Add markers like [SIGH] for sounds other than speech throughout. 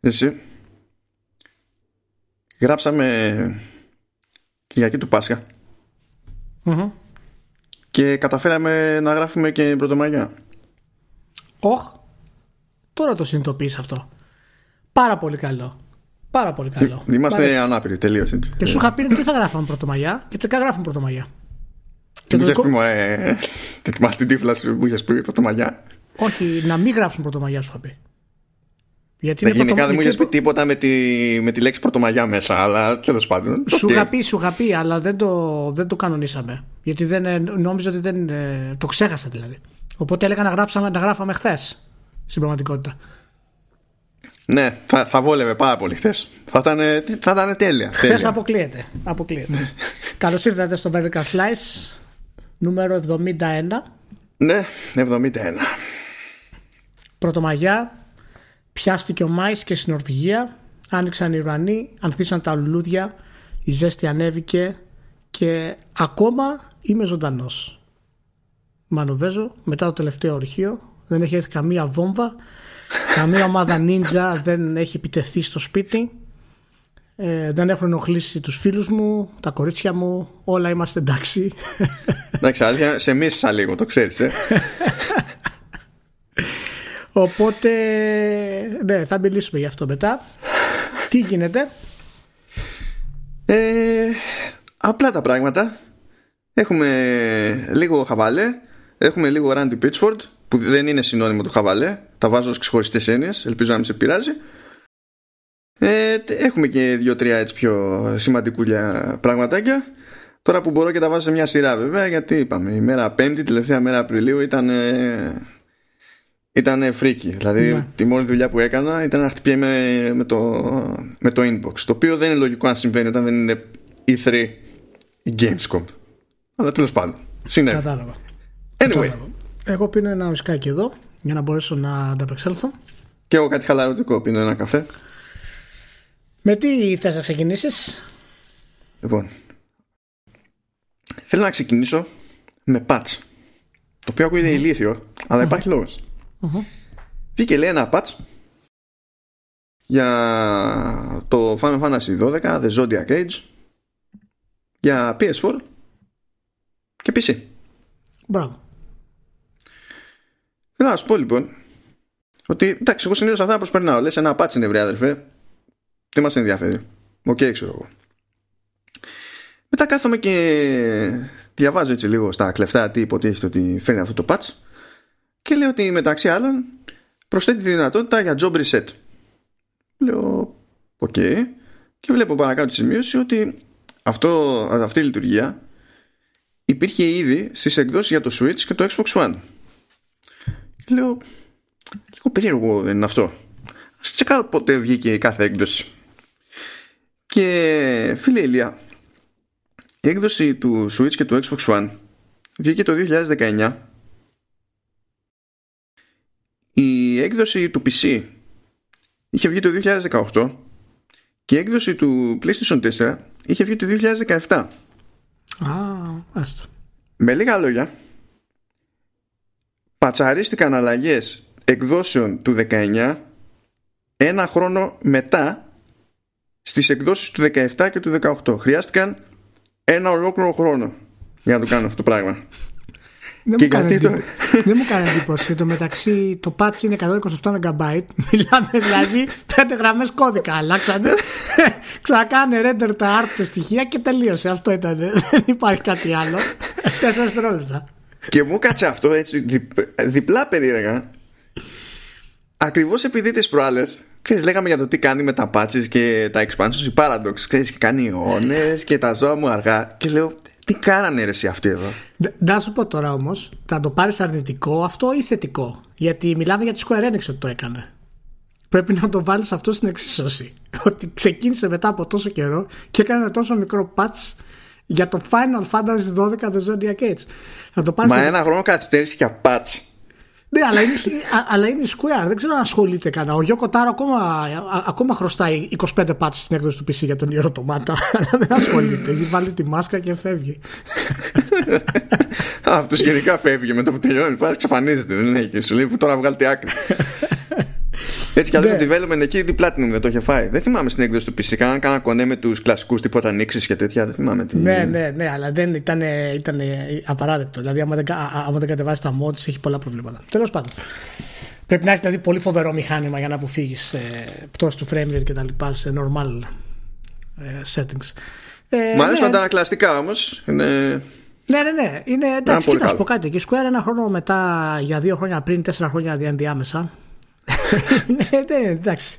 Εσύ. Γράψαμε Κυριακή του Πάσχα. Και καταφέραμε να γράφουμε και Πρωτομαγιά. Όχ. Τώρα το συνειδητοποιείς αυτό. Πάρα πολύ καλό. Πάρα πολύ καλό. Είμαστε ανάπηροι, τελείω. Και σου είχα πει τι θα γράφαμε Πρωτομαγιά και τελικά γράφουμε Πρωτομαγιά. Και μου είχε πει, μωρέ, δεν θυμάσαι την τύφλα σου που είχες πει Πρωτομαγιά. Όχι, να μην γράψουμε Πρωτομαγιά, σου είχα πει. Γιατί ναι, γενικά δεν μου είχε πει τίποτα με τη, με τη λέξη Πρωτομαγιά μέσα, αλλά τέλος πάντων. Σου είχα πει, σου είχα πει, αλλά δεν το, δεν το κανονίσαμε. Γιατί δεν, ε, νόμιζα ότι δεν. Ε, το ξέχασα δηλαδή. Οπότε έλεγα να, γράψαμε, να γράφαμε χθες. Στην πραγματικότητα. Ναι, θα, θα βόλευε πάρα πολύ χθες. Θα ήταν, θα ήταν τέλεια. Χθες αποκλείεται. αποκλείεται. [LAUGHS] Καλώς ήρθατε στο Vertical Slice νούμερο 71. Ναι, 71. Πρωτομαγιά, πιάστηκε ο Μάης και στην Ορβηγία, άνοιξαν οι ουρανοί, ανθίσαν τα λουλούδια, η ζέστη ανέβηκε και ακόμα είμαι ζωντανός. Μανοβέζω μετά το τελευταίο ορχείο, δεν έχει έρθει καμία βόμβα, καμία ομάδα νίντζα δεν έχει επιτεθεί στο σπίτι, ε, δεν έχουν ενοχλήσει τους φίλους μου, τα κορίτσια μου, όλα είμαστε εντάξει. Εντάξει, αλήθεια, σε μίσησα λίγο, το ξέρεις, ε. [LAUGHS] Οπότε, ναι, θα μιλήσουμε γι' αυτό μετά. Τι γίνεται; Ε, απλά τα πράγματα. Έχουμε λίγο χαβάλε. Έχουμε λίγο Randy Pitchford που δεν είναι συνώνυμο του χαβαλέ. Τα βάζω ως ξεχωριστές έννοιες. Ελπίζω να μην σε πειράζει. Ε, έχουμε και δύο-τρία έτσι πιο σημαντικούλια πραγματάκια. Τώρα που μπορώ και τα βάζω σε μια σειρά βέβαια γιατί είπαμε η μέρα 5η, τελευταία μέρα Απριλίου ήταν ήταν φρίκι. Δηλαδή, ναι. τη μόνη δουλειά που έκανα ήταν να χτυπιέμαι με, το, με το inbox. Το οποίο δεν είναι λογικό αν συμβαίνει όταν δεν είναι E3 ή Gamescom. Αλλά τέλος πάντων. Συνέβη. Κατάλαβα. Anyway. Κατάλαβα. Εγώ πίνω ένα ουσκάκι εδώ για να μπορέσω να ανταπεξέλθω. Και εγώ κάτι χαλαρωτικό πίνω ένα καφέ. Με τι θες να ξεκινήσεις; Λοιπόν Θέλω να ξεκινήσω με patch Το οποίο ακούγεται ηλίθιο Αλλά υπάρχει λόγος Mm-hmm. Βγήκε λέει ένα patch για το Final Fantasy 12, The Zodiac Age, για PS4 και PC. Μπράβο. Θέλω να σου πω λοιπόν ότι εντάξει, εγώ συνήθως αυτά προσπερνάω. Λες ένα patch είναι βρε αδερφέ. Τι μας ενδιαφέρει. OK, okay, ξέρω εγώ. Μετά κάθομαι και διαβάζω έτσι λίγο στα κλεφτά τι υποτίθεται ότι φέρνει αυτό το patch και λέει ότι μεταξύ άλλων προσθέτει τη δυνατότητα για job reset. Λέω, οκ. Και βλέπω παρακάτω τη σημείωση ότι αυτό, αυτή η λειτουργία υπήρχε ήδη στις εκδόσεις για το Switch και το Xbox One. Και λέω, λίγο περίεργο δεν είναι αυτό. Ας τσεκάρω πότε βγήκε κάθε έκδοση. Και φίλε Ηλία, η έκδοση του Switch και του Xbox One βγήκε το 2019 η έκδοση του PC είχε βγει το 2018 και η έκδοση του PlayStation 4 είχε βγει το 2017. Α, άστο. Με λίγα λόγια, πατσαρίστηκαν αλλαγές εκδόσεων του 19 ένα χρόνο μετά στις εκδόσεις του 17 και του 18. Χρειάστηκαν ένα ολόκληρο χρόνο για να το κάνω αυτό το πράγμα. Δεν, μου κάνει το... δεν μου κάνει εντύπωση. Το μεταξύ το patch είναι 127 MB. [LAUGHS] Μιλάμε δηλαδή πέντε γραμμές κώδικα. Αλλάξανε. [LAUGHS] Ξανακάνε render τα art στοιχεία και τελείωσε. Αυτό ήταν. Δεν υπάρχει κάτι άλλο. Τέσσερα δευτερόλεπτα. Και μου κάτσε αυτό έτσι διπλά περίεργα. Ακριβώς επειδή τις προάλλες Ξέρεις, λέγαμε για το τι κάνει με τα patches και τα expansions η Paradox. Ξέρεις, και κάνει αιώνες και τα ζώα μου αργά. Και λέω, τι κάνανε ρε αυτοί εδώ; Να σου πω τώρα όμως, θα το πάρεις αρνητικό αυτό ή θετικό; Γιατί μιλάμε για τη Square Enix ότι το έκανε. Πρέπει να το βάλεις αυτό στην εξίσωση. [LAUGHS] Ότι ξεκίνησε μετά από τόσο καιρό και έκανε τόσο μικρό patch για το Final Fantasy 12 The Zodiac Age. Θα το Μα ένα χρόνο καθυστέρηση για patch. Ναι, αλλά είναι, αλλά είναι Square. Δεν ξέρω αν ασχολείται κανένα. Ο Γιώκο Τάρο ακόμα, ακόμα χρωστάει 25 πάτσες στην έκδοση του PC για τον Ιερό Τομάτα. [LAUGHS] Αλλά δεν ασχολείται. Έχει βάλει τη μάσκα και φεύγει. [LAUGHS] Αυτός γενικά φεύγει με το που τελειώνει. Πάει, εξαφανίζεται. Δεν έχει και σου λέει που τώρα βγάλει τη άκρη. [LAUGHS] Έτσι κι αλλιώς το development εκεί την Platinum δεν το είχε φάει. Δεν θυμάμαι στην έκδοση του PC. Κάναν κανένα κονέ με τους κλασικούς τίποτα ανοίξει και τέτοια. Δεν θυμάμαι τι. Ναι, ναι, ναι, αλλά δεν ήταν, ήταν απαράδεκτο. Δηλαδή, άμα δεν, άμα δεν κατεβάσει τα mods, έχει πολλά προβλήματα. Τέλος πάντων. Πρέπει να έχεις δηλαδή πολύ φοβερό μηχάνημα για να αποφύγεις ε, πτώση του frame rate και τα λοιπά σε normal ε, settings. Ε, Μ' αρέσουν ναι. τα ανακλαστικά όμως. Είναι... Ναι, ναι, ναι. Είναι, εντάξει, κοίτα, να πω κάτι. Και Square ένα χρόνο μετά, για δύο χρόνια πριν, τέσσερα χρόνια ενδιάμεσα. Ναι, ναι, εντάξει.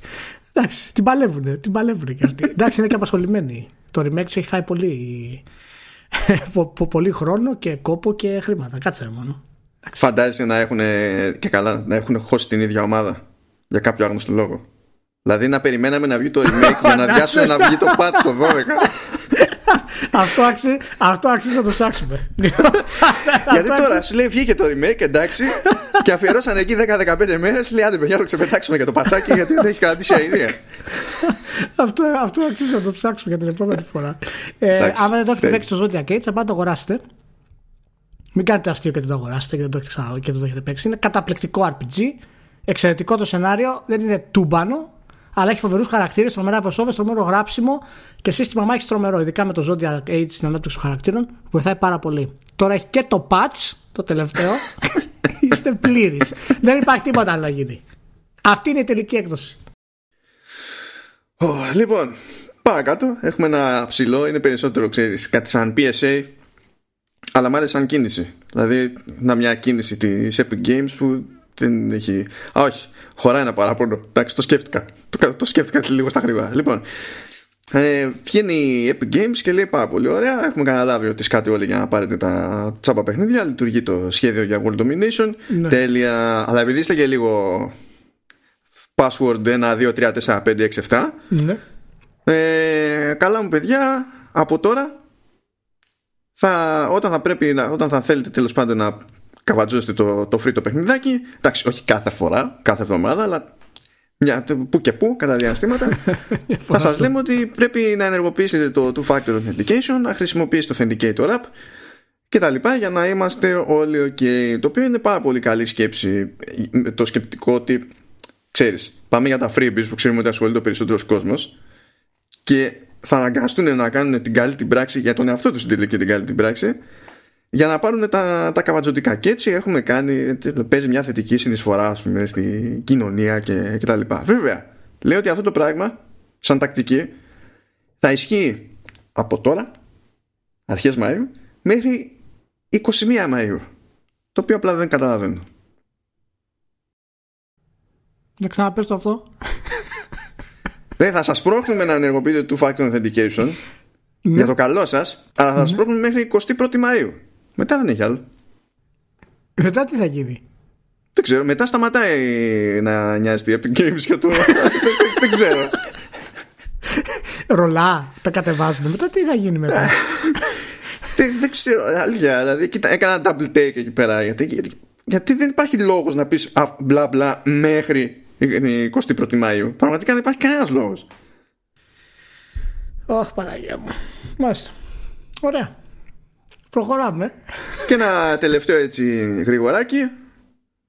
Εντάξει, την παλεύουν, την παλεύουν και αυτοί. εντάξει, είναι και απασχολημένοι. Το remake τους έχει φάει πολύ, [LAUGHS] πολύ χρόνο και κόπο και χρήματα. Κάτσε μόνο. Φαντάζεσαι να έχουν και καλά να έχουν χώσει την ίδια ομάδα για κάποιο άγνωστο λόγο. Δηλαδή να περιμέναμε να βγει το remake [LAUGHS] για να διάσουμε να βγει το patch το 12. [LAUGHS] αυτό, αξίζει, αυτό αξίζει να το ψάξουμε. Γιατί τώρα σου λέει βγήκε το remake, εντάξει, και αφιερώσαν εκεί 10-15 μέρες. Λέει άντε παιδιά, το ξεπετάξουμε για το πατσάκι, γιατί δεν έχει κρατήσει αηδία. [LAUGHS] αυτό, αυτό αξίζει να το ψάξουμε για την επόμενη φορά. ε, άμα δεν το έχετε παίξει στο Zodiac Age, θα πάτε το αγοράσετε. Μην κάνετε αστείο και δεν το αγοράσετε και δεν το έχετε, ξανα, και δεν το έχετε παίξει. Είναι καταπληκτικό RPG. Εξαιρετικό το σενάριο. Δεν είναι τούμπανο αλλά έχει φοβερούς χαρακτήρες, τρομερά προσώπε, τρομερό γράψιμο και σύστημα μάχη τρομερό. Ειδικά με το Zodiac Age στην ανάπτυξη των χαρακτήρων, βοηθάει πάρα πολύ. Τώρα έχει και το patch, το τελευταίο. [LAUGHS] Είστε πλήρει. Δεν υπάρχει τίποτα άλλο να γίνει. Αυτή είναι η τελική έκδοση. Oh, λοιπόν, παρακάτω έχουμε ένα ψηλό, είναι περισσότερο, ξέρεις, κάτι σαν PSA, αλλά μ' άρεσε σαν κίνηση. Δηλαδή, να μια κίνηση της Epic Games που δεν έχει. Α, όχι. Χωράει ένα παράπονο. Εντάξει, το σκέφτηκα. Το, το σκέφτηκα λίγο στα γρήγορα. Λοιπόν, ε, βγαίνει η Epic Games και λέει πάρα πολύ ωραία. Έχουμε καταλάβει ότι σκάτε όλοι για να πάρετε τα τσάπα παιχνίδια. Λειτουργεί το σχέδιο για World Domination. Ναι. Τέλεια. Αλλά επειδή είστε και λίγο password 1, 2, 3, 4, 5, 6, 7. Ναι. Ε, καλά μου παιδιά, από τώρα θα, όταν θα πρέπει όταν θα θέλετε τέλος πάντων να καβατζώσετε το, το free το παιχνιδάκι. Εντάξει, όχι κάθε φορά, κάθε εβδομάδα, αλλά μια, που και που κατά διαστήματα. [LAUGHS] Θα σας λέμε ότι πρέπει να ενεργοποιήσετε το two factor authentication να χρησιμοποιήσετε το authenticator app και τα λοιπά για να είμαστε όλοι ok. Το οποίο είναι πάρα πολύ καλή σκέψη. Το σκεπτικό ότι ξέρεις πάμε για τα freebies που ξέρουμε ότι ασχολείται ο περισσότερος κόσμος και θα αναγκαστούν να κάνουν την καλή την πράξη για τον εαυτό τους την την καλή την πράξη για να πάρουν τα, τα καβατζωτικά. Και έτσι έχουμε κάνει, παίζει μια θετική συνεισφορά ας πούμε, στη κοινωνία και, και τα λοιπά. Βέβαια, λέω ότι αυτό το πράγμα, σαν τακτική, θα ισχύει από τώρα, αρχές Μαΐου, μέχρι 21 Μαΐου. Το οποίο απλά δεν καταλαβαίνω. Να ξαναπες το αυτό. Δεν θα σας πρόχνουμε να ενεργοποιείτε two factor authentication ναι. για το καλό σας, αλλά θα σας ναι. πρόχνουμε μέχρι 21 Μαΐου. Μετά δεν έχει άλλο. Μετά τι θα γίνει; Δεν ξέρω. Μετά σταματάει να νοιάζει η Epic Games για το. [LAUGHS] δεν ξέρω. Ρολά, τα κατεβάζουμε. Μετά τι θα γίνει μετά; [LAUGHS] δεν, δεν ξέρω. Αλήθεια. Δηλαδή, κοίτα, έκανα double take εκεί πέρα. Γιατί, γιατί, γιατί δεν υπάρχει λόγος να πεις μπλα μπλα μέχρι 21η Μαου. Πραγματικά δεν υπάρχει κανένας λόγος. Ωχ, Παναγία μου. Μάλιστα. Ωραία. Προχωράμε. Και ένα τελευταίο έτσι γρηγοράκι.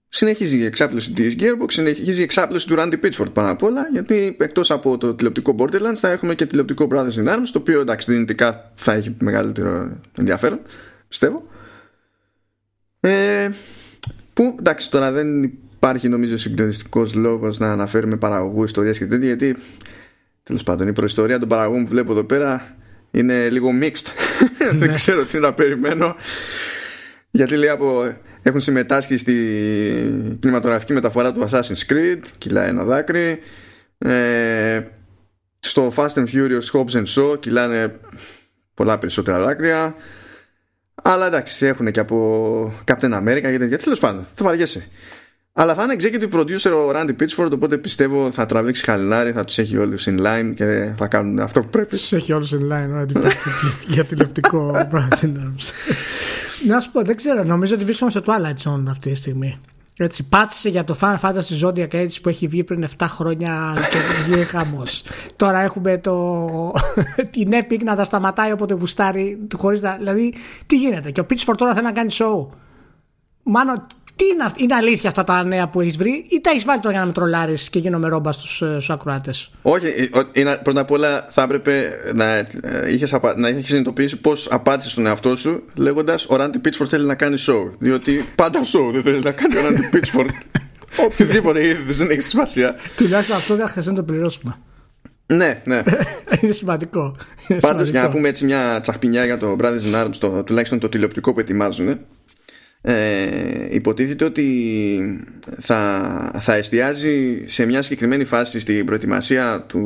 Συνεχίζει η εξάπλωση της Gearbox, συνεχίζει η εξάπλωση του Randy Pitchford πάνω απ' όλα, γιατί εκτός από το τηλεοπτικό Borderlands θα έχουμε και τηλεοπτικό Brothers in Arms, το οποίο εντάξει δυνητικά θα έχει μεγαλύτερο ενδιαφέρον, πιστεύω. Ε, που εντάξει τώρα δεν υπάρχει νομίζω συγκλονιστικός λόγος να αναφέρουμε παραγωγούς ιστορίες και τέτοια, γιατί τέλος πάντων η προϊστορία των παραγωγών που βλέπω εδώ πέρα είναι λίγο mixed. [LAUGHS] Δεν ναι. ξέρω τι να περιμένω. Γιατί λέει από έχουν συμμετάσχει στη κινηματογραφική μεταφορά του Assassin's Creed, κυλάει ένα δάκρυ. Ε, στο Fast and Furious Hobbs and Shaw κυλάνε πολλά περισσότερα δάκρυα. Αλλά εντάξει, έχουν και από Captain America και τέτοια. Τέλος πάντων, θα βαριέσαι. Αλλά θα είναι executive producer ο Randy Pitchford, οπότε πιστεύω θα τραβήξει χαλινάρι, θα τους έχει όλους in line και θα κάνουν αυτό που πρέπει. Τους έχει όλους in line, Randy [LAUGHS] για τηλεοπτικό Να σου πω, δεν ξέρω, νομίζω ότι βρίσκομαι στο Twilight Zone αυτή τη στιγμή. Έτσι, πάτησε για το Final Fantasy Zodiac Age που έχει βγει πριν 7 χρόνια και βγει χαμός. Τώρα έχουμε το... [LAUGHS] την Epic να τα σταματάει όποτε γουστάρει, χωρίς να... δηλαδή τι γίνεται; Και ο Pitchford τώρα θέλει να κάνει show. Μάλλον τι τι είναι, είναι αλήθεια αυτά τα νέα που έχεις βρει, ή τα έχεις βάλει τώρα για να με τρολάρεις και γίνομαι ρόμπας στους ε, ακροάτες; Όχι, ε, είναι, πρώτα απ' όλα θα έπρεπε να είχες να είχες συνειδητοποιήσει πώς απάντησες στον εαυτό σου λέγοντας Ο Ράντι Πίτσφορντ θέλει να κάνει show. Διότι πάντα show δεν θέλει να κάνει ο Ράντι Πίτσφορντ. [LAUGHS] Οποιοδήποτε είδες δεν έχει σημασία. Τουλάχιστον αυτό δεν χρειάζεται να το πληρώσουμε. Ναι, ναι. [LAUGHS] είναι σημαντικό. Πάντως για να πούμε έτσι μια τσαχπινιά για το Brothers in Arms, το, τουλάχιστον το τηλεοπτικό που ετοιμάζουν, ε, υποτίθεται ότι θα, θα εστιάζει σε μια συγκεκριμένη φάση στην προετοιμασία του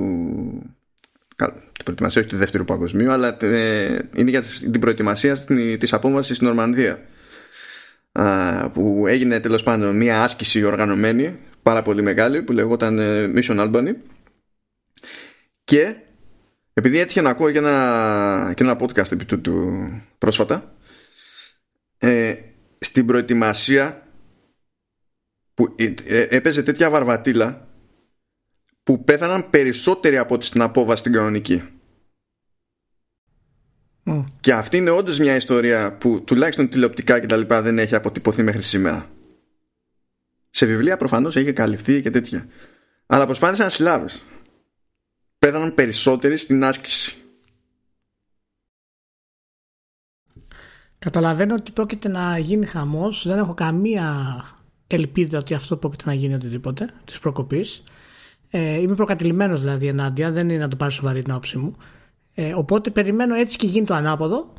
την προετοιμασίας όχι του δεύτερου παγκοσμίου αλλά ε, είναι για την προετοιμασία της απόμβασης στην Ορμανδία. Που έγινε τέλος πάντων μια άσκηση οργανωμένη πάρα πολύ μεγάλη που λεγόταν ε, Mission Albany. Και επειδή έτυχε να ακούω και ένα, και ένα podcast επί του, του πρόσφατα ε, στην προετοιμασία που ε, ε, έπαιζε τέτοια βαρβατήλα που πέθαναν περισσότεροι από στην απόβαση στην κανονική. Και αυτή είναι όντως μια ιστορία που τουλάχιστον τηλεοπτικά και τα λοιπά δεν έχει αποτυπωθεί μέχρι σήμερα. Σε βιβλία προφανώς έχει καλυφθεί και τέτοια. Αλλά προσπάθησαν συλλάβες. Πέθαναν περισσότεροι στην άσκηση. Καταλαβαίνω ότι πρόκειται να γίνει χαμός. Δεν έχω καμία ελπίδα ότι αυτό πρόκειται να γίνει οτιδήποτε της προκοπής. Ε, είμαι προκατηλημένος δηλαδή ενάντια, δεν είναι να το πάρει σοβαρή την άποψή μου. Ε, οπότε περιμένω έτσι και γίνει το ανάποδο.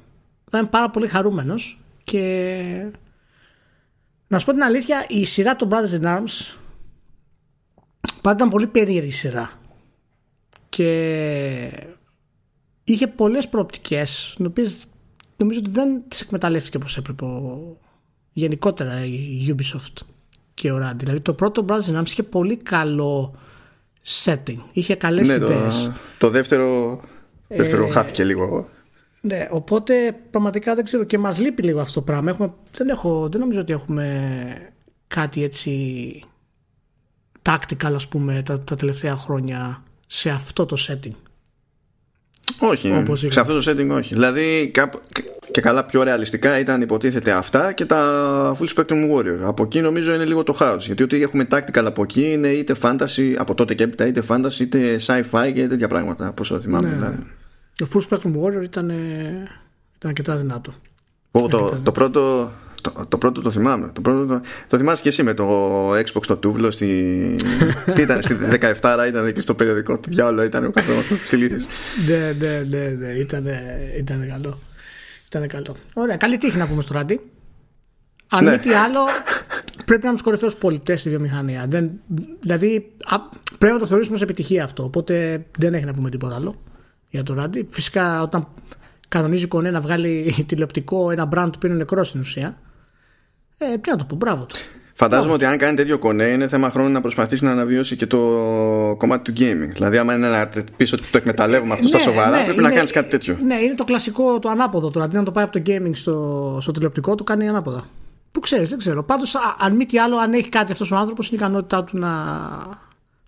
Θα είμαι πάρα πολύ χαρούμενος και να σου πω την αλήθεια, η σειρά των Brothers in Arms πάντα ήταν πολύ περίεργη σειρά. Και είχε πολλές προοπτικές, οι οποίες νομίζω ότι δεν τις εκμεταλλεύτηκε όπως έπρεπε γενικότερα η Ubisoft και ο Rand. Δηλαδή το πρώτο Brothers in Arms είχε πολύ καλό setting. Είχε καλές ναι, ιδέες. Το, το δεύτερο, δεύτερο ε, χάθηκε λίγο. Ναι, οπότε πραγματικά δεν ξέρω και μας λείπει λίγο αυτό το πράγμα. Έχουμε, δεν, έχω, δεν νομίζω ότι έχουμε κάτι έτσι tactical ας πούμε τα, τα τελευταία χρόνια σε αυτό το setting. Όχι, Όπως σε αυτό το setting όχι. Δηλαδή και καλά πιο ρεαλιστικά ήταν υποτίθεται αυτά και τα Full Spectrum Warrior. Από εκεί νομίζω είναι λίγο το χάος. Γιατί ό,τι έχουμε tactical από εκεί είναι είτε fantasy, από τότε και έπειτα είτε fantasy είτε sci-fi και τέτοια πράγματα. Πόσο θυμάμαι. Ναι. Δηλαδή. Το Full Spectrum Warrior ήταν, ήταν αρκετά δυνατό. το, το, το πρώτο το, το πρώτο το θυμάμαι. Το, πρώτο, το, το θυμάσαι και εσύ με το Xbox το τούβλο στη. [LAUGHS] Τι ήταν, στη 17 ήταν εκεί στο περιοδικό. Τι διάλογο ήταν ο καθένα τη Ναι, ναι, ναι, ναι. Ήταν, ήταν καλό. Ήταν καλό. Ωραία. Καλή τύχη να πούμε στο Ράντι. Αν ναι. μη τι άλλο, πρέπει να είναι του κορυφαίου πολιτές στη βιομηχανία. Δεν, δηλαδή, α, πρέπει να το θεωρήσουμε ως επιτυχία αυτό. Οπότε δεν έχει να πούμε τίποτα άλλο για το Ράντι. Φυσικά, όταν κανονίζει η Κονέ να βγάλει τηλεοπτικό ένα brand που είναι νεκρό στην ουσία, ε, τι να το πω, μπράβο του. Φαντάζομαι ότι αν κάνει τέτοιο κονέ είναι θέμα χρόνου να προσπαθήσει να αναβιώσει και το κομμάτι του gaming. Δηλαδή, άμα είναι να πεις ότι το εκμεταλλεύουμε αυτό στα ναι, σοβαρά, ναι, πρέπει είναι, να κάνεις κάτι τέτοιο. Ναι, είναι το κλασικό το ανάποδο τώρα. Αντί να το πάει από το gaming στο, στο τηλεοπτικό, το κάνει ανάποδα. Που ξέρεις, δεν ξέρω. Πάντως, αν μη τι άλλο, αν έχει κάτι αυτός ο άνθρωπος, είναι η ικανότητά του να,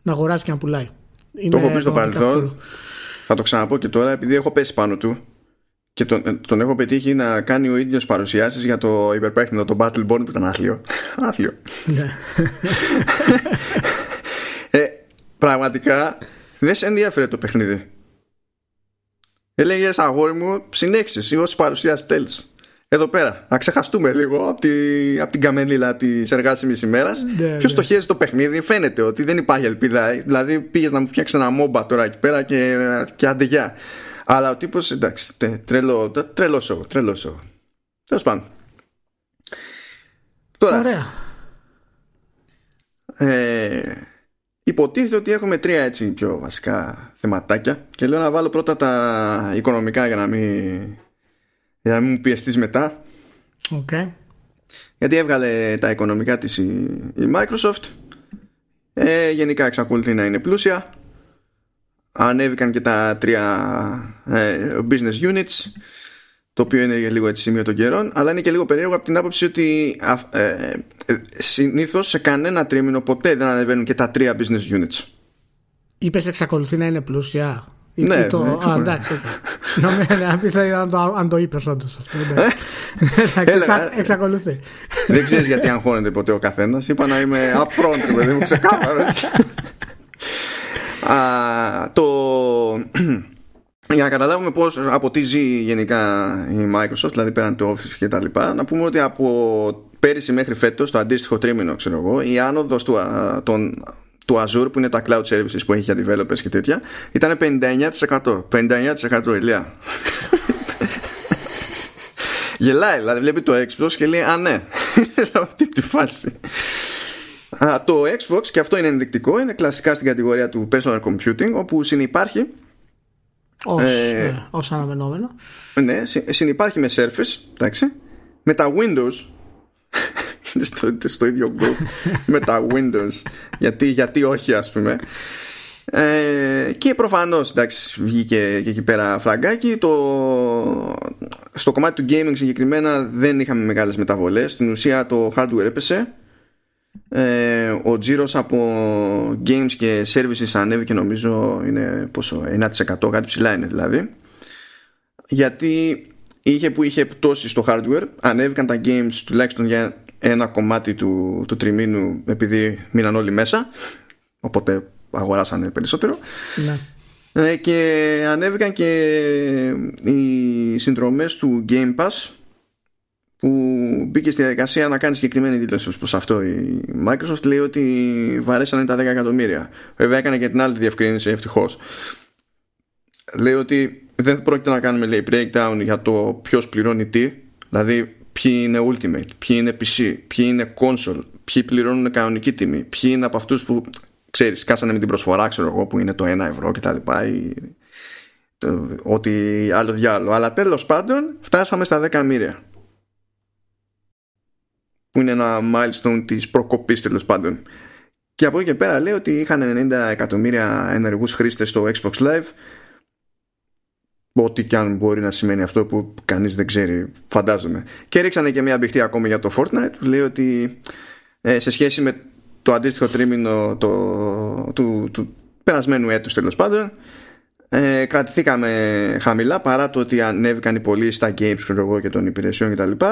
να αγοράσει και να πουλάει. το έχω πει στο παρελθόν. Θα το ξαναπώ και τώρα, επειδή έχω πέσει πάνω του και τον, τον έχω πετύχει να κάνει ο ίδιος παρουσιάσεις για το υπερπέχνητο, το Battleborn που ήταν άθλιο. [LAUGHS] άθλιο. Ναι. [LAUGHS] ε, πραγματικά δεν σε ενδιαφέρε το παιχνίδι. Έλεγες αγόρι μου, συνέχισε ή όσοι παρουσιάσεις τέλεις. Εδώ πέρα, να ξεχαστούμε λίγο από, τη, από την καμενίλα της εργάσιμης ημέρας. Ναι, Ποιος ναι. στοχεύει το παιχνίδι, φαίνεται ότι δεν υπάρχει ελπίδα. Δηλαδή, πήγες να μου φτιάξεις ένα μόμπα τώρα εκεί πέρα και, και αντεγιά. Αλλά ο τύπος εντάξει τρελό, τρελό σοου Τρελό σοου Τέλος πάντων. Τώρα Ωραία. ε, Υποτίθεται ότι έχουμε τρία έτσι πιο βασικά θεματάκια Και λέω να βάλω πρώτα τα οικονομικά για να μην Για να μην μου πιεστείς μετά. Okay. Γιατί έβγαλε τα οικονομικά της η, η Microsoft. Ε, Γενικά εξακολουθεί να είναι πλούσια ανέβηκαν και τα τρία ε, business units το οποίο είναι λίγο έτσι σημείο των καιρών αλλά είναι και λίγο περίεργο από την άποψη ότι ε, ε, συνήθως σε κανένα τρίμηνο ποτέ δεν ανεβαίνουν και τα τρία business units Είπες εξακολουθεί να είναι πλούσια ναι, το... ναι, Α, εντάξει, Ναι, αν πει αν το είπες όντως αυτό. Ε; Εξακολουθεί. Δεν ξέρεις γιατί αγχώνεται ποτέ ο καθένας. Είπα να είμαι upfront, παιδί μου, [LAUGHS] ξεκάθαρο. Το για να καταλάβουμε πώς από τι ζει γενικά η Microsoft, δηλαδή πέραν το Office και τα λοιπά, να πούμε ότι από πέρυσι μέχρι φέτος, το αντίστοιχο τρίμηνο, ξέρω εγώ, η άνοδος του, τον, του Azure που είναι τα cloud services που έχει για developers και τέτοια ήταν 59%. 59% ηλιά. Γελάει, δηλαδή βλέπει το Xbox και λέει Α, ναι, σε αυτή τη φάση. Α, το Xbox, και αυτό είναι ενδεικτικό, είναι κλασικά στην κατηγορία του personal computing, όπου συνεπάρχει ως, ε, ναι, ως αναμενόμενο. Ναι, συνυπάρχει με Surface, εντάξει, με τα Windows. [LAUGHS] Είναι στο, στο ίδιο group. [LAUGHS] Με τα Windows. Γιατί, γιατί όχι ας πούμε. Ε, και προφανώς εντάξει βγήκε και εκεί πέρα φραγκάκι. Το, στο κομμάτι του gaming συγκεκριμένα δεν είχαμε μεγάλες μεταβολές. Στην ουσία το hardware έπεσε ε, ο τζίρος από games και services ανέβηκε νομίζω είναι πόσο 1% κάτι ψηλά είναι δηλαδή. Γιατί είχε που είχε πτώσει στο hardware ανέβηκαν τα games τουλάχιστον για ένα κομμάτι του, του τριμήνου επειδή μείναν όλοι μέσα. Οπότε αγοράσανε περισσότερο. Ναι. ε, και ανέβηκαν και οι συνδρομές του Game Pass που μπήκε στη διαδικασία να κάνει συγκεκριμένη δήλωση ως προς αυτό η Microsoft λέει ότι βαρέσανε τα 10 εκατομμύρια βέβαια έκανε και την άλλη διευκρίνηση ευτυχώς. λέει ότι δεν πρόκειται να κάνουμε λέει breakdown για το ποιος πληρώνει τι δηλαδή ποιοι είναι Ultimate, ποιοι είναι PC, ποιοι είναι Console, ποιοι πληρώνουν κανονική τιμή, ποιοι είναι από αυτούς που ξέρεις, κάσανε με την προσφορά, ξέρω εγώ, που είναι το 1 ευρώ και τα λοιπά ή ό,τι άλλο διάλογο. Αλλά τέλος πάντων φτάσαμε στα 10 μοίρια που είναι ένα milestone της προκοπής τέλος πάντων. Και από εκεί και πέρα λέει ότι είχαν 90 εκατομμύρια ενεργούς χρήστες στο Xbox Live. Ό,τι και αν μπορεί να σημαίνει αυτό που κανείς δεν ξέρει φαντάζομαι. Και ρίξανε και μια μπηχτή ακόμη για το Fortnite. Που λέει ότι ε, σε σχέση με το αντίστοιχο τρίμηνο το, του, του περασμένου έτους τέλος πάντων ε, κρατηθήκαμε χαμηλά παρά το ότι ανέβηκαν οι πωλήσεις στα games εγώ, και των υπηρεσιών κτλ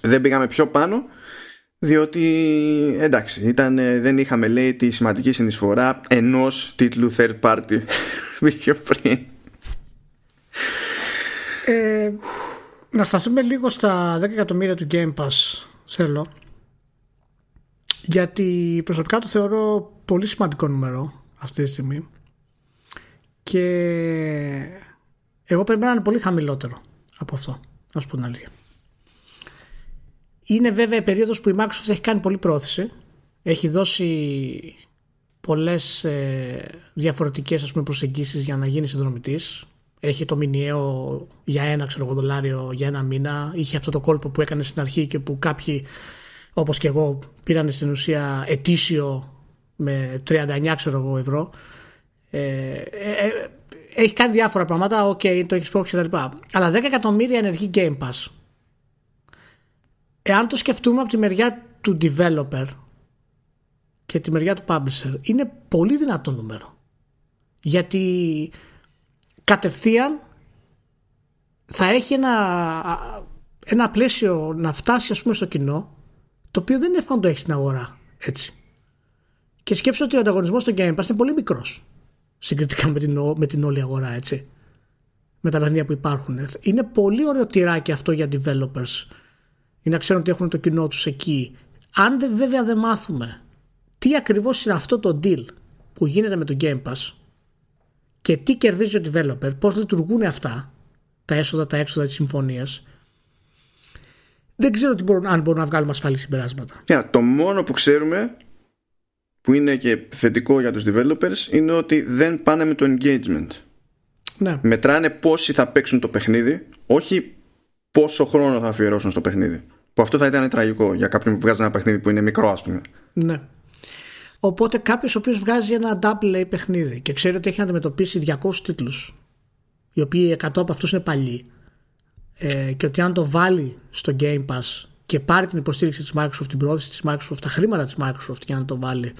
δεν πήγαμε πιο πάνω διότι εντάξει ήταν, δεν είχαμε λέει τη σημαντική συνεισφορά ενός τίτλου third party. [LAUGHS] Πιο πριν. Ε, να σταθούμε λίγο στα 10 εκατομμύρια του Game Pass θέλω. Γιατί προσωπικά το θεωρώ πολύ σημαντικό νούμερο αυτή τη στιγμή. Και εγώ πρέπει να είναι πολύ χαμηλότερο από αυτό να σου πω την αλήθεια είναι βέβαια η περίοδος που η Microsoft έχει κάνει πολύ πρόθεση έχει δώσει πολλές ε, διαφορετικές ας πούμε, προσεγγίσεις για να γίνει συνδρομητής έχει το μηνιαίο για ένα ξέρω, δολάριο για ένα μήνα. Είχε αυτό το κόλπο που έκανε στην αρχή και που κάποιοι όπως και εγώ πήραν στην ουσία ετήσιο με 39 ξέρω εγώ ευρώ. Ε, ε, ε, έχει κάνει διάφορα πράγματα, OK, okay, το Xbox και τα λοιπά. Αλλά 10 εκατομμύρια ενεργοί Game Pass. Εάν το σκεφτούμε από τη μεριά του developer και τη μεριά του publisher, είναι πολύ δυνατό νούμερο. Γιατί κατευθείαν θα έχει ένα, ένα πλαίσιο να φτάσει ας πούμε στο κοινό το οποίο δεν είναι εύκολο να το έχεις στην αγορά έτσι. Και σκέψω ότι ο ανταγωνισμός στο Game Pass είναι πολύ μικρός συγκριτικά με την, με την όλη αγορά έτσι. Με τα παιχνίδια που υπάρχουν. Είναι πολύ ωραίο τυράκι αυτό για developers. Είναι να ξέρουν ότι έχουν το κοινό τους εκεί. Αν δεν βέβαια δεν μάθουμε τι ακριβώς είναι αυτό το deal που γίνεται με το Game Pass και τι κερδίζει ο developer, πώς λειτουργούν αυτά, τα έσοδα, τα έξοδα της συμφωνίας, δεν ξέρω τι μπορούν, αν μπορούν να βγάλουμε ασφαλή συμπεράσματα. Yeah, το μόνο που ξέρουμε που είναι και θετικό για τους developers είναι ότι δεν πάνε με το engagement. Ναι. Μετράνε πόσοι θα παίξουν το παιχνίδι, όχι πόσο χρόνο θα αφιερώσουν στο παιχνίδι. Που αυτό θα ήταν τραγικό για κάποιον που βγάζει ένα παιχνίδι που είναι μικρό, ας πούμε. Ναι. Οπότε κάποιος ο οποίος βγάζει ένα double A παιχνίδι και ξέρει ότι έχει να αντιμετωπίσει 200 τίτλους, οι οποίοι 100 από αυτούς είναι παλιοί, ε, και ότι αν το βάλει στο Game Pass και πάρει την υποστήριξη της Microsoft, την πρόθεση της Microsoft, τα χρήματα της Microsoft για να το βάλει,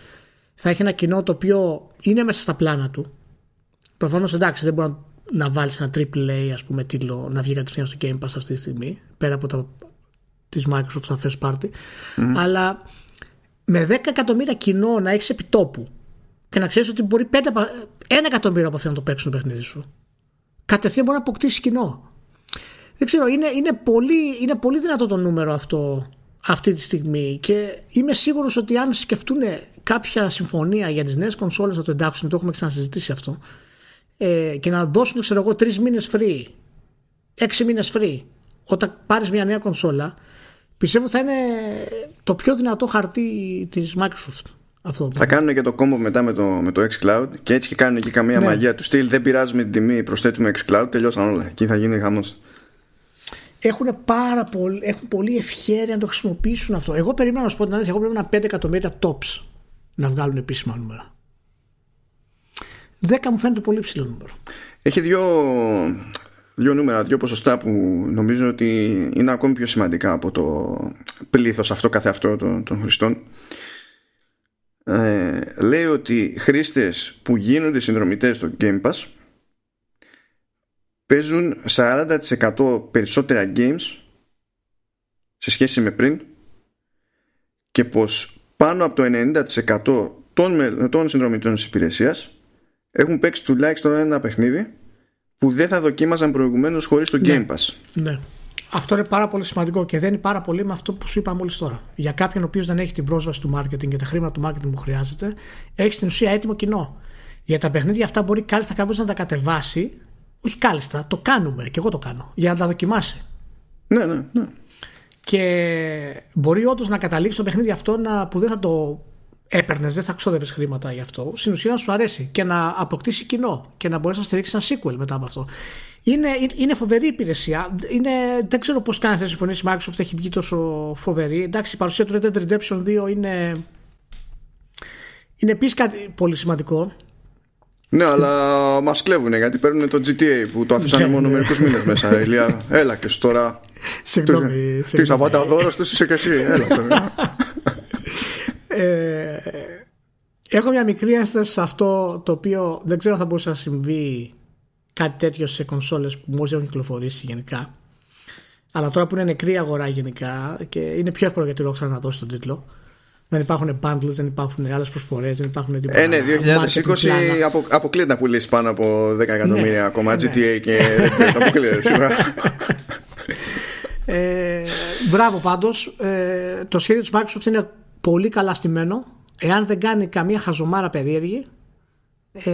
θα έχει ένα κοινό το οποίο είναι μέσα στα πλάνα του. Προφανώς εντάξει, δεν μπορεί να να βάλεις ένα AAA ας πούμε τίτλο να βγει κατευθείαν στο Game Pass αυτή τη στιγμή πέρα από τα της Microsoft στα first party αλλά με 10 εκατομμύρια κοινό να έχεις επιτόπου και να ξέρεις ότι μπορεί 5, ένα εκατομμύριο από αυτοί να το παίξουν το παιχνίδι σου κατευθείαν μπορεί να αποκτήσεις κοινό. Δεν ξέρω είναι, είναι, πολύ, είναι πολύ δυνατό το νούμερο αυτό αυτή τη στιγμή και είμαι σίγουρος ότι αν σκεφτούν κάποια συμφωνία για τις νέες κονσόλες να το εντάξουν το έχουμε ξανασυζητήσει αυτό ε, και να δώσουν ξέρω εγώ τρεις μήνες free έξι μήνες free όταν πάρεις μια νέα κονσόλα πιστεύω θα είναι το πιο δυνατό χαρτί της Microsoft αυτό θα κάνουν και το κόμπο μετά με το, με το xCloud και έτσι και κάνουν και καμία ναι. μαγεία τους στυλ δεν πειράζουμε την τιμή προσθέτουμε xCloud τελειώσαν όλα εκεί θα γίνει χαμός έχουν πάρα πολύ, έχουν πολύ ευχαίρεια να το χρησιμοποιήσουν αυτό. Εγώ περίμενα να σου πω την εγώ πρέπει να 5 εκατομμύρια tops να βγάλουν επίσημα νούμερα. 10 μου φαίνεται πολύ ψηλό νούμερο. Έχει δύο, δύο νούμερα, δύο ποσοστά που νομίζω ότι είναι ακόμη πιο σημαντικά από το πλήθος αυτό καθε αυτό των, των χρηστών. Ε, λέει ότι χρήστες που γίνονται συνδρομητές στο Game Pass παίζουν 40% περισσότερα games σε σχέση με πριν και πως πάνω από το 90% των, των συνδρομητών της υπηρεσίας έχουν παίξει τουλάχιστον ένα παιχνίδι που δεν θα δοκίμαζαν προηγουμένως χωρίς το ναι. Game Pass. Ναι. Αυτό είναι πάρα πολύ σημαντικό και δεν είναι πάρα πολύ με αυτό που σου είπα μόλις τώρα. Για κάποιον ο οποίος δεν έχει την πρόσβαση του marketing και τα χρήματα του marketing που χρειάζεται, έχει στην ουσία έτοιμο κοινό. Για τα παιχνίδια αυτά μπορεί κάλλιστα κάποιος να τα κατεβάσει όχι κάλλιστα, το κάνουμε και εγώ το κάνω για να τα δοκιμάσει. Ναι, ναι, ναι. Και μπορεί όντως να καταλήξει το παιχνίδι αυτό να, που δεν θα το έπαιρνες, δεν θα ξόδευες χρήματα γι' αυτό. Στην ουσία να σου αρέσει και να αποκτήσει κοινό και να μπορέσει να στηρίξεις ένα sequel μετά από αυτό. Είναι, είναι φοβερή υπηρεσία. Είναι, δεν ξέρω πώς κάνει αυτή τη συμφωνία η Microsoft έχει βγει τόσο φοβερή. Εντάξει, η παρουσία του Red Dead Redemption 2 είναι. Είναι επίσης κάτι πολύ σημαντικό ναι, αλλά μας κλέβουν γιατί παίρνουν το GTA που το αφήσανε μόνο μερικούς μήνες μέσα. Ηλία, [LAUGHS] έλα και τώρα. Συγγνώμη. Τι δώρο του είσαι και εσύ. Έλα τώρα. Ε, έχω μια μικρή ένσταση σε αυτό το οποίο δεν ξέρω αν θα μπορούσε να συμβεί κάτι τέτοιο σε κονσόλες που μόλις έχουν κυκλοφορήσει γενικά. Αλλά τώρα που είναι νεκρή αγορά γενικά και είναι πιο εύκολο για τη Rockstar να δώσει τον τίτλο δεν υπάρχουν bundles, δεν υπάρχουν άλλες προσφορές, δεν υπάρχουν τίποτα. Ε, ναι, 2020 απο, αποκλείεται να πουλήσει πάνω από 10 εκατομμύρια ναι, ακόμα ναι. GTA και αποκλείεται σίγουρα. ε, μπράβο πάντως. Ε, το σχέδιο της Microsoft είναι πολύ καλά στημένο. Εάν δεν κάνει καμία χαζομάρα περίεργη, ε,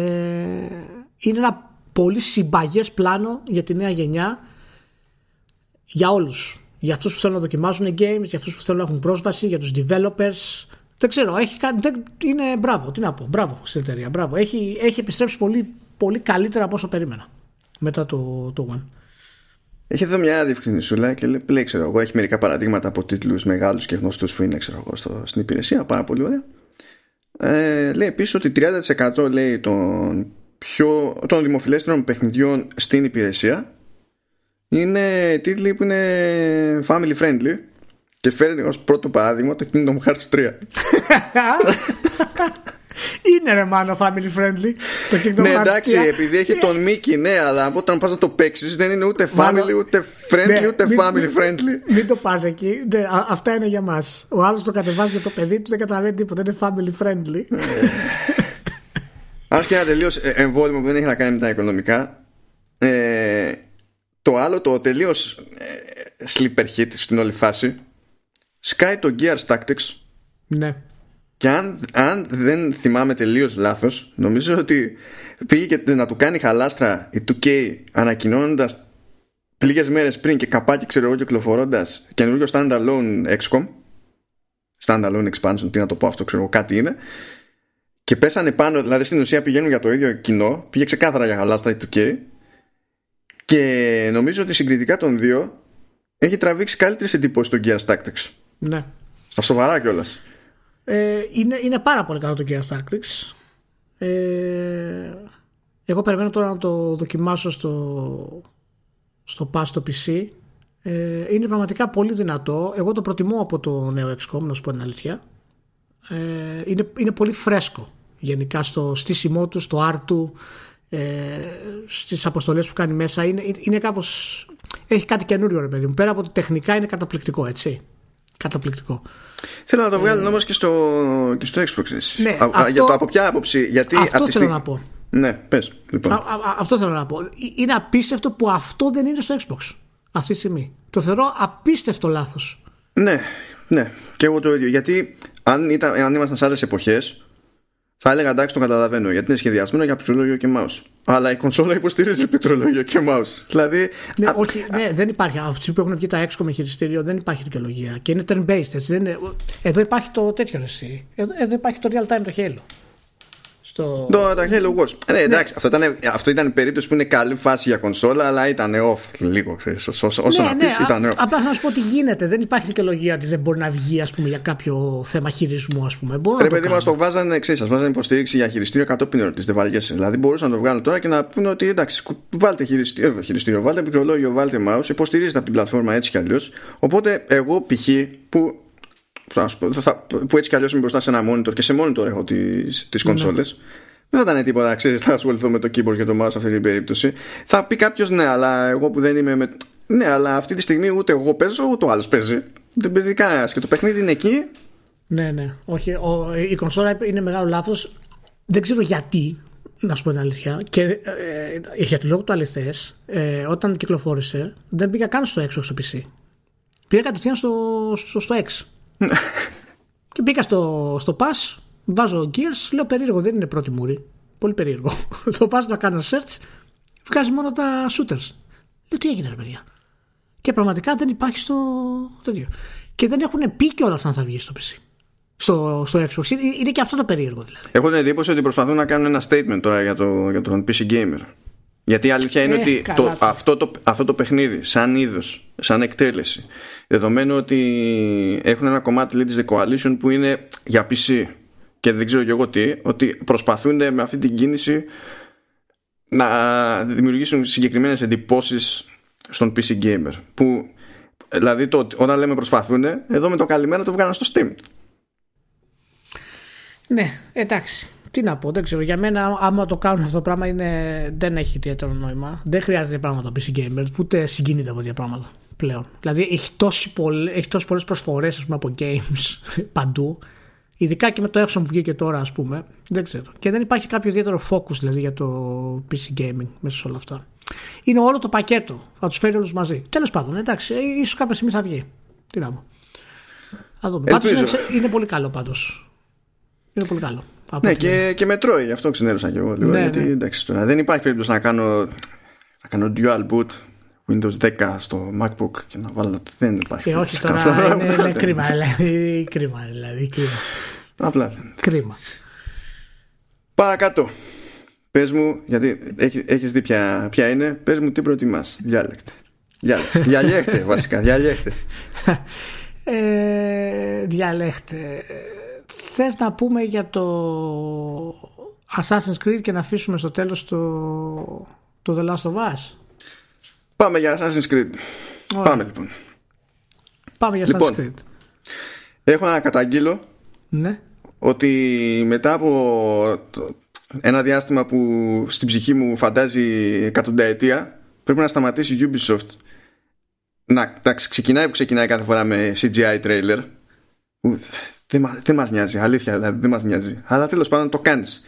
είναι ένα πολύ συμπαγές πλάνο για τη νέα γενιά για όλους για αυτούς που θέλουν να δοκιμάζουν games, για αυτούς που θέλουν να έχουν πρόσβαση, για τους developers. Δεν ξέρω, έχει κάνει, δεν, είναι μπράβο, τι να πω, μπράβο στην εταιρεία, μπράβο. Έχει, έχει επιστρέψει πολύ, πολύ καλύτερα από όσο περίμενα μετά το, το One. Έχει εδώ μια διευκρινισούλα και λέει, ξέρω εγώ, έχει μερικά παραδείγματα από τίτλους μεγάλους και γνωστούς που είναι, ξέρω εγώ, στο, στην υπηρεσία, πάρα πολύ ωραία. Ε, λέει επίσης ότι 30% λέει των, πιο, των δημοφιλέστερων παιχνιδιών στην υπηρεσία είναι τίτλοι που είναι family friendly και φέρνει ως πρώτο παράδειγμα το Kingdom Hearts 3 [LAUGHS] [LAUGHS] [LAUGHS] είναι ρε μάνο family friendly το Kingdom ναι, Hearts 3 εντάξει επειδή έχει τον Mickey ναι αλλά όταν πας να το παίξεις δεν είναι ούτε family ούτε friendly ναι, ούτε family friendly. μην το πας εκεί. Ναι, αυτά είναι για μας. Ο άλλος το κατεβάζει για το παιδί του δεν καταλαβαίνει τίποτα είναι family friendly. Αν και ένα τελείως ε, εμβόλυμο που δεν έχει να κάνει με τα οικονομικά. Ε, το άλλο, το τελείως ε, sleeper hit στην όλη φάση, σκάει το Gears Tactics. Ναι. Και αν, αν δεν θυμάμαι τελείως λάθος, νομίζω ότι πήγε και να του κάνει χαλάστρα η 2K ανακοινώνοντας λίγες μέρες πριν και καπάκι, ξέρω εγώ, κυκλοφορώντας καινούριο standalone XCOM. Standalone expansion, τι να το πω αυτό, ξέρω εγώ, κάτι είναι. Και πέσανε πάνω, δηλαδή στην ουσία πηγαίνουν για το ίδιο κοινό. Πήγε ξεκάθαρα για χαλάστρα η 2K και νομίζω ότι συγκριτικά των δύο έχει τραβήξει καλύτερες εντυπώσεις το Gears Tactics. Ναι. Στα σοβαρά κιόλας. Ε, είναι, είναι πάρα πολύ καλό το Gears Tactics. Ε, εγώ περιμένω τώρα να το δοκιμάσω στο, στο Pass στο PC. Ε, είναι πραγματικά πολύ δυνατό. Εγώ το προτιμώ από το νέο XCOM, να σου πω την αλήθεια. Ε, είναι, είναι πολύ φρέσκο γενικά στο στήσιμό του, στο art του ε, στις αποστολές που κάνει μέσα είναι, είναι κάπως έχει κάτι καινούριο ρε παιδί μου πέρα από ότι τεχνικά είναι καταπληκτικό έτσι καταπληκτικό Θέλω να το βγάλουν ε, όμως και στο, και στο Xbox ναι, α, αυτό, για το από ποια άποψη γιατί αυτό θέλω να πω. Ναι πες λοιπόν. α, α, αυτό θέλω να πω. Είναι απίστευτο που αυτό δεν είναι στο Xbox αυτή τη στιγμή. Το θεωρώ απίστευτο λάθος. Ναι ναι και εγώ το ίδιο. Γιατί αν, ήταν, αν ήμασταν σε άλλες εποχές θα έλεγα εντάξει το καταλαβαίνω γιατί είναι σχεδιασμένο για πληκτρολόγιο και mouse. Αλλά η κονσόλα υποστηρίζει πληκτρολόγιο και mouse. Δηλαδή. Ναι, όχι, ναι, δεν υπάρχει. Αυτοί που έχουν βγει τα έξω με χειριστήριο δεν υπάρχει δικαιολογία. Και είναι turn-based. Έτσι, δεν είναι... Εδώ υπάρχει το τέτοιο εσύ. Εδώ, εδώ υπάρχει το real time το Halo στο... Το, το Halo Wars. Ε, ναι, εντάξει, αυτό, ήταν, αυτό ήταν περίπτωση που είναι καλή φάση για κονσόλα, αλλά ήταν off λίγο. Ξέρεις, όσο ναι, να ναι, πεις, ήταν off. Απλά να σου πω τι γίνεται. Δεν υπάρχει δικαιολογία ότι δεν μπορεί να βγει ας πούμε, για κάποιο θέμα χειρισμού. Ας πούμε. Μπορώ Ρε παιδί μα το βάζανε, ξέρεις, σας βάζανε υποστήριξη για χειριστήριο κατόπιν ερωτής. Δεν βαριέσαι. Δηλαδή μπορούσαν να το βγάλουν τώρα και να πούνε ότι εντάξει, βάλτε χειριστήριο, ε, χειριστήριο βάλτε πληκτρολόγιο, βάλτε mouse. Υποστηρίζεται από την πλατφόρμα έτσι κι αλλιώς. Οπότε εγώ π.χ. που θα, που έτσι κι αλλιώς είμαι μπροστά σε ένα monitor και σε monitor έχω τι τις ναι. κονσόλες. Δεν θα ήταν τίποτα, ξέρεις, θα ασχοληθώ με το keyboard και το mouse σε αυτή την περίπτωση. Θα πει κάποιος, ναι, αλλά εγώ που δεν είμαι με. Ναι, αλλά αυτή τη στιγμή ούτε εγώ παίζω, ούτε ο άλλος παίζει. Δεν παίζει κανένας. Και το παιχνίδι είναι εκεί. Ναι, ναι. Όχι, ο, η κονσόλα είναι μεγάλο λάθος. Δεν ξέρω γιατί, να σου πω την αλήθεια. Και ε, ε για τη λόγο του αληθές, ε, όταν κυκλοφόρησε, δεν πήγα καν στο Xbox στο PC. Πήγα κατευθείαν στο, στο, στο X. [LAUGHS] και μπήκα στο, στο Pass, βάζω Gears, λέω περίεργο, δεν είναι πρώτη μούρη. Πολύ περίεργο. [LAUGHS] το πας να κάνω search, βγάζει μόνο τα shooters. Λέω τι έγινε ρε παιδιά. Και πραγματικά δεν υπάρχει στο τέτοιο. Και δεν έχουν πει κιόλας αν θα βγει στο PC. Στο, στο Xbox. Είναι και αυτό το περίεργο δηλαδή. Έχω την εντύπωση ότι προσπαθούν να κάνουν ένα statement τώρα για, το, για τον PC Gamer. Γιατί η αλήθεια είναι ε, ότι το, αυτό, το, αυτό το παιχνίδι, σαν είδος, σαν εκτέλεση, δεδομένου ότι έχουν ένα κομμάτι Lead the Coalition που είναι για PC και δεν ξέρω και εγώ τι, ότι προσπαθούν με αυτή την κίνηση να δημιουργήσουν συγκεκριμένες εντυπώσεις στον PC Gamer. Που, δηλαδή, το, όταν λέμε προσπαθούν, εδώ με το καλημέρα το βγάλαν στο Steam. Ναι, εντάξει. Τι να πω, δεν ξέρω. Για μένα, άμα το κάνουν αυτό το πράγμα, είναι, δεν έχει ιδιαίτερο νόημα. Δεν χρειάζεται πράγματα το PC Gamer, ούτε συγκίνηται από τέτοια πράγματα πλέον. Δηλαδή, έχει τόσες πολλές προσφορές από games [LAUGHS] παντού Ειδικά και με το έξω που βγήκε τώρα, ας πούμε. Δεν ξέρω. Και δεν υπάρχει κάποιο ιδιαίτερο focus δηλαδή για το PC gaming μέσα σε όλα αυτά. Είναι όλο το πακέτο. Θα τους φέρει όλους μαζί. Τέλος πάντων, εντάξει, ίσως κάποια στιγμή θα βγει. Τι να πω. Θα δούμε. Πάντως είναι, είναι, πολύ καλό πάντως. Είναι πολύ καλό. Ναι, και, και με τρώει, γι' αυτό ξενέρωσα κι εγώ λίγο. Ναι, γιατί ναι. εντάξει, τώρα, δεν υπάρχει περίπτωση να κάνω, να κάνω dual boot Windows 10 στο MacBook και να βάλω δεν υπάρχει. Και όχι τώρα είναι, είναι κρίμα δηλαδή. Κρίμα δηλαδή. Κρίμα. Απλά δεν. Κρίμα. Παρακάτω. Πες μου, γιατί έχεις δει ποια, ποια είναι, πες μου τι προτιμάς. Διάλεκτε. Διάλεκτε. διαλέχτε βασικά. Διαλέχτε. [LAUGHS] Ε, διαλέχτε. Θες να πούμε για το Assassin's Creed και να αφήσουμε στο τέλος το, το The Last of Us; Πάμε για Assassin's Creed. Πάμε λοιπόν. Πάμε για Assassin's λοιπόν, Creed. Έχω να καταγγείλω ναι. ότι μετά από ένα διάστημα που στην ψυχή μου φαντάζει εκατονταετία πρέπει να σταματήσει η Ubisoft να, να ξεκινάει που ξεκινάει κάθε φορά με CGI trailer δεν, δεν μας νοιάζει αλήθεια δηλαδή δεν μας νοιάζει αλλά τέλος πάντων το κάνεις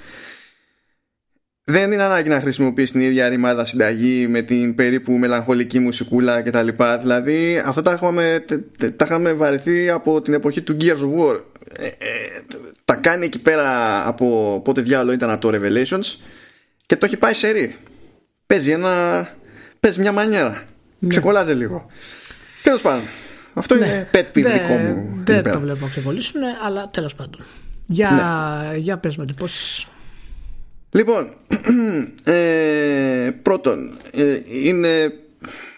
δεν είναι ανάγκη να χρησιμοποιήσει την ίδια ρημάδα συνταγή με την περίπου μελαγχολική μουσικούλα κτλ. Δηλαδή αυτά τα είχαμε, τα είχαμε βαρεθεί από την εποχή του Gears of War. Ε, ε, τα κάνει εκεί πέρα από πότε διάλογο ήταν από το Revelations και το έχει πάει σε ρί. Παίζει ένα. Παίζει μια μανιέρα. Ναι. Ξεκολλάτε λίγο. Τέλος πάντων. Αυτό ναι. είναι pet peeve δικό μου. Δεν το βλέπω να ξεκολλήσουν, αλλά τέλος πάντων. Για, ναι. για πες με πώς Λοιπόν, [CLEARS THROAT] ε, πρώτον, ε, είναι.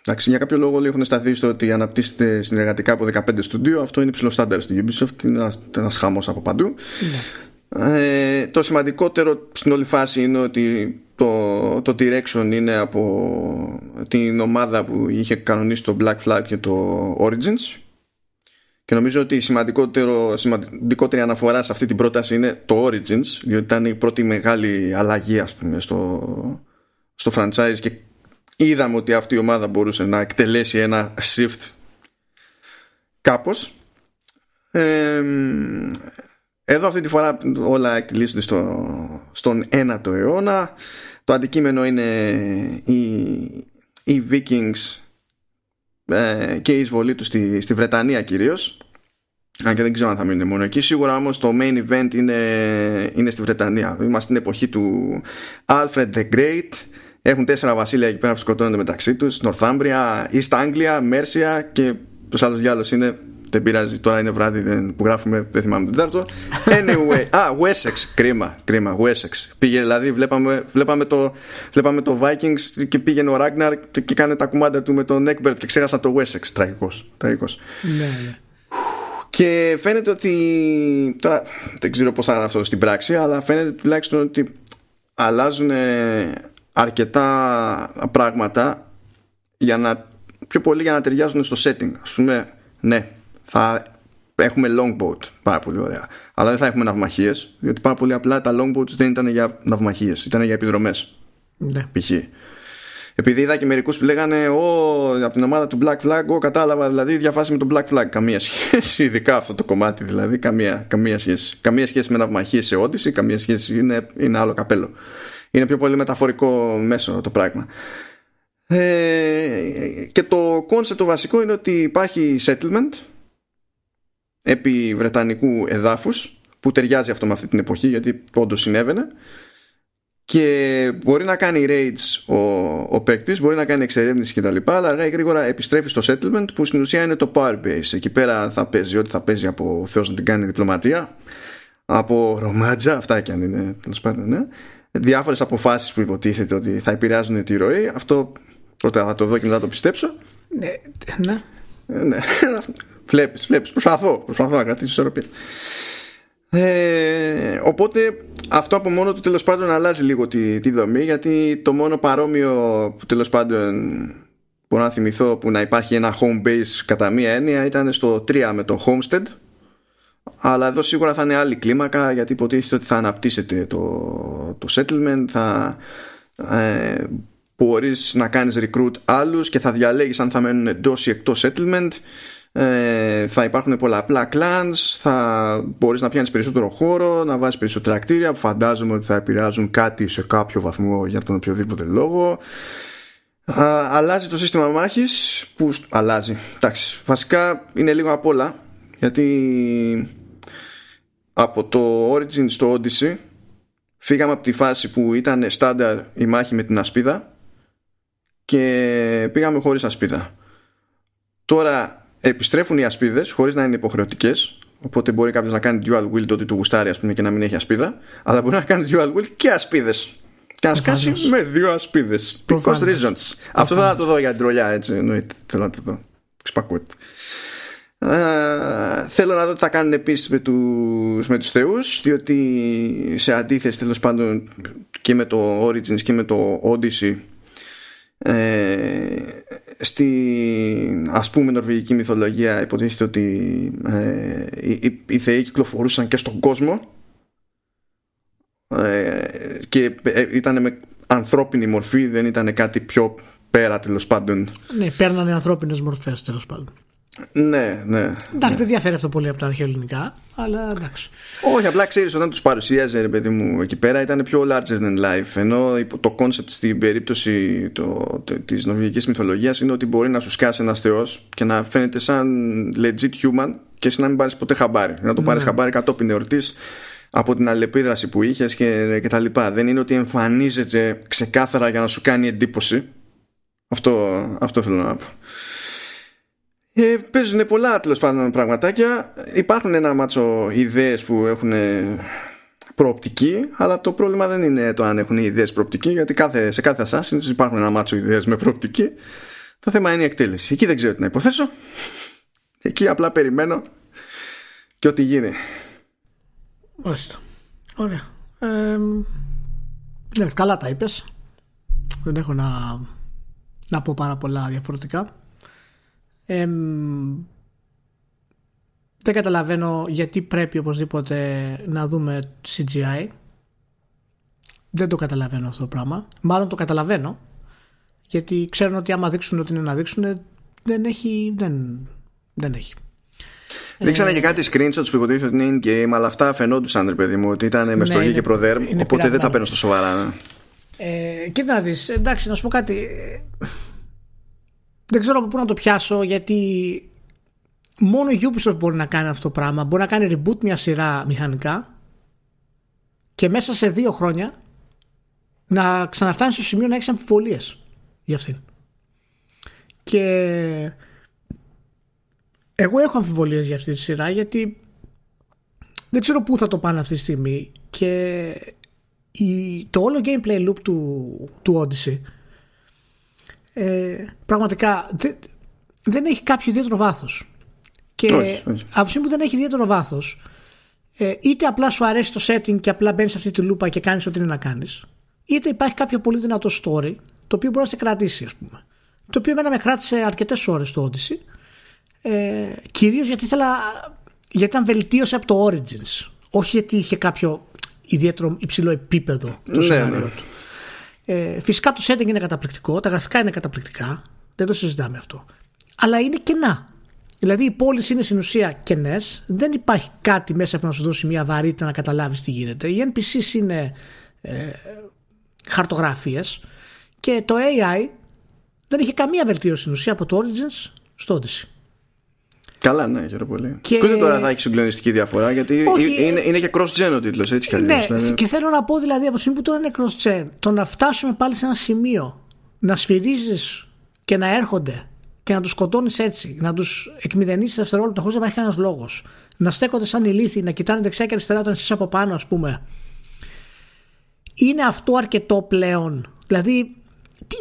Εντάξει, για κάποιο λόγο έχουν σταθεί στο ότι αναπτύσσεται συνεργατικά από 15 στούντιο. Αυτό είναι υψηλό στάνταρ στην Ubisoft. Είναι ένας χάμο από παντού. Ναι. Ε, το σημαντικότερο στην όλη φάση είναι ότι το, το direction είναι από την ομάδα που είχε κανονίσει το Black Flag και το Origins. Και νομίζω ότι η σημαντικότερο, σημαντικότερη αναφορά σε αυτή την πρόταση είναι το Origins, διότι ήταν η πρώτη μεγάλη αλλαγή ας πούμε, στο, στο franchise και είδαμε ότι αυτή η ομάδα μπορούσε να εκτελέσει ένα shift κάπως. Εδώ αυτή τη φορά όλα εκτελήσονται στο, στον 9ο αιώνα το αντικείμενο είναι οι, οι Vikings ε, και η εισβολή τους στη, στη Βρετανία κυρίως αν και δεν ξέρω αν θα μείνει μόνο εκεί. Σίγουρα όμως το main event είναι, είναι στη Βρετανία. Είμαστε στην εποχή του Alfred the Great. Έχουν τέσσερα βασίλεια εκεί πέρα που σκοτώνονται μεταξύ τους. Northumbria, East Anglia, Mercia και τους άλλους διάλογους είναι. Δεν πειράζει, τώρα είναι βράδυ που γράφουμε, δεν θυμάμαι τον τέταρτο. Anyway, [LAUGHS] α, Wessex, κρίμα, κρίμα, Wessex. Πήγε δηλαδή, βλέπαμε, βλέπαμε, το, βλέπαμε το Vikings και πήγαινε ο Ragnar και κάνει τα κουμάντα του με τον Egbert και ξέχασα το Wessex. Τραγικός, τραγικός. Ναι, ναι. Και φαίνεται ότι. Τώρα δεν ξέρω πώς θα είναι αυτό στην πράξη, αλλά φαίνεται τουλάχιστον ότι αλλάζουν αρκετά πράγματα για να, πιο πολύ για να ταιριάζουν στο setting. Α πούμε, ναι, θα έχουμε longboat. Πάρα πολύ ωραία. Αλλά δεν θα έχουμε ναυμαχίες, διότι πάρα πολύ απλά τα longboats δεν ήταν για ναυμαχίες, ήταν για επιδρομές. Ναι. Π.χ επειδή είδα και μερικούς που λέγανε Ω, από την ομάδα του Black Flag, εγώ κατάλαβα δηλαδή διαφάση με τον Black Flag. Καμία σχέση, [LAUGHS] ειδικά αυτό το κομμάτι δηλαδή. Καμία, καμία σχέση. Καμία σχέση με ναυμαχίες σε Odyssey, καμία σχέση είναι, είναι άλλο καπέλο. Είναι πιο πολύ μεταφορικό μέσο το πράγμα. Ε, και το κόνσεπτ το βασικό είναι ότι υπάρχει settlement επί βρετανικού εδάφους που ταιριάζει αυτό με αυτή την εποχή γιατί όντως συνέβαινε και μπορεί να κάνει raids ο, ο παίκτης, μπορεί να κάνει εξερεύνηση κτλ. Αλλά αργά ή γρήγορα επιστρέφει στο settlement που στην ουσία είναι το power base. Εκεί πέρα θα παίζει ό,τι θα παίζει από Θεός να την κάνει διπλωματία, από ρομάτζα, αυτά και αν είναι τέλος πάντων, ναι. Διάφορες αποφάσεις που υποτίθεται ότι θα επηρεάζουν τη ροή. Αυτό πρώτα θα το δω και μετά το πιστέψω. Ναι. ναι. Ε, ναι. βλέπεις, βλέπεις. Προσπαθώ, προσπαθώ να κρατήσω ισορροπία. Ε, οπότε αυτό από μόνο του τέλος πάντων αλλάζει λίγο τη, τη δομή γιατί το μόνο παρόμοιο που τέλος πάντων μπορώ να θυμηθώ που να υπάρχει ένα home base κατά μία έννοια ήταν στο 3 με το Homestead αλλά εδώ σίγουρα θα είναι άλλη κλίμακα γιατί υποτίθεται ότι θα αναπτύσσεται το, το settlement θα ε, μπορείς να κάνεις recruit άλλους και θα διαλέγεις αν θα μένουν εντός ή εκτός settlement. Ε, θα υπάρχουν πολλαπλά clans θα μπορείς να πιάνεις περισσότερο χώρο να βάζεις περισσότερα κτίρια που φαντάζομαι ότι θα επηρεάζουν κάτι σε κάποιο βαθμό για τον οποιοδήποτε λόγο. Α, αλλάζει το σύστημα μάχης που αλλάζει. Εντάξει, βασικά είναι λίγο απ' όλα γιατί από το Origin στο Odyssey φύγαμε από τη φάση που ήταν στάνταρ η μάχη με την ασπίδα και πήγαμε χωρίς ασπίδα τώρα επιστρέφουν οι ασπίδες χωρίς να είναι υποχρεωτικές. Οπότε μπορεί κάποιος να κάνει dual wield ότι του γουστάρει ας πούμε, και να μην έχει ασπίδα. Αλλά μπορεί να κάνει dual wield και ασπίδες. Και να σκάσει με δύο ασπίδες. Because reasons. Αυτό θα το δω για την τρολιά έτσι. Εννοείται. Θέλω να το δω. Ξυπακούεται. Uh, θέλω να δω τι θα κάνουν επίσης με τους, με τους θεούς διότι σε αντίθεση τέλος πάντων και με το Origins και με το Odyssey ε, στην ας πούμε νορβηγική μυθολογία υποτίθεται ότι ε, οι, οι θεοί κυκλοφορούσαν και στον κόσμο. Ε, και ε, ήταν με ανθρώπινη μορφή δεν ήταν κάτι πιο πέρα τέλος πάντων. Ναι παίρνανε ανθρώπινες μορφές τέλος πάντων ναι, ναι. Εντάξει, δεν διαφέρει αυτό πολύ από τα αρχαιοελληνικά, αλλά εντάξει. Όχι, απλά ξέρεις όταν τους παρουσίαζε, ρε παιδί μου, εκεί πέρα ήταν πιο larger than life. Ενώ το concept στην περίπτωση το, το, της νορβηγικής μυθολογίας είναι ότι μπορεί να σου σκάσει ένας θεός και να φαίνεται σαν legit human και εσύ να μην πάρεις ποτέ χαμπάρι. Να το πάρεις ναι. χαμπάρι κατόπιν εορτής από την αλληλεπίδραση που είχες και, και τα λοιπά. Δεν είναι ότι εμφανίζεται ξεκάθαρα για να σου κάνει εντύπωση. Αυτό, αυτό θέλω να πω. Ε, παίζουν πολλά τέλος πάντων πραγματάκια. Υπάρχουν ένα μάτσο ιδέες που έχουν προοπτική, αλλά το πρόβλημα δεν είναι το αν έχουν ιδέες προοπτική, γιατί κάθε, σε κάθε Assassin's υπάρχουν ένα μάτσο ιδέες με προοπτική. Το θέμα είναι η εκτέλεση. Εκεί δεν ξέρω τι να υποθέσω. Εκεί απλά περιμένω και ό,τι γίνει. Μάλιστα. Ωραία. Ε, ναι, καλά τα είπες. Δεν έχω να, να πω πάρα πολλά διαφορετικά δεν καταλαβαίνω γιατί πρέπει οπωσδήποτε να δούμε CGI δεν το καταλαβαίνω αυτό το πράγμα. Μάλλον το καταλαβαίνω. Γιατί ξέρουν ότι άμα δείξουν ότι είναι να δείξουν, δεν έχει. Δεν, δεν έχει. Δείξανε ε, και κάτι screenshots που υποτίθεται ότι είναι in-game, αλλά αυτά φαινόντουσαν, ρε παιδί μου, ότι ήταν με ναι, στοργή και προδέρμ, οπότε δεν τα παίρνω στο σοβαρά. Ναι. Ε, κοίτα να δεις, εντάξει, να σου πω κάτι. Δεν ξέρω από πού να το πιάσω, γιατί μόνο η Ubisoft μπορεί να κάνει αυτό το πράγμα. Μπορεί να κάνει reboot μια σειρά μηχανικά και μέσα σε δύο χρόνια να ξαναφτάνει στο σημείο να έχεις αμφιβολίες για αυτήν. Και εγώ έχω αμφιβολίες για αυτή τη σειρά γιατί δεν ξέρω πού θα το πάνε αυτή τη στιγμή και η, το όλο gameplay loop του, του Odyssey ε, πραγματικά δεν, δεν έχει κάποιο ιδιαίτερο βάθος και όχι, όχι. από τη στιγμή που δεν έχει ιδιαίτερο βάθος ε, είτε απλά σου αρέσει το setting και απλά μπαίνεις σε αυτή τη λούπα και κάνεις ό,τι είναι να κάνεις είτε υπάρχει κάποιο πολύ δυνατό story το οποίο μπορεί να σε κρατήσει ας πούμε το οποίο εμένα με κράτησε αρκετές ώρες το Odyssey ε, κυρίως γιατί ήθελα γιατί ήταν βελτίωση από το Origins όχι γιατί είχε κάποιο ιδιαίτερο υψηλό επίπεδο το ναι, ναι. του ε, φυσικά το setting είναι καταπληκτικό τα γραφικά είναι καταπληκτικά δεν το συζητάμε αυτό. Αλλά είναι κενά. Δηλαδή οι πόλεις είναι στην ουσία κενές δεν υπάρχει κάτι μέσα που να σου δώσει μια βαρύτητα να καταλάβεις τι γίνεται. Οι NPCs είναι ε, χαρτογράφειες και το AI δεν είχε καμία βελτίωση στην ουσία από το Origins στο Odyssey Καλά, ναι, χαίρομαι πολύ. Και... Ούτε τώρα θα έχεις συγκλονιστική διαφορά γιατί είναι, είναι και cross-gen ο τίτλος, έτσι κι αλλιώς. Ναι, δηλαδή. και θέλω να πω δηλαδή από τη στιγμή που τώρα είναι cross-gen, το να φτάσουμε πάλι σε ένα σημείο να σφυρίζεις και να έρχονται και να τους σκοτώνεις έτσι, να τους εκμηδενήσει δευτερόλεπτα χωρίς να υπάρχει κανένας λόγος, να στέκονται σαν ηλίθιοι, να κοιτάνε δεξιά και αριστερά όταν εσύ από πάνω, ας πούμε. Είναι αυτό αρκετό πλέον. Δηλαδή, τι,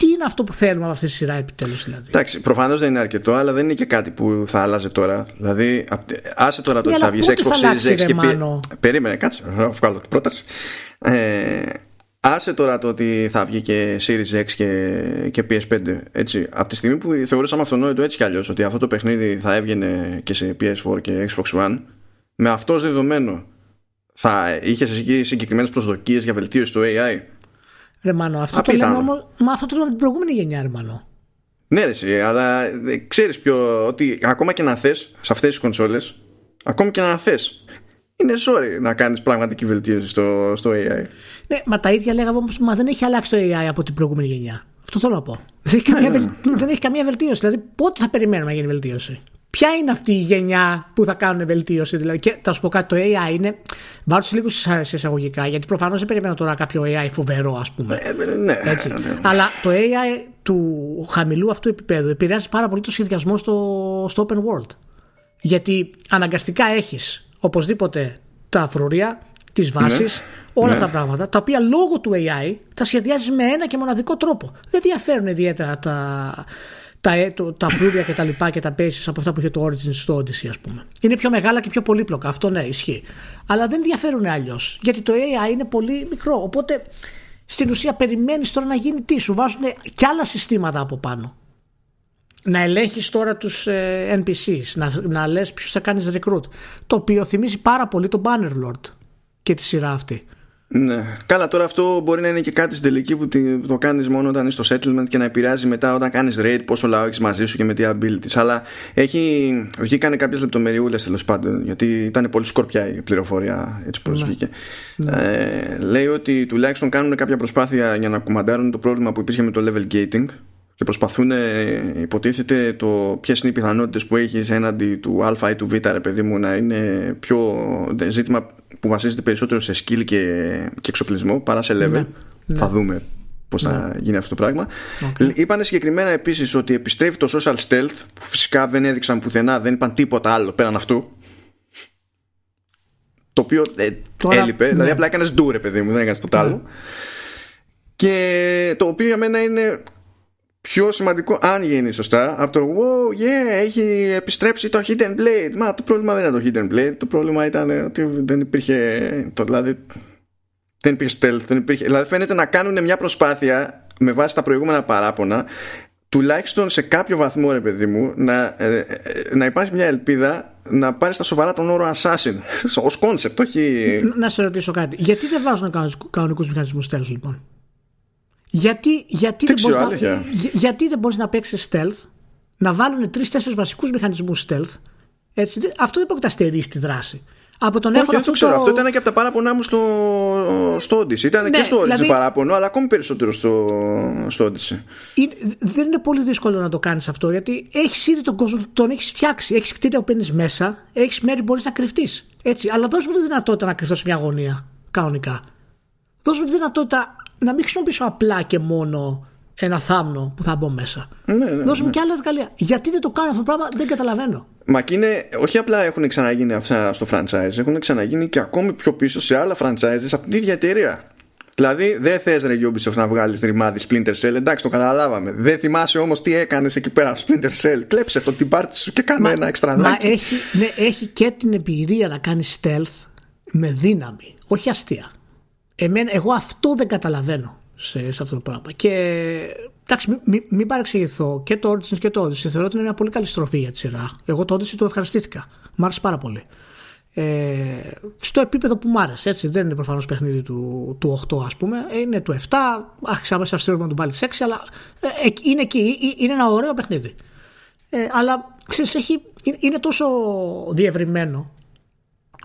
τι είναι αυτό που θέλουμε από αυτή τη σειρά επιτέλους δηλαδή; Εντάξει, προφανώς δεν είναι αρκετό, αλλά δεν είναι και κάτι που θα άλλαζε τώρα. Δηλαδή, άσε τώρα το ναι, ότι θα βγεις Xbox Series X και πει. Περίμενε, κάτσε, να βγάλω την πρόταση. Ε, άσε τώρα το ότι θα βγει και Series X και, και PS5. Έτσι. Από τη στιγμή που θεωρούσαμε αυτονόητο έτσι κι αλλιώς ότι αυτό το παιχνίδι θα έβγαινε και σε PS4 και Xbox One, με αυτό δεδομένο θα είχες εκεί συγκεκριμένες προσδοκίες για βελτίωση του AI. Ρε Μάνο, αυτό το λέμε όμως, μα αυτό το λέμε την προηγούμενη γενιά, ρε Μάνο. Ναι, ρε, αλλά ξέρεις ποιο, ότι ακόμα και να θες σε αυτές τις κονσόλες, ακόμα και να θες, είναι ζόρι να κάνεις πραγματική βελτίωση στο, στο AI. Ναι, μα τα ίδια λέγαμε όμως, μα δεν έχει αλλάξει το AI από την προηγούμενη γενιά. Αυτό θέλω να πω. Δεν έχει, καμία, ναι. δεν έχει καμία βελτίωση. Δηλαδή, πότε θα περιμένουμε να γίνει βελτίωση; Ποια είναι αυτή η γενιά που θα κάνουν βελτίωση, δηλαδή; Και θα σου πω κάτι, το AI είναι. Βάλω λίγο σε εισαγωγικά, γιατί προφανώς δεν περιμένω τώρα κάποιο AI φοβερό, ας πούμε. Ε, ε, ναι, Έτσι. Ναι. Αλλά το AI του χαμηλού αυτού επίπεδου επηρεάζει πάρα πολύ το σχεδιασμό στο, στο open world. Γιατί αναγκαστικά έχεις οπωσδήποτε τα φρουρία, τις βάσεις, ναι. όλα ναι. αυτά τα πράγματα, τα οποία λόγω του AI τα σχεδιάζεις με ένα και μοναδικό τρόπο. Δεν διαφέρουν ιδιαίτερα τα, τα, ε, το, τα φλούδια και τα λοιπά και τα bases από αυτά που είχε το Origins στο Odyssey, ας πούμε. Είναι πιο μεγάλα και πιο πολύπλοκα. Αυτό ναι, ισχύει. Αλλά δεν διαφέρουν αλλιώς. Γιατί το AI είναι πολύ μικρό. Οπότε στην ουσία περιμένεις τώρα να γίνει τι. Σου βάζουν και άλλα συστήματα από πάνω. Να ελέγχεις τώρα τους ε, NPCs, να, να λες ποιου θα κάνεις recruit. Το οποίο θυμίζει πάρα πολύ το Bannerlord και τη σειρά αυτή. Ναι. Καλά, τώρα αυτό μπορεί να είναι και κάτι στην τελική που το κάνεις μόνο όταν είσαι στο settlement και να επηρεάζει μετά όταν κάνεις raid πόσο λαό έχεις μαζί σου και με τι abilities. Αλλά έχει, βγήκανε κάποιες λεπτομεριούλες τέλος πάντων, γιατί ήταν πολύ σκορπιά η πληροφορία έτσι πώ ναι. βγήκε. Ναι. Ε, λέει ότι τουλάχιστον κάνουν κάποια προσπάθεια για να κουμαντάρουν το πρόβλημα που υπήρχε με το level gating και προσπαθούν, υποτίθεται, το ποιες είναι οι πιθανότητες που έχεις έναντι του Α ή του Β, ρε παιδί μου, να είναι πιο ζήτημα που βασίζεται περισσότερο σε skill και, και εξοπλισμό παρά σε level. Ναι, ναι. Θα δούμε πώς θα ναι. γίνει αυτό το πράγμα. Okay. Είπανε συγκεκριμένα επίσης ότι επιστρέφει το social stealth, που φυσικά δεν έδειξαν πουθενά, δεν είπαν τίποτα άλλο πέραν αυτού. Το οποίο ε, Τώρα, έλειπε, δηλαδή απλά έκανες ντου, ρε παιδί μου, δεν έκανες τίποτα άλλο. Και το οποίο για μένα είναι πιο σημαντικό αν γίνει σωστά από το wow yeah έχει επιστρέψει το hidden blade μα το πρόβλημα δεν ήταν το hidden blade το πρόβλημα ήταν ότι δεν υπήρχε το, δηλαδή δεν υπήρχε stealth δεν υπήρχε, δηλαδή φαίνεται να κάνουν μια προσπάθεια με βάση τα προηγούμενα παράπονα τουλάχιστον σε κάποιο βαθμό ρε παιδί μου να, ε, ε, να υπάρχει μια ελπίδα να πάρεις στα σοβαρά τον όρο Assassin [LAUGHS] ως κόνσεπτ, όχι. Να σε ρωτήσω κάτι. Γιατί δεν βάζουν κανονικούς μηχανισμούς stealth, λοιπόν; Γιατί, γιατί, δεν, ξέρω, μπορείς να, γιατί δεν μπορείς να παίξεις stealth, να βάλουν τρει-τέσσερι βασικούς μηχανισμούς stealth. Έτσι, αυτό δεν μπορεί να στερήσει τη δράση από τον Όχι, αυτό ξέρω. Αυτό ήταν και από τα παράπονά μου στο, στο Odyssey. Ήταν ναι, και στο Odyssey δηλαδή... παράπονο, αλλά ακόμη περισσότερο στο, στο Odyssey. δεν είναι πολύ δύσκολο να το κάνεις αυτό, γιατί έχεις ήδη τον κόσμο, τον έχεις φτιάξει. Έχεις κτίρια που παίρνεις μέσα, έχεις μέρη που μπορείς να κρυφτείς. Έτσι. Αλλά δώσ' μου τη δυνατότητα να κρυφτώ σε μια γωνία, κανονικά. Δώσ' μου τη δυνατότητα να μην χρησιμοποιήσω απλά και μόνο ένα θάμνο που θα μπω μέσα. Ναι, ναι, Δώσ' μου ναι. και άλλα εργαλεία. Γιατί δεν το κάνω αυτό το πράγμα, δεν καταλαβαίνω. Μα και είναι, όχι απλά έχουν ξαναγίνει αυτά στο franchise, έχουν ξαναγίνει και ακόμη πιο πίσω σε άλλα franchises από την ίδια εταιρεία. Δηλαδή, δεν θες ρε Ubisoft να βγάλεις ρημάδι Splinter Cell. Εντάξει, το καταλάβαμε. Δεν θυμάσαι όμως τι έκανες εκεί πέρα Splinter Cell. Κλέψε το την πάρτι σου και κάνε ένα έξτρα Μα έχει, ναι, έχει και την εμπειρία να κάνεις stealth με δύναμη, όχι αστεία. Εμένα, εγώ αυτό δεν καταλαβαίνω σε, σε αυτό το πράγμα. Και εντάξει, μην μη, μη παρεξηγηθώ και το Origins και το Odyssey. Θεωρώ ότι είναι μια πολύ καλή στροφή για τη σειρά. Εγώ το Odyssey το ευχαριστήθηκα. Μ' άρεσε πάρα πολύ. Ε, στο επίπεδο που μου άρεσε, έτσι. Δεν είναι προφανώς παιχνίδι του, του 8, ας πούμε. Είναι του 7. Άρχισα μέσα στο να του βάλεις 6, αλλά ε, είναι εκεί. Ε, είναι ένα ωραίο παιχνίδι. Ε, αλλά ξέρεις, έχει, είναι τόσο διευρυμένο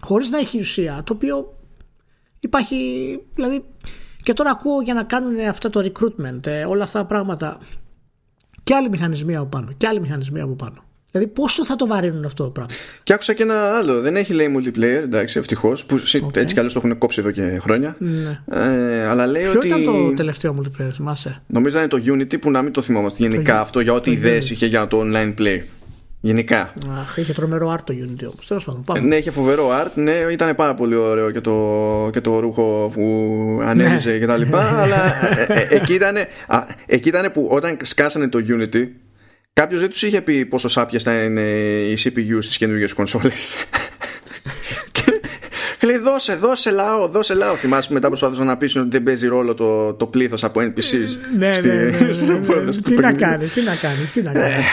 χωρίς να έχει ουσία το οποίο υπάρχει δηλαδή και τώρα ακούω για να κάνουν αυτό το recruitment, ε, όλα αυτά τα πράγματα. Και άλλοι μηχανισμοί από πάνω. Και άλλοι μηχανισμοί από πάνω. Δηλαδή, πόσο θα το βαρύνουν αυτό το πράγμα; Και άκουσα και ένα άλλο. Δεν έχει λέει multiplayer, εντάξει, ευτυχώς. Που okay. έτσι κι αλλιώς το έχουν κόψει εδώ και χρόνια. Ναι. Ε, αλλά λέει Ποιο ότι. ήταν το τελευταίο multiplayer, θυμάσαι; Νομίζω είναι το Unity που να μην το θυμόμαστε γενικά αυτό για ό,τι ιδέες είχε για το online play. Γενικά. Αχ, είχε τρομερό art το Unity όμως. Τέλος πάντων. Πάμε. Ναι, είχε φοβερό art. Ναι, ήταν πάρα πολύ ωραίο και το, και το ρούχο που ανέβησε ναι. και τα λοιπά. [LAUGHS] αλλά ε, ε, εκεί, ήταν, εκεί ήταν που όταν σκάσανε το Unity, κάποιος δεν τους είχε πει πόσο σάπια θα είναι οι CPU στις καινούργιες κονσόλες. [LAUGHS] Και λέει δώσε, δώσε λαό, δώσε λαό. Θυμάσαι μετά προσπαθούσαν να πείσουν ότι δεν παίζει ρόλο το, το πλήθος από NPCs. Ναι, στη, ναι, ναι, ναι, ναι. Τι να κάνεις, τι να κάνεις, τι να κάνεις. Ε,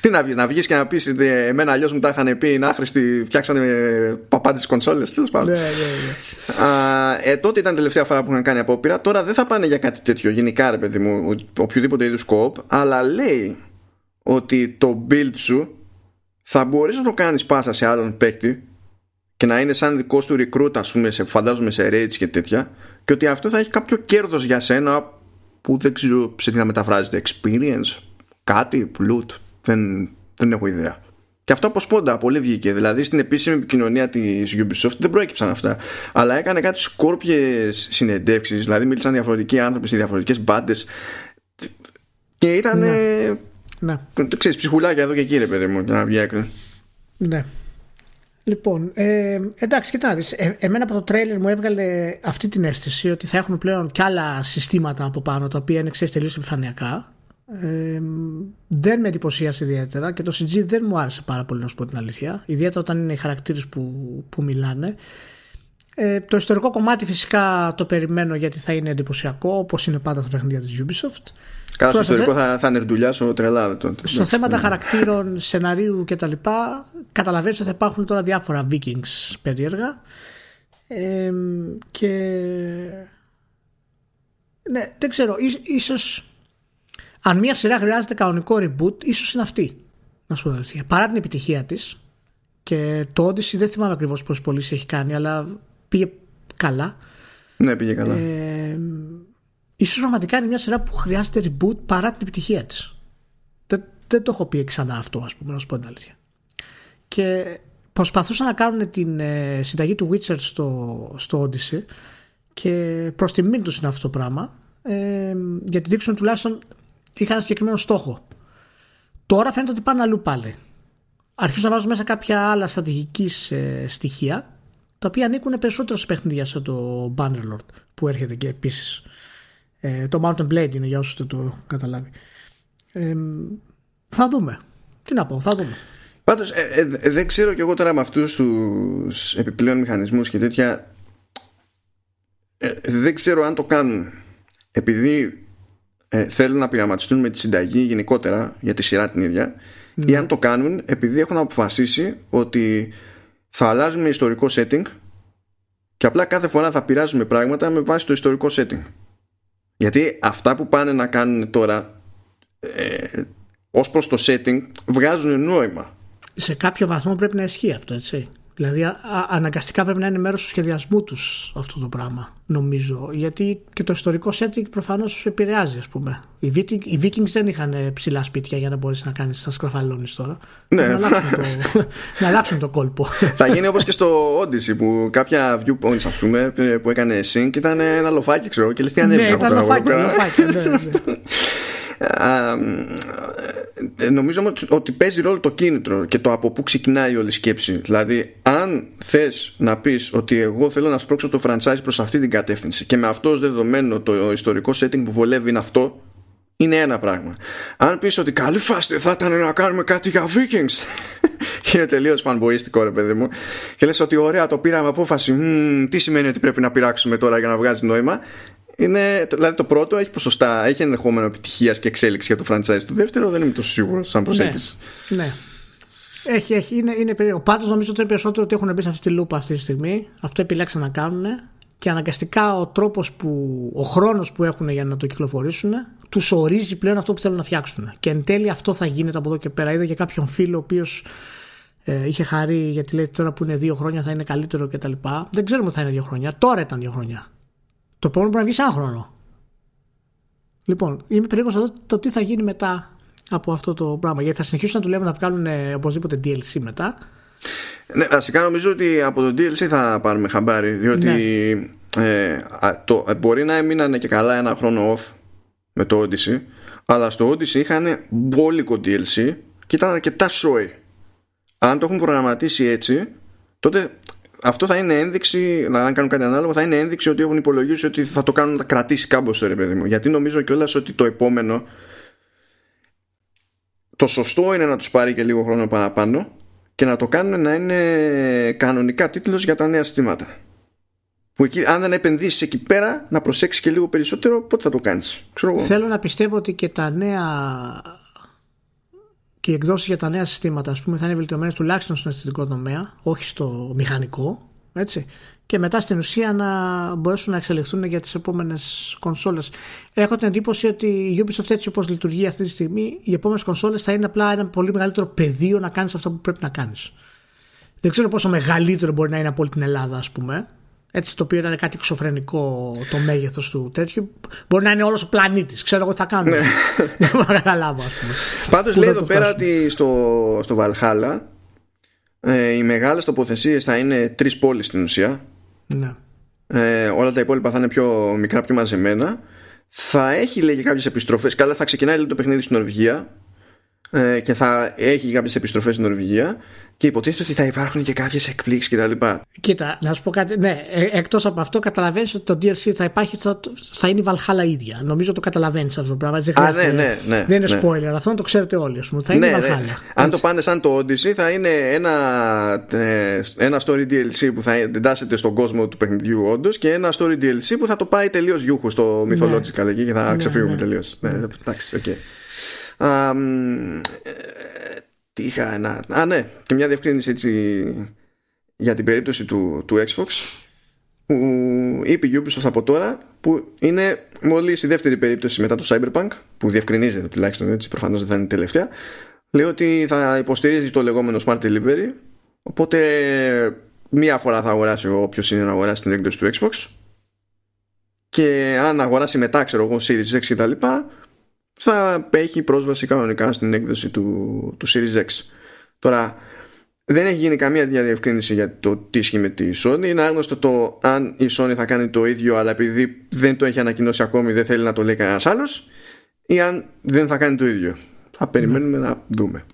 τι να βγεις, να βγεις και να πεις εμένα αλλιώς μου τα είχαν πει είναι άχρηστοι, φτιάξανε παπάντε κονσόλες. Τέλος πάντων. Ναι, ναι, ναι. Ε, τότε ήταν η τελευταία φορά που είχαν κάνει απόπειρα. Τώρα δεν θα πάνε για κάτι τέτοιο γενικά, ρε παιδί μου, οποιοδήποτε είδους σκοπ, αλλά λέει ότι το build σου θα μπορείς να το κάνεις πάσα σε άλλον παίκτη και να είναι σαν δικό του recruit, ας πούμε, σε, φαντάζομαι σε raids και τέτοια, και ότι αυτό θα έχει κάποιο κέρδος για σένα που δεν ξέρω σε τι θα μεταφράζεται. Experience, κάτι, loot. Δεν, δεν έχω ιδέα. Και αυτό από σπόντα πολύ βγήκε. Δηλαδή στην επίσημη επικοινωνία της Ubisoft δεν προέκυψαν αυτά. Αλλά έκανε κάτι σκόρπιες συνεντεύξεις. Δηλαδή μίλησαν διαφορετικοί άνθρωποι σε διαφορετικές μπάντες. Και ήταν. Ναι. ναι. Ξέρεις, ψυχουλάκια εδώ και εκεί, ρε παιδί μου, για να βγει Ναι. Λοιπόν, ε, εντάξει, κοιτά, ε, εμένα από το τρέιλερ μου έβγαλε αυτή την αίσθηση ότι θα έχουμε πλέον κι άλλα συστήματα από πάνω τα οποία είναι ξέρεις τελείως επιφανειακά. Ε, δεν με εντυπωσίασε ιδιαίτερα και το CG δεν μου άρεσε πάρα πολύ να σου πω την αλήθεια. Ιδιαίτερα όταν είναι οι χαρακτήρες που, που μιλάνε. Ε, το ιστορικό κομμάτι φυσικά το περιμένω γιατί θα είναι εντυπωσιακό όπως είναι πάντα στα παιχνίδια της Ubisoft. Καλά, στο ιστορικό θα, θα είναι δουλειά σου τρελά. Στο θέμα των χαρακτήρων, σεναρίου κτλ. Καταλαβαίνεις ότι θα υπάρχουν τώρα διάφορα Vikings περίεργα. Ε, και. Ναι, δεν ξέρω. ίσως αν μια σειρά χρειάζεται κανονικό reboot, ίσως είναι αυτή. Να σου πω Παρά την επιτυχία της και το Odyssey δεν θυμάμαι ακριβώς πόσες πωλήσεις έχει κάνει, αλλά πήγε καλά. Ναι, πήγε καλά. Ε, ίσως πραγματικά είναι μια σειρά που χρειάζεται reboot παρά την επιτυχία της. Δεν, δεν το έχω πει ξανά αυτό, ας πούμε, να σου πω την αλήθεια. Και προσπαθούσαν να κάνουν την ε, συνταγή του Witcher στο, στο Odyssey και προς τιμήν τους είναι αυτό το πράγμα. Ε, γιατί δείξουν τουλάχιστον είχαν ένα συγκεκριμένο στόχο. Τώρα φαίνεται ότι πάνε αλλού πάλι. Αρχίζουν να βάζουν μέσα κάποια άλλα στρατηγικής ε, στοιχεία τα οποία ανήκουν περισσότερο σε παιχνίδια σαν το Bannerlord που έρχεται και επίσης. Ε, το Mountain Blade είναι για όσους δεν το καταλάβει. Ε, θα δούμε. Τι να πω, θα δούμε. Πάντως, ε, ε, δεν ξέρω κι εγώ τώρα με αυτούς τους επιπλέον μηχανισμούς και τέτοια. δεν ξέρω αν το κάνουν επειδή θέλουν να πειραματιστούν με τη συνταγή γενικότερα για τη σειρά την ίδια ή αν το κάνουν επειδή έχουν αποφασίσει ότι θα αλλάζουμε ιστορικό setting και απλά κάθε φορά θα πειράζουμε πράγματα με βάση το ιστορικό setting. Γιατί αυτά που πάνε να κάνουν τώρα ε, ως προς το setting βγάζουν νόημα. Σε κάποιο βαθμό πρέπει να ισχύει αυτό, έτσι. Δηλαδή α, αναγκαστικά πρέπει να είναι μέρος του σχεδιασμού τους αυτό το πράγμα, νομίζω. Γιατί και το ιστορικό setting προφανώς επηρεάζει, ας πούμε. Οι, Vikings, οι Vikings δεν είχαν ψηλά σπίτια για να μπορείς να κάνεις να σκραφαλώνεις τώρα. Ναι. Να αλλάξουν, το, να αλλάξουν το κόλπο. Θα γίνει όπως και στο Odyssey που κάποια viewpoints ας πούμε που έκανε sync ήταν ένα λοφάκι ξέρω και λες τι ανέβει ναι, από ήταν τώρα. λοφάκι, λοφάκι, ναι, ναι. [LAUGHS] Ε, νομίζω ότι- ότι παίζει ρόλο το κίνητρο και το από πού ξεκινάει όλη η σκέψη. Δηλαδή, αν θες να πεις ότι εγώ θέλω να σπρώξω το franchise προς αυτή την κατεύθυνση και με αυτό ως δεδομένο το ιστορικό setting που βολεύει είναι αυτό, είναι ένα πράγμα. Αν πεις ότι καλή φάση θα ήταν να κάνουμε κάτι για Vikings, και [LAUGHS] είναι τελείως φανμποϊστικό ρε παιδί μου, και λες ότι ωραία το πήραμε απόφαση, «Μμμ, τι σημαίνει ότι πρέπει να πειράξουμε τώρα για να βγάζει νόημα. Είναι, δηλαδή το πρώτο έχει ποσοστά, έχει ενδεχόμενο επιτυχίας και εξέλιξη για το franchise. Το δεύτερο δεν είμαι τόσο σίγουρος σαν προσέγγιση. ναι. Έχει, έχει, είναι, είναι περίεργο. Πάντως νομίζω ότι είναι περισσότερο ότι έχουν μπει σε αυτή τη λούπα αυτή τη στιγμή. Αυτό επιλέξαν να κάνουν και αναγκαστικά ο τρόπος που. ο χρόνος που έχουν για να το κυκλοφορήσουν τους ορίζει πλέον αυτό που θέλουν να φτιάξουν. Και εν τέλει αυτό θα γίνεται από εδώ και πέρα. Είδα και κάποιον φίλο ο οποίος ε, είχε χαρεί γιατί λέει τώρα που είναι δύο χρόνια θα είναι καλύτερο κτλ. Δεν ξέρουμε ότι θα είναι δύο χρόνια. Τώρα ήταν δύο χρόνια. Το επόμενο μπορεί να βγει σε ένα χρόνο. Λοιπόν, είμαι περίεργος να δω το τι θα γίνει μετά από αυτό το πράγμα. Γιατί θα συνεχίσουν να δουλεύουν να βγάλουν ε, οπωσδήποτε DLC μετά. Ναι, βασικά νομίζω ότι από το DLC θα πάρουμε χαμπάρι, διότι ε, α, το, ε, μπορεί να έμειναν και καλά ένα χρόνο off με το Odyssey, αλλά στο Odyssey είχαν μπόλικο DLC και ήταν αρκετά σόι. Αν το έχουν προγραμματίσει έτσι, τότε αυτό θα είναι ένδειξη, δηλαδή αν κάνουν κάτι ανάλογο, θα είναι ένδειξη ότι έχουν υπολογίσει ότι θα το κάνουν να κρατήσει κάμποσο, ρε παιδί μου. Γιατί νομίζω κιόλας ότι το επόμενο το σωστό είναι να τους πάρει και λίγο χρόνο παραπάνω και να το κάνουν να είναι κανονικά τίτλος για τα νέα συστήματα. Που εκεί, αν δεν επενδύσεις εκεί πέρα, να προσέξεις και λίγο περισσότερο, πότε θα το κάνεις. Ξέρω εγώ. Θέλω να πιστεύω ότι και τα νέα και οι εκδόσεις για τα νέα συστήματα ας πούμε, θα είναι βελτιωμένες τουλάχιστον στον αισθητικό τομέα, όχι στο μηχανικό. Έτσι. Και μετά στην ουσία να μπορέσουν να εξελιχθούν για τις επόμενες κονσόλες. Έχω την εντύπωση ότι η Ubisoft έτσι όπως λειτουργεί αυτή τη στιγμή, οι επόμενες κονσόλες θα είναι απλά ένα πολύ μεγαλύτερο πεδίο να κάνεις αυτό που πρέπει να κάνεις. Δεν ξέρω πόσο μεγαλύτερο μπορεί να είναι από όλη την Ελλάδα, ας πούμε. Έτσι, το οποίο ήταν κάτι εξωφρενικό το μέγεθος του τέτοιου. Μπορεί να είναι όλος ο πλανήτης. Ξέρω εγώ τι θα κάνουν. [LAUGHS] Δεν μπορώ να καταλάβω, ας πούμε. Πάντως Πού λέει θα εδώ το πέρα φτάσουμε. ότι στο, στο Valhalla ε, οι μεγάλες τοποθεσίες θα είναι τρεις πόλεις στην ουσία. Ναι. Ε, όλα τα υπόλοιπα θα είναι πιο μικρά, πιο μαζεμένα. Θα έχει λέει κάποιες επιστροφές. Καλά, θα ξεκινάει λέει, το παιχνίδι στην Νορβηγία ε, και θα έχει κάποιες επιστροφές στην Νορβηγία και υποτίθεται ότι θα υπάρχουν και κάποιες εκπλήξεις κτλ. Κοίτα, να σου πω κάτι. Ναι, εκτός από αυτό, καταλαβαίνεις ότι το DLC θα υπάρχει, θα, θα είναι η Valhalla ίδια. Νομίζω το καταλαβαίνεις αυτό το πράγμα. Δεν, Α, χρειάζεται- ναι, ναι, ναι, δεν είναι ναι. spoiler. Αυτό το ξέρετε όλοι. Ας πούμε. Θα είναι η Valhalla. Αν Έτσι. το πάνε σαν το Odyssey θα είναι ένα, ε, ένα story DLC που θα εντάσσεται στον κόσμο του παιχνιδιού όντως και ένα story DLC που θα το πάει τελείως γιούχου στο Mythological εκεί και θα ξεφύγουμε ναι. τελείως. Ναι, εντάξει, οκ. Α, μ, ε, Τι είχα ένα. Α, ναι, και μια διευκρίνηση έτσι για την περίπτωση του, του Xbox που είπε η Ubisoft από τώρα που είναι μόλις η δεύτερη περίπτωση μετά το Cyberpunk που διευκρινίζεται τουλάχιστον έτσι προφανώς δεν θα είναι η τελευταία λέει ότι θα υποστηρίζει το λεγόμενο Smart Delivery οπότε μία φορά θα αγοράσει όποιος είναι να αγοράσει την έκδοση του Xbox και αν αγοράσει μετά ξέρω εγώ Series X και τα λοιπά θα έχει πρόσβαση κανονικά στην έκδοση του, του Series X τώρα δεν έχει γίνει καμία διαδιευκρίνηση για το τι ισχύει με τη Sony. Είναι άγνωστο το αν η Sony θα κάνει το ίδιο, αλλά επειδή δεν το έχει ανακοινώσει ακόμη, δεν θέλει να το λέει κανένας άλλος, ή αν δεν θα κάνει το ίδιο. Θα περιμένουμε να δούμε.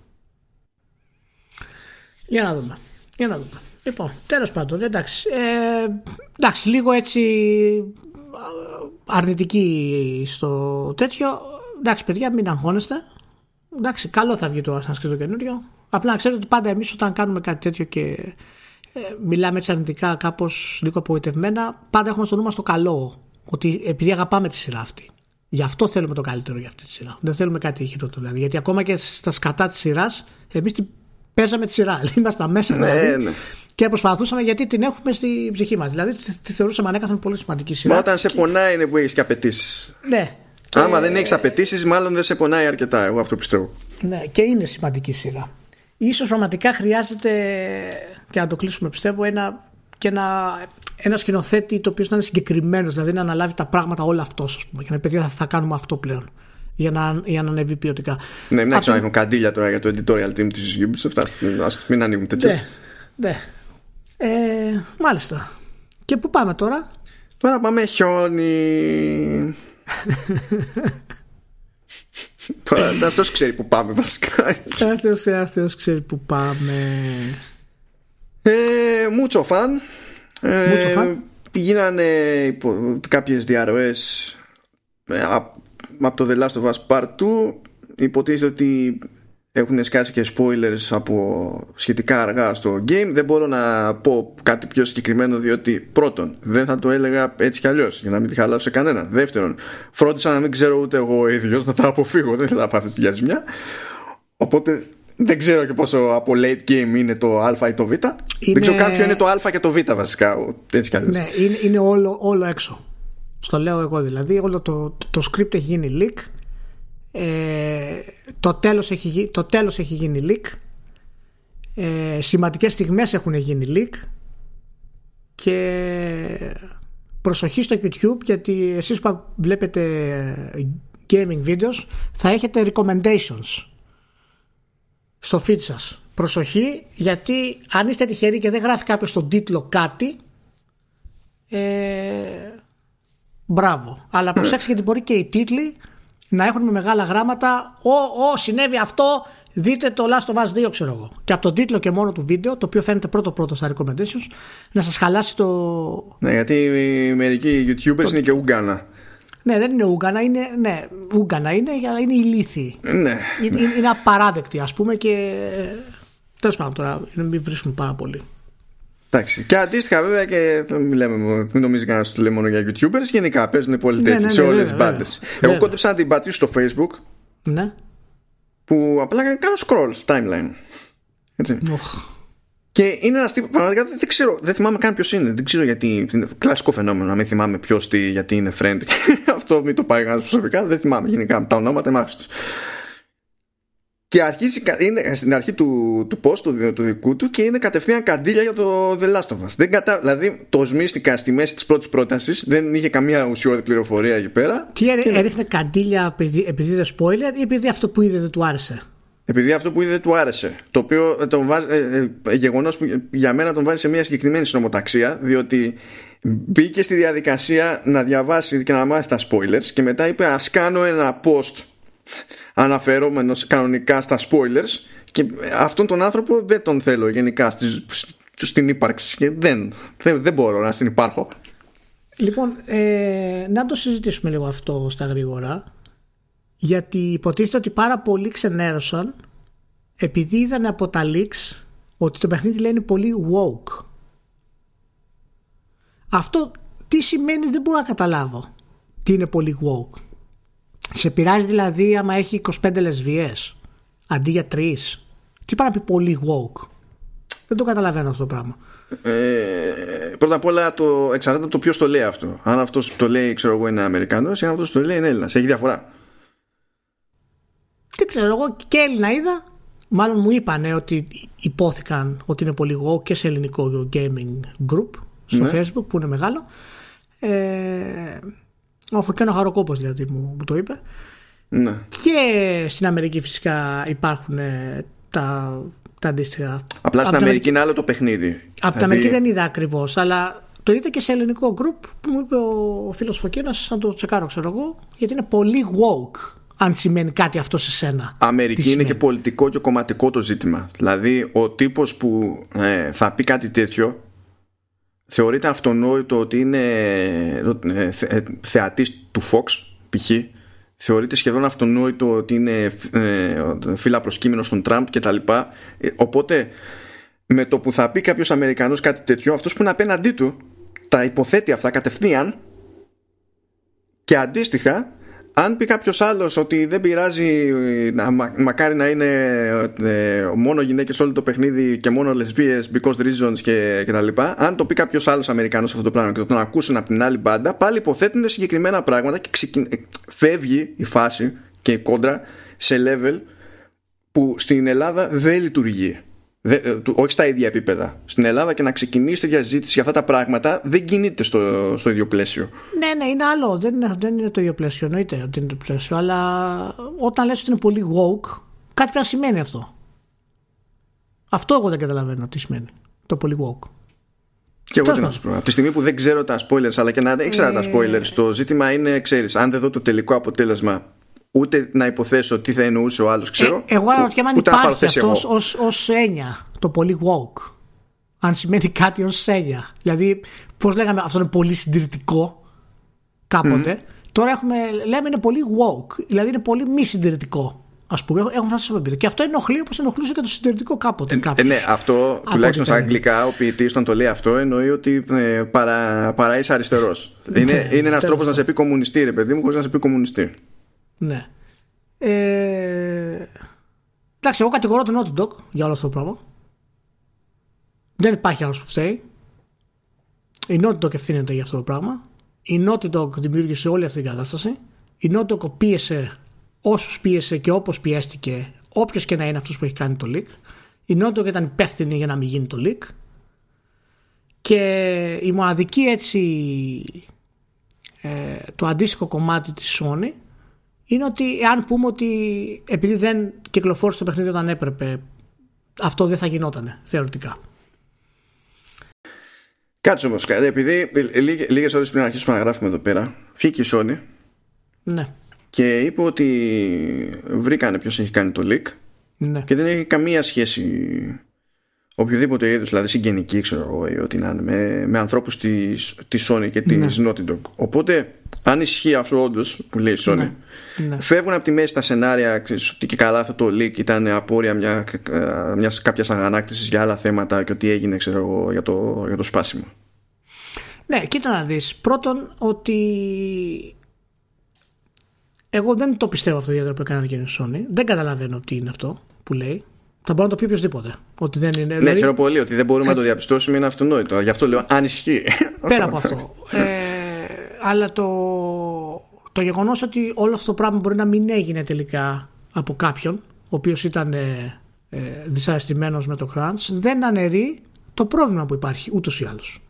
Για να δούμε. Για να δούμε. Λοιπόν, τέλος πάντων, εντάξει. Ε, εντάξει, λίγο έτσι αρνητική στο τέτοιο. Εντάξει, παιδιά, μην αγχώνεστε. Εντάξει, καλό θα βγει το Assassin's Creed το καινούριο. Απλά να ξέρετε ότι πάντα εμείς όταν κάνουμε κάτι τέτοιο και ε, μιλάμε έτσι αρνητικά, κάπως λίγο απογοητευμένα, πάντα έχουμε στο νου μας το καλό. Ότι επειδή αγαπάμε τη σειρά αυτή. Γι' αυτό θέλουμε το καλύτερο για αυτή τη σειρά. Δεν θέλουμε κάτι χειρότερο. Δηλαδή. Γιατί ακόμα και στα σκατά της σειράς, εμείς την παίζαμε τη σειρά. [LAUGHS] Ήμασταν μέσα. Ναι, δηλαδή, ναι. Και προσπαθούσαμε γιατί την έχουμε στη ψυχή μας. Δηλαδή τη, τη θεωρούσαμε ανέκαθεν πολύ σημαντική σειρά. Μα όταν σε πονάει είναι που έχεις και απαιτήσεις. Ναι. Άμα δεν έχεις απαιτήσεις, μάλλον δεν σε πονάει αρκετά. Εγώ αυτό πιστεύω. Ναι, και είναι σημαντική σειρά. Ίσως πραγματικά χρειάζεται και να το κλείσουμε πιστεύω ένα, και ένα, ένα σκηνοθέτη το οποίο να είναι συγκεκριμένος, δηλαδή να αναλάβει τα πράγματα όλα αυτός, ας πούμε. Και να πει θα, θα κάνουμε αυτό πλέον. Για να, για να ανέβει ποιοτικά. Ναι, μην άρχισαν να έχουν καντήλια τώρα για το editorial team της Ubisoft. Α μην ανοίγουν τέτοιο. Ναι, ναι. Ε, μάλιστα. Και πού πάμε τώρα; Τώρα πάμε χιόνι. Τώρα αυτός ξέρει που πάμε βασικά. Αυτός, αυτός ξέρει που πάμε. Ε, μούτσο φαν. Ε, Μούτσο φαν. Γίνανε υπο, κάποιες διαρροές ε, από το The Last of Us Part 2 υποτίθεται ότι έχουν σκάσει και spoilers από σχετικά αργά στο game. Δεν μπορώ να πω κάτι πιο συγκεκριμένο διότι πρώτον δεν θα το έλεγα έτσι κι αλλιώς για να μην τη χαλάσω σε κανένα. Δεύτερον φρόντισα να μην ξέρω ούτε εγώ ο ίδιος να τα αποφύγω δεν θέλω να πάθω για ζημιά οπότε δεν ξέρω και πόσο από late game είναι το α ή το β. Είναι... δεν ξέρω καν ποιο είναι το α και το β βασικά έτσι κι αλλιώς. Ναι είναι, είναι όλο, όλο έξω. Στο λέω εγώ δηλαδή όλο το, το, το script έχει γίνει leak ε, το, τέλος έχει, το τέλος έχει γίνει leak. Ε, σημαντικές στιγμές έχουν γίνει leak. Και προσοχή στο YouTube γιατί εσείς που βλέπετε gaming videos θα έχετε recommendations στο feed σας. Προσοχή γιατί αν είστε τυχεροί και δεν γράφει κάποιος στον τίτλο κάτι ε, μπράβο. Αλλά προσέξτε γιατί μπορεί και οι τίτλοι να έχουν με μεγάλα γράμματα «Ω, ω, συνέβη αυτό, δείτε το Last of Us 2» ξέρω εγώ. Και από τον τίτλο και μόνο του βίντεο, το οποίο φαίνεται πρώτο πρώτο στα recommendations, να σας χαλάσει το... Ναι, γιατί οι μερικοί YouTubers το... είναι και Ούγκανα. Ναι, δεν είναι Ούγκανα, είναι, ναι, Ούγκανα είναι, αλλά είναι ηλίθιοι. Ναι, ναι. Είναι, είναι απαράδεκτοι ας πούμε και... Τέλος πάντων τώρα, μην βρίσκουν πάρα πολύ. Εντάξει. Και αντίστοιχα, βέβαια, και μιλάμε, μην νομίζεις κανένας ότι το λέει μόνο για YouTubers. Γενικά παίζουν πολύ τέτοιοι ναι, ναι, σε όλε τις μπάντες. Εγώ κόντεψα να την πατήσω στο Facebook. Ναι. Που απλά κάνω scroll στο timeline. Έτσι. Oh. Και είναι ένας τύπο, πραγματικά δεν ξέρω, δεν θυμάμαι καν ποιος είναι. Δεν ξέρω γιατί. Είναι κλασικό φαινόμενο να μην θυμάμαι ποιος τι, γιατί είναι friend. [LAUGHS] Αυτό μην το πάει κανένας προσωπικά. Δεν θυμάμαι γενικά τα ονόματα, εμά και αρχίζει, είναι στην αρχή του, του post του, του δικού του και είναι κατευθείαν καντήλια για το The Last of Us. Δεν κατα... Δηλαδή το σμίστηκα στη μέση της πρώτης πρότασης, δεν είχε καμία ουσιώδη πληροφορία εκεί πέρα. Τι και... έριχνε καντήλια επειδή, επειδή είδες spoiler ή επειδή αυτό που είδες δεν του άρεσε; Επειδή αυτό που είδε δεν του άρεσε. Το οποίο τον βάζει, ε, ε, γεγονός που για μένα τον βάζει σε μια συγκεκριμένη συνομοταξία, διότι μπήκε στη διαδικασία να διαβάσει και να μάθει τα spoilers και μετά είπε Α κάνω ένα post αναφερόμενος κανονικά στα spoilers και αυτόν τον άνθρωπο δεν τον θέλω γενικά στις, στην ύπαρξη και δεν, δεν, δεν μπορώ να συνυπάρχω Λοιπόν, ε, να το συζητήσουμε λίγο αυτό στα γρήγορα γιατί υποτίθεται ότι πάρα πολλοί ξενέρωσαν επειδή είδαν από τα leaks ότι το παιχνίδι λένε πολύ woke. Αυτό τι σημαίνει δεν μπορώ να καταλάβω τι είναι πολύ woke. Σε πειράζει δηλαδή άμα έχει 25 λεσβιές αντί για 3. Τι πάει να πει πολύ woke. Δεν το καταλαβαίνω αυτό το πράγμα. Ε, πρώτα απ' όλα το εξαρτάται από το ποιος το λέει αυτό. Αν αυτός το λέει, ξέρω εγώ, είναι Αμερικανός, ή αν αυτός το λέει είναι Έλληνας. Έχει διαφορά. Τι ξέρω, εγώ και Έλληνα είδα. Μάλλον μου είπαν ότι υπόθηκαν ότι είναι πολύ woke και σε ελληνικό gaming group στο ναι. facebook που είναι μεγάλο. Ε, ο Φωκιάνο Χαροκόπος δηλαδή μου, μου το είπε. Ναι. Και στην Αμερική φυσικά υπάρχουν ε, τα, τα αντίστοιχα. Απλά στην Αμερική είναι άλλο το παιχνίδι. Από δηλαδή... την Αμερική δεν είδα ακριβώς, αλλά το είδα και σε ελληνικό group που μου είπε ο φίλος Φωκίνα, να το τσεκάρω, ξέρω εγώ, γιατί είναι πολύ woke. Αν σημαίνει κάτι αυτό σε σένα. Αμερική είναι και πολιτικό και κομματικό το ζήτημα. Δηλαδή, ο τύπος που ε, θα πει κάτι τέτοιο θεωρείται αυτονόητο ότι είναι ε, ε, θεατής του Fox π.χ. θεωρείται σχεδόν αυτονόητο ότι είναι ε, φύλλα προσκύμενος στον Τραμπ και τα λοιπά οπότε με το που θα πει κάποιος Αμερικανός κάτι τέτοιο αυτός που είναι απέναντί του τα υποθέτει αυτά κατευθείαν και αντίστοιχα αν πει κάποιος άλλος ότι δεν πειράζει, να, μα, μακάρι να είναι ε, μόνο γυναίκες όλο το παιχνίδι και μόνο λεσβείε, because reasons και, και τα λοιπά, αν το πει κάποιος άλλος Αμερικανό αυτό το πράγμα και το τον ακούσουν από την άλλη μπάντα, πάλι υποθέτουν συγκεκριμένα πράγματα και ξεκιν... φεύγει η φάση και η κόντρα σε level που στην Ελλάδα δεν λειτουργεί. Ε, όχι στα ίδια επίπεδα. Στην Ελλάδα και να ξεκινήσει τέτοια συζήτηση για αυτά τα πράγματα δεν κινείται στο, στο ίδιο πλαίσιο. Ναι, ναι, είναι άλλο. Δεν είναι, δεν είναι το ίδιο πλαίσιο. Εννοείται ότι είναι το πλαίσιο. Αλλά όταν λες ότι είναι πολύ woke, κάτι πρέπει να σημαίνει αυτό. Αυτό εγώ δεν καταλαβαίνω τι σημαίνει. Το πολύ woke. Και εγώ τι να σου πω. Από τη στιγμή που δεν ξέρω τα spoilers, αλλά και να δεν ήξερα τα ε, spoilers, το ζήτημα είναι, ξέρεις, αν δεν δω το τελικό αποτέλεσμα ούτε να υποθέσω τι θα εννοούσε ο άλλος, ξέρω. Ε, εγώ αναρωτιέμαι αν υπάρχει αυτός ως έννοια, το πολύ woke. Αν σημαίνει κάτι ως έννοια. Δηλαδή, πώς λέγαμε, αυτό είναι πολύ συντηρητικό κάποτε. Τώρα έχουμε, λέμε είναι πολύ woke. Δηλαδή είναι πολύ μη συντηρητικό. Α πούμε, έχουν φτάσει σε επίπεδο. Και αυτό ενοχλεί όπως ενοχλούσε και το συντηρητικό κάποτε. Ε, ε, ναι, αυτό τουλάχιστον στα αγγλικά, ο ποιητής όταν το λέει αυτό εννοεί ότι ε, παρά, παρά είσαι αριστερός. είναι ναι, είναι ένας τρόπος να σε πει κομμουνιστή, ρε παιδί μου, χωρίς να σε πει κομμουνιστή. Ναι. Ε, εντάξει, εγώ κατηγορώ τον Naughty Dog για όλο αυτό το πράγμα. Δεν υπάρχει άλλος που φταίει. Η Naughty Dog ευθύνεται για αυτό το πράγμα. Η Naughty Dog δημιούργησε όλη αυτή την κατάσταση. Η Naughty Dog πίεσε όσους πίεσε και όπως πιέστηκε, όποιος και να είναι αυτός που έχει κάνει το leak. Η Naughty Dog ήταν υπεύθυνη για να μην γίνει το leak. Και η μοναδική έτσι ε, το αντίστοιχο κομμάτι της Sony είναι ότι εάν πούμε ότι επειδή δεν κυκλοφόρησε το παιχνίδι όταν έπρεπε, αυτό δεν θα γινόταν θεωρητικά. Κάτσε όμως κάτι, επειδή λίγες ώρες πριν αρχίσουμε να γράφουμε εδώ πέρα, φύγει η Sony. Ναι. Και είπε ότι βρήκανε ποιος έχει κάνει το leak. Ναι. Και δεν έχει καμία σχέση οποιοδήποτε είδους, δηλαδή συγγενική, ξέρω εγώ, ή ό,τι να είναι, με, με ανθρώπους της Sony και της ναι. Naughty Dog. Οπότε, αν ισχύει αυτό όντως που λέει η Sony, ναι. Ναι. φεύγουν από τη μέση τα σενάρια ότι και καλά αυτό το leak ήταν απόρρια μια μιας κάποιας αγανάκτηση για άλλα θέματα και ότι έγινε, ξέρω εγώ, για το, για το σπάσιμο. Ναι, κοίτα να δεις. Πρώτον, ότι εγώ δεν το πιστεύω αυτό το που έκανε η Sony. Δεν καταλαβαίνω τι είναι αυτό που λέει. Θα μπορεί να το πει οποιοδήποτε. Ότι δεν είναι. Ναι, δηλαδή... χαίρομαι πολύ ότι δεν μπορούμε να το διαπιστώσουμε, είναι αυτονόητο. Γι' αυτό λέω αν ισχύει. [LAUGHS] Πέρα από αυτό. ε, αλλά το, το γεγονός ότι όλο αυτό το πράγμα μπορεί να μην έγινε τελικά από κάποιον, ο οποίος ήταν ε, ε, δυσαρεστημένος με το crunch, δεν αναιρεί το πρόβλημα που υπάρχει ούτως ή άλλως.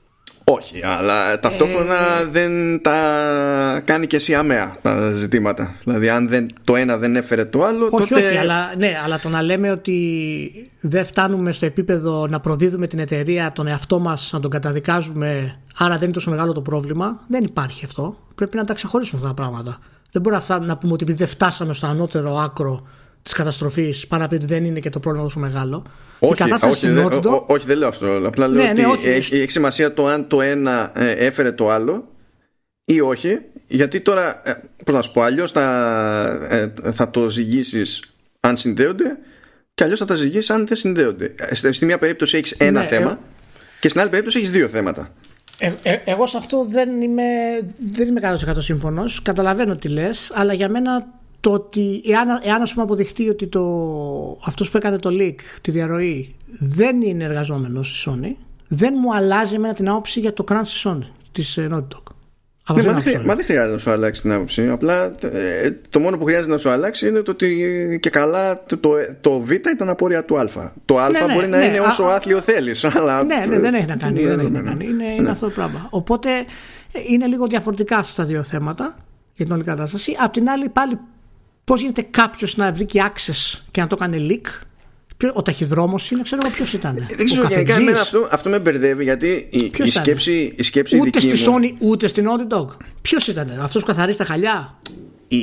Όχι, αλλά ταυτόχρονα ε... δεν τα κάνει και εσύ αμαία τα ζητήματα. Δηλαδή, αν δεν, το ένα δεν έφερε το άλλο. Όχι, τότε... όχι, αλλά, ναι, αλλά το να λέμε ότι δεν φτάνουμε στο επίπεδο να προδίδουμε την εταιρεία, τον εαυτό μας, να τον καταδικάζουμε, άρα δεν είναι τόσο μεγάλο το πρόβλημα, δεν υπάρχει αυτό. Πρέπει να τα ξεχωρίσουμε αυτά τα πράγματα. Δεν μπορεί να, να πούμε ότι επειδή δεν φτάσαμε στο ανώτερο άκρο της καταστροφής, πάνω να πει ότι δεν είναι και το πρόβλημα τόσο μεγάλο. Όχι, όχι, δε, όχι, δεν λέω αυτό. Απλά λέω ναι, ότι ναι, έχει, έχει, σημασία το αν το ένα ε, έφερε το άλλο ή όχι. Γιατί τώρα, ε, πώς να σου πω, αλλιώς θα, ε, θα το ζυγίσεις αν συνδέονται και αλλιώς θα τα ζυγίσεις αν δεν συνδέονται. Στη μία περίπτωση έχεις ένα ναι, θέμα και στην άλλη περίπτωση έχεις δύο θέματα. Ε, ε, εγώ σε αυτό δεν είμαι, δεν είμαι 100% σύμφωνος. Καταλαβαίνω τι λες, αλλά για μένα το ότι εάν, εάν ας πούμε αποδειχτεί ότι το, αυτός που έκανε το leak, τη διαρροή δεν είναι εργαζόμενος στη Sony δεν μου αλλάζει εμένα την άποψη για το crunch της Sony, της ε, Naughty Dog. Ναι, μα, δεν, μα δεν χρειάζεται να σου αλλάξει την άποψη. Απλά ε, το μόνο που χρειάζεται να σου αλλάξει είναι το ότι και καλά το, το, το Β ήταν απόρρια του Α. Το Α ναι, ναι μπορεί να ναι, είναι όσο α, άθλιο θέλεις. Ναι, ναι, δεν έχει να κάνει. δεν έχει να κάνει. Είναι, είναι αυτό το πράγμα. Οπότε ε, είναι λίγο διαφορετικά αυτά τα δύο θέματα για την όλη κατάσταση. Απ' την άλλη, πάλι Πώς γίνεται κάποιος να βρει και access και να το κάνει leak; Ο ταχυδρόμος είναι, ξέρω εγώ ποιος ήταν. Δεν ξέρω, γενικά εμένα αυτό, αυτό με μπερδεύει γιατί η, η σκέψη, η σκέψη ούτε δική στη Sony ούτε στην Naughty Dog. Ποιος ήταν, αυτός που καθαρίζει τα χαλιά; Η,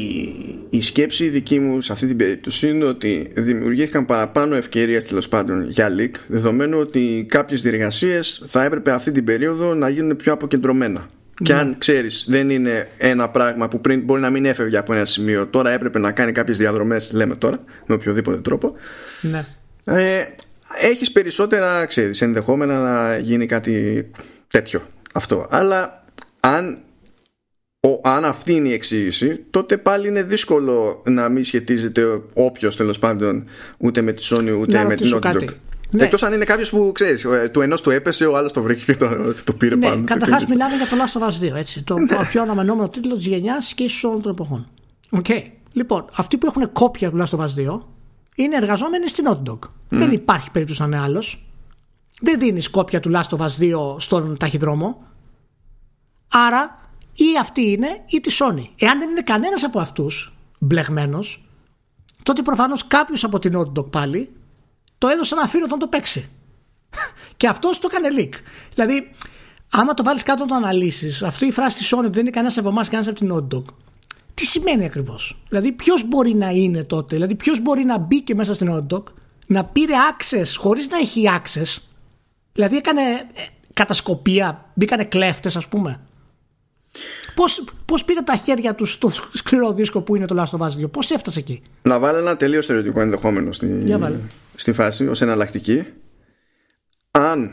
η σκέψη δική μου σε αυτή την περίπτωση είναι ότι δημιουργήθηκαν παραπάνω ευκαιρίες τέλος πάντων για leak, δεδομένου ότι κάποιες διεργασίες θα έπρεπε αυτή την περίοδο να γίνουν πιο αποκεντρωμένα. Και ναι. αν ξέρεις, δεν είναι ένα πράγμα που πριν μπορεί να μην έφευγε από ένα σημείο, τώρα έπρεπε να κάνει κάποιες διαδρομές, λέμε τώρα, με οποιοδήποτε τρόπο. Ναι. Ε, έχεις περισσότερα, ξέρεις, ενδεχόμενα να γίνει κάτι τέτοιο αυτό. Αλλά αν ο, αν αυτή είναι η εξήγηση, τότε πάλι είναι δύσκολο να μην σχετίζεται όποιος τέλος πάντων ούτε με τη Sony ούτε Να με την ρωτήσω Naughty Dog. Κάτι. Ναι. Εκτός αν είναι κάποιος που ξέρεις, του ενός του έπεσε, ο άλλος το βρήκε και το, το πήρε Ναι, πάνω. του καταρχάς και- μιλάμε για το Last of Us 2, έτσι. Το πιο αναμενόμενο τίτλο της γενιάς και ίσως όλων των εποχών. Οκ. Λοιπόν, αυτοί που έχουν κόπια του Last of Us 2 είναι εργαζόμενοι στην Naughty Dog. Δεν υπάρχει περίπτωση να είναι άλλος. Δεν δίνεις κόπια του Last of Us 2 στον ταχυδρόμο. Άρα ή αυτή είναι ή τη Sony. Εάν δεν είναι κανένας από αυτούς μπλεγμένος, τότε προφανώς κάποιος από την Naughty Dog πάλι το έδωσε ένα φίλο να το παίξει. Και αυτός το έκανε leak. Δηλαδή, άμα το βάλεις κάτω να το αναλύσεις, αυτή η φράση της Sony ότι δεν είναι κανένας από εμάς, κανένας από την Naughty Dog, τι σημαίνει ακριβώς; Δηλαδή, ποιος μπορεί να είναι τότε, δηλαδή, ποιος μπορεί να μπήκε μέσα στην Hot Dog, να πήρε access χωρίς να έχει access, δηλαδή έκανε ε, κατασκοπία, μπήκανε κλέφτες, ας πούμε. Πώς, πώς πήρε τα χέρια του στο σκληρό δίσκο που είναι το Last of Us 2, πώς έφτασε εκεί; Να βάλω ένα τελείως θεωρητικό ενδεχόμενο στη, Για βάλε. στη φάση ως εναλλακτική. Αν,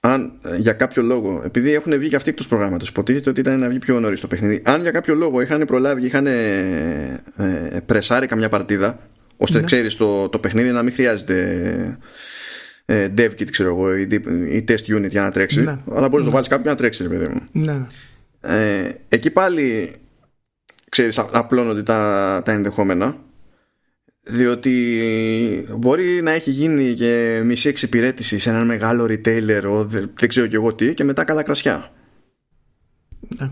αν ε, για κάποιο λόγο, επειδή έχουν βγει και αυτοί εκτός προγράμματος, υποτίθεται ότι ήταν να βγει πιο νωρίς το παιχνίδι, αν για κάποιο λόγο είχαν προλάβει, είχαν ε, ε, πρεσάρει καμιά παρτίδα, ώστε Ναι. ξέρεις το, το παιχνίδι να μην χρειάζεται ε, dev kit, ξέρω εγώ, ή, ή test unit για να τρέξει, Ναι. αλλά μπορείς να το βάλεις κάποιο να τρέξει, ρε παιδί μου. Ναι. Ε, εκεί πάλι ξέρεις α- απλώνονται τα, τα ενδεχόμενα διότι μπορεί να έχει γίνει και μισή εξυπηρέτηση σε έναν μεγάλο retailer ο, δεν, δεν ξέρω και εγώ τι και μετά καλά κρασιά ναι.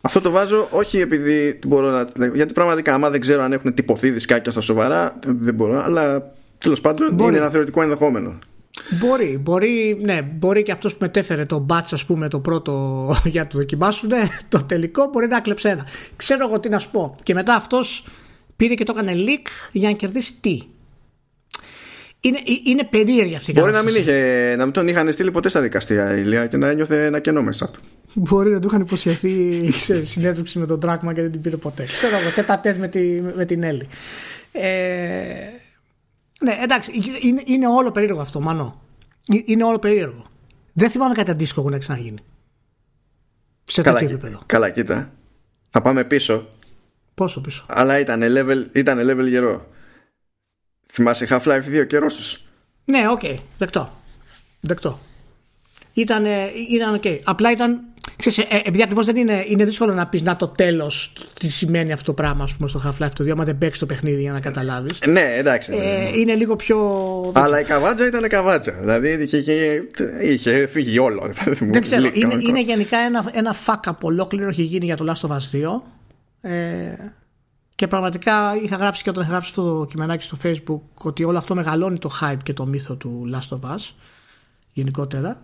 αυτό το βάζω όχι επειδή μπορώ να, γιατί πραγματικά άμα δεν ξέρω αν έχουν τυπωθεί δισκάκια στα σοβαρά δεν μπορώ αλλά τέλος πάντων Μπορεί. είναι ένα θεωρητικό ενδεχόμενο Μπορεί, μπορεί, ναι, μπορεί και αυτός που μετέφερε το batch ας πούμε το πρώτο [LAUGHS] για να το δοκιμάσουν [LAUGHS] το τελικό μπορεί να κλέψει ένα. Ξέρω εγώ τι να σου πω. Και μετά αυτός πήρε και το έκανε leak για να κερδίσει τι. Είναι, ε- είναι περίεργη αυτή η Μπορεί να μην, κατάσταση. είχε, να μην τον είχαν στείλει ποτέ στα δικαστήρια η Ηλία και να ένιωθε ένα κενό μέσα του. Μπορεί να του είχαν υποσχεθεί [LAUGHS] σε συνέντευξη με τον Τράκμα και δεν την πήρε ποτέ. Ξέρω εγώ, τέτα τέτ με, τη, με την Έλλη. Ε, ναι, εντάξει, είναι, είναι όλο περίεργο αυτό, Μανώ. Ε- Είναι όλο περίεργο. Δεν θυμάμαι κάτι αντίστοιχο που να ξαναγίνει. Σε Καλά, τέτοιο κοί- επίπεδο. καλά, κοίτα. Θα πάμε πίσω. Πόσο πίσω; Αλλά ήταν level, ήταν level γερό. Θυμάσαι Half-Life 2 καιρός τους; Ναι, οκ, δεκτό. Δεκτό. Ήταν, ήταν οκ. Απλά ήταν. Ξέρεις, ε, επειδή ακριβώς δεν είναι, είναι δύσκολο να πεις να το τέλος τι σημαίνει αυτό το πράγμα ας πούμε, στο Half-Life το 2, άμα δεν παίξεις το παιχνίδι για να καταλάβεις. Ναι, εντάξει. Ε, είναι λίγο πιο. Αλλά η καβάτζα ήταν καβάτζα. Δηλαδή είχε, είχε, είχε φύγει όλο. ρε παιδί μου. Δεν ξέρω. Λύκ, Είναι, κανονικό. είναι γενικά ένα, ένα fuck up ολόκληρο έχει γίνει για το Last of Us 2. Ε, και πραγματικά είχα γράψει και όταν είχα γράψει αυτό το κειμενάκι στο facebook ότι όλο αυτό μεγαλώνει το hype και το μύθο του Last of Us γενικότερα.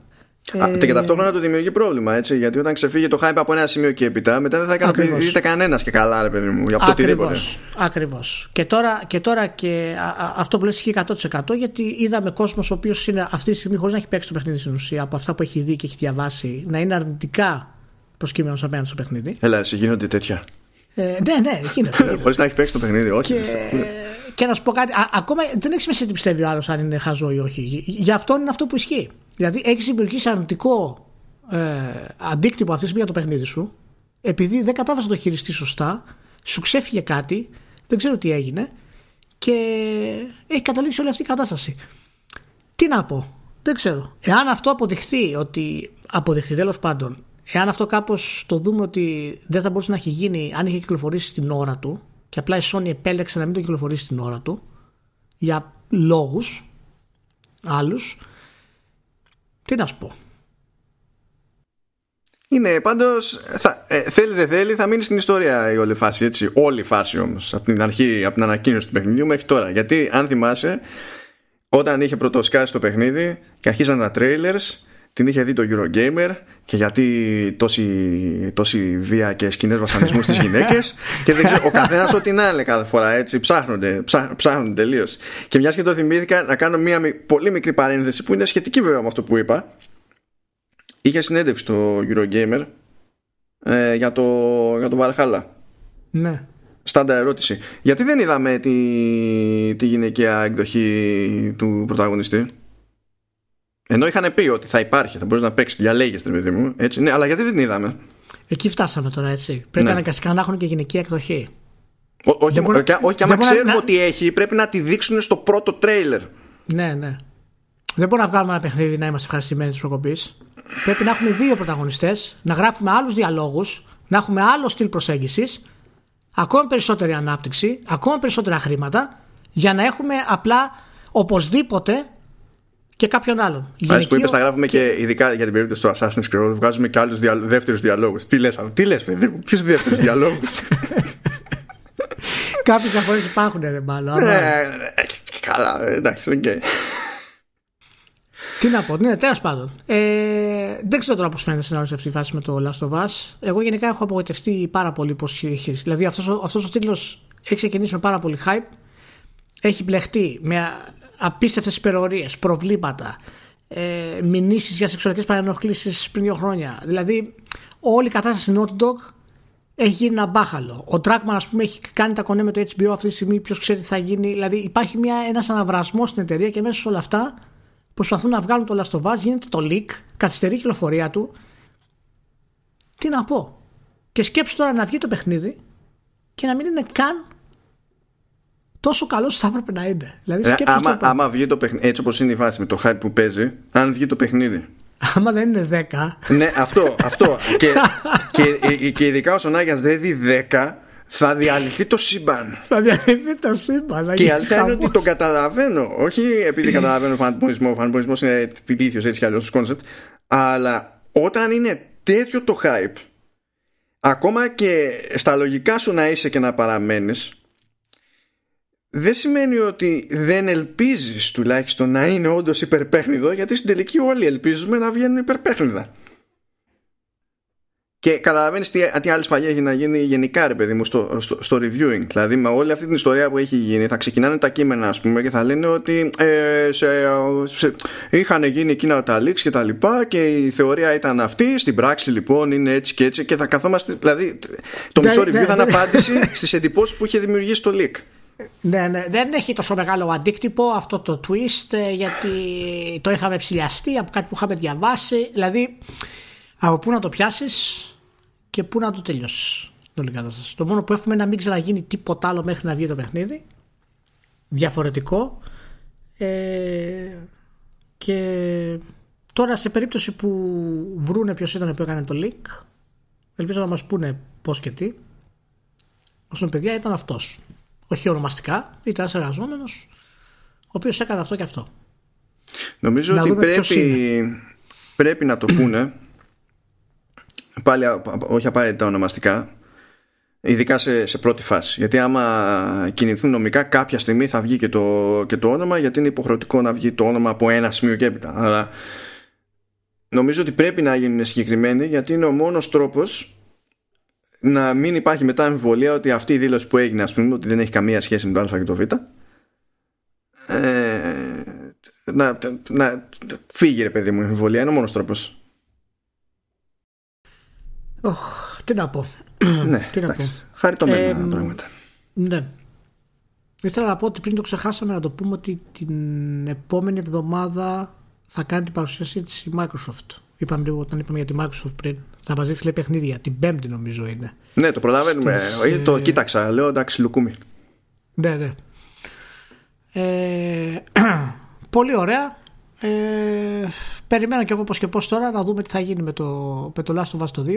Α, Ε, και ταυτόχρονα του δημιουργεί πρόβλημα έτσι. Γιατί όταν ξεφύγει το hype από ένα σημείο και έπειτα, μετά δεν θα ικανοποιείται κανένας και καλά, ρε παιδί μου, για αυτό οτιδήποτε. Ακριβώς, ακριβώς. Και τώρα και, τώρα και α, α, αυτό που λες ισχύει 100% γιατί είδαμε κόσμος ο οποίος είναι αυτή τη στιγμή χωρίς να έχει παίξει το παιχνίδι στην ουσία από αυτά που έχει δει και έχει διαβάσει να είναι αρνητικά προσκύμενος απέναντι στο παιχνίδι. Έλα, εσύ γίνονται τέτοια. Ε, ναι, ναι, γίνεται. γίνεται. [LAUGHS] Χωρίς να έχει παίξει το παιχνίδι, όχι. και, και να σου πω κάτι, α, ακόμα δεν έχει σημασία τι πιστεύει ο άλλος αν είναι χαζό ή όχι. Γι- Γι' αυτό είναι αυτό που ισχύει. Δηλαδή έχεις δημιουργήσει αρνητικό ε, αντίκτυπο αυτή τη στιγμή για το παιχνίδι σου, επειδή δεν κατάφερες να το χειριστείς σωστά, σου ξέφυγε κάτι, δεν ξέρω τι έγινε και έχει καταλήξει όλη αυτή η κατάσταση. Τι να πω, δεν ξέρω. Εάν αυτό αποδειχθεί ότι. Αποδειχθεί τέλος πάντων, εάν αυτό κάπως το δούμε ότι δεν θα μπορούσε να έχει γίνει αν είχε κυκλοφορήσει στην ώρα του και απλά η Sony επέλεξε να μην το κυκλοφορήσει στην ώρα του για λόγους άλλους τι να σου πω Είναι πάντως. Ε, θέλει δεν θέλει, θα μείνει στην ιστορία η όλη φάση. Έτσι. Όλη η φάση όμως. Από την αρχή, από την ανακοίνωση του παιχνιδιού μέχρι τώρα. Γιατί αν θυμάσαι, όταν είχε πρωτοσκάσει το παιχνίδι και αρχίζαν τα trailers, την είχε δει το Eurogamer και γιατί τόση, τόση βία και σκηνές βασανισμού στις γυναίκες και δεν ξέρω, ο καθένας ό,τι να είναι κάθε φορά έτσι ψάχνονται, ψά, ψάχνονται τελείως και μιας και το θυμήθηκα να κάνω μια μι- πολύ μικρή παρένθεση που είναι σχετική βέβαια με αυτό που είπα είχε συνέντευξη στο Eurogamer ε, για, το, για το Valhalla ναι Στάντα ερώτηση. Γιατί δεν είδαμε τη, τη γυναικεία εκδοχή του πρωταγωνιστή; Ενώ είχαν πει ότι θα υπάρχει, θα μπορείς να παίξεις, διαλέγεστε, παιδί μου. Έτσι. Ναι, αλλά γιατί δεν είδαμε; Εκεί φτάσαμε τώρα, έτσι. Πρέπει Ναι. αναγκαστικά να έχουν και γυναικεία εκδοχή. Ό- όχι, Δεν μπορεί- και- όχι, και δεν άμα μπορεί ξέρουμε να- ότι έχει, πρέπει να τη δείξουν στο πρώτο τρέιλερ. Ναι, ναι. Δεν μπορούμε να βγάλουμε ένα παιχνίδι να είμαστε ευχαριστημένοι της προκοπής. Πρέπει να έχουμε δύο πρωταγωνιστές, να γράφουμε άλλους διαλόγους, να έχουμε άλλο στυλ προσέγγισης, ακόμα περισσότερη ανάπτυξη, ακόμα περισσότερα χρήματα, για να έχουμε απλά οπωσδήποτε και κάποιον άλλον. Άρεσε που Γυναικείο είπες, θα γράφουμε και ειδικά για την περίπτωση του Assassin's Creed, βγάζουμε και άλλους δια, δεύτερους διαλόγους. Τι λες, τι λες, παιδί μου, ποιου δεύτερου διαλόγου. [LAUGHS] Κάποιοι διαφορές υπάρχουν, ρε μάλλον. αλλά- Καλά, εντάξει, οκ. Τι να πω, ναι, τέλος πάντων. Ε, δεν ξέρω τώρα πώς φαίνεται στην ώρα σε αυτή τη φάση με το Last of Us. Εγώ γενικά έχω απογοητευτεί πάρα πολύ πώς έχει. Δηλαδή αυτός αυτός ο τίτλος έχει ξεκινήσει με πάρα πολύ hype. Έχει μπλεχτεί με απίστευτες υπερωρίες, προβλήματα, ε, μηνύσεις για σεξουαλικές παρενοχλήσεις πριν δύο χρόνια. Δηλαδή όλη η κατάσταση Naughty Dog έχει γίνει ένα μπάχαλο. Ο Trackman, ας πούμε, έχει κάνει τα κονέ με το HBO αυτή τη στιγμή. Ποιος ξέρει τι θα γίνει. Δηλαδή υπάρχει ένας αναβρασμός στην εταιρεία και μέσα σε όλα αυτά προσπαθούν να βγάλουν το Last of Us, γίνεται το leak, καθυστερεί η κυκλοφορία του. Τι να πω. Και σκέψου τώρα να βγει το παιχνίδι και να μην είναι καν τόσο καλός όσο θα έπρεπε να είναι. Δηλαδή Ε, σκέψου αυτό άμα, το πράγμα. άμα βγει το παιχνίδι, έτσι όπως είναι η φάση με το hype που παίζει, αν βγει το παιχνίδι. Άμα δεν είναι 10, ναι, αυτό, αυτό. και, και, και ειδικά ο Σονάκιας δεν δει 10, θα διαλυθεί το σύμπαν. θα διαλυθεί το σύμπαν. θα Και η γίνει αλήθεια είναι ότι χαμός. τον καταλαβαίνω. Όχι επειδή [LAUGHS] καταλαβαίνω φανατισμό, ο φανατισμό είναι ηλίθιο έτσι κι αλλιώς το κόνσεπτ. Αλλά όταν είναι τέτοιο το hype, ακόμα και στα λογικά σου να είσαι και να παραμένεις δεν σημαίνει ότι δεν ελπίζεις τουλάχιστον να είναι όντως υπερπαίχνιδο γιατί στην τελική όλοι ελπίζουμε να βγαίνουν υπερπαίχνιδα. Και καταλαβαίνεις τι, τι άλλη σφαγή έχει να γίνει γενικά, ρε παιδί μου, στο, στο, στο reviewing. Δηλαδή, με όλη αυτή την ιστορία που έχει γίνει, θα ξεκινάνε τα κείμενα, ας πούμε, και θα λένε ότι ε, σε, σε, είχαν γίνει εκείνα τα leaks και τα λοιπά και η θεωρία ήταν αυτή. Στην πράξη, λοιπόν, είναι έτσι και έτσι. Και θα καθόμαστε. Δηλαδή, το Ναι, μισό ναι, review θα ναι. είναι απάντηση στις εντυπώσεις που είχε δημιουργήσει το leak. Ναι, ναι, δεν έχει τόσο μεγάλο αντίκτυπο αυτό το twist ε, γιατί το είχαμε ψηλιαστεί από κάτι που είχαμε διαβάσει. Δηλαδή, από πού να το πιάσεις και πού να το τελειώσεις. Το, όλη κατάσταση. το μόνο που έχουμε είναι να μην ξαναγίνει τίποτα άλλο μέχρι να βγει το παιχνίδι. Διαφορετικό. Ε, και τώρα σε περίπτωση που βρούνε ποιος ήταν που έκανε το leak ελπίζω να μας πούνε πώς και τι όσο παιδιά ήταν αυτός όχι ονομαστικά, ήταν ένας εργαζόμενος, ο οποίος έκανε αυτό και αυτό. Νομίζω Να ότι δούμε ποιος πρέπει, πρέπει να το πούνε. Πάλι α- α- όχι απαραίτητα ονομαστικά ειδικά σε, σε πρώτη φάση. Γιατί άμα κινηθούν νομικά κάποια στιγμή θα βγει και το, και το όνομα γιατί είναι υποχρεωτικό να βγει το όνομα από ένα σημείο και έπειτα. Αλλά νομίζω ότι πρέπει να γίνουν συγκεκριμένοι γιατί είναι ο μόνος τρόπος να μην υπάρχει μετά αμφιβολία ότι αυτή η δήλωση που έγινε ας πούμε ότι δεν έχει καμία σχέση με το α και το β ε, να, να φύγει ρε παιδί μου η αμφιβολία είναι ο μόνος τρόπος Οχ, τι να πω. ναι, τι να πω. εντάξει. Χαριτωμένα Ε, πράγματα. Ναι. Ήθελα να πω ότι πριν το ξεχάσαμε να το πούμε ότι την επόμενη εβδομάδα θα κάνει την παρουσίασή της η Microsoft. Είπαμε λίγο όταν είπαμε για τη Microsoft πριν. Θα μας δείξει λέει παιχνίδια. Την πέμπτη νομίζω είναι. Ναι, το προλαβαίνουμε. στις, Ε, Το ε, κοίταξα. Λέω εντάξει, λουκούμι. Ναι, ναι. Ε, [CLEARS THROAT] πολύ ωραία. Ε, περιμένω και εγώ πώς και πώς τώρα να δούμε τι θα γίνει με το, με το Last of Us το 2.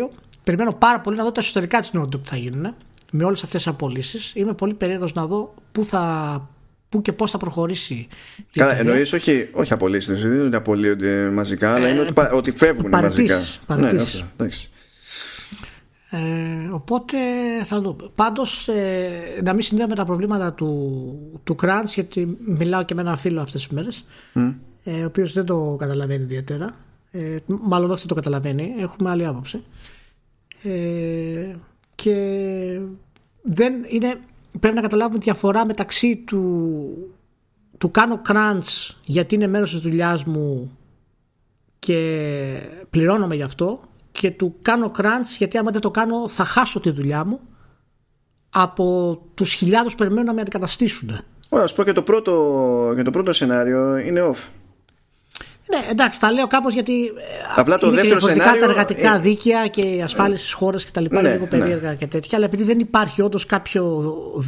Περιμένω πάρα πολύ να δω τα εσωτερικά της Naughty Dog τι θα γίνουν με όλες αυτές τις απολύσεις. Είμαι πολύ περίεργος να δω πού, θα, πού και πώς θα προχωρήσει. η Καλά, εταιρεία. εννοείς όχι, όχι απολύσεις. Δεν είναι ότι απολύονται μαζικά, αλλά Ε, είναι ότι, πα- ότι φεύγουν παραιτήσεις, μαζικά. παραιτήσεις. Ναι, αυτό, εντάξει. Ε, οπότε θα δούμε. Πάντως ε, να μην συνδέουμε τα προβλήματα του, του crunch γιατί μιλάω και με έναν φίλο αυτές τις μέρες ε, ο οποίος δεν το καταλαβαίνει ιδιαίτερα ε, μάλλον όχι δεν το καταλαβαίνει έχουμε άλλη άποψη ε, και δεν είναι πρέπει να καταλάβουμε τη διαφορά μεταξύ του του κάνω crunch γιατί είναι μέρος της δουλειάς μου και πληρώνομαι γι' αυτό και του κάνω crunch γιατί άμα δεν το κάνω θα χάσω τη δουλειά μου από τους χιλιάδους που περιμένουν να με αντικαταστήσουν. Ωραία, να σου πω και το πρώτο, και το πρώτο σενάριο είναι off. Ναι, εντάξει, τα λέω κάπως γιατί. Ε, Απλά το είναι δεύτερο και διαφορετικά σενάριο. τα εργατικά ε, δίκαια και οι ασφάλειε στις χώρες κτλ. Ναι, είναι λίγο ναι. περίεργα και τέτοια. Αλλά επειδή δεν υπάρχει όντως κάποιο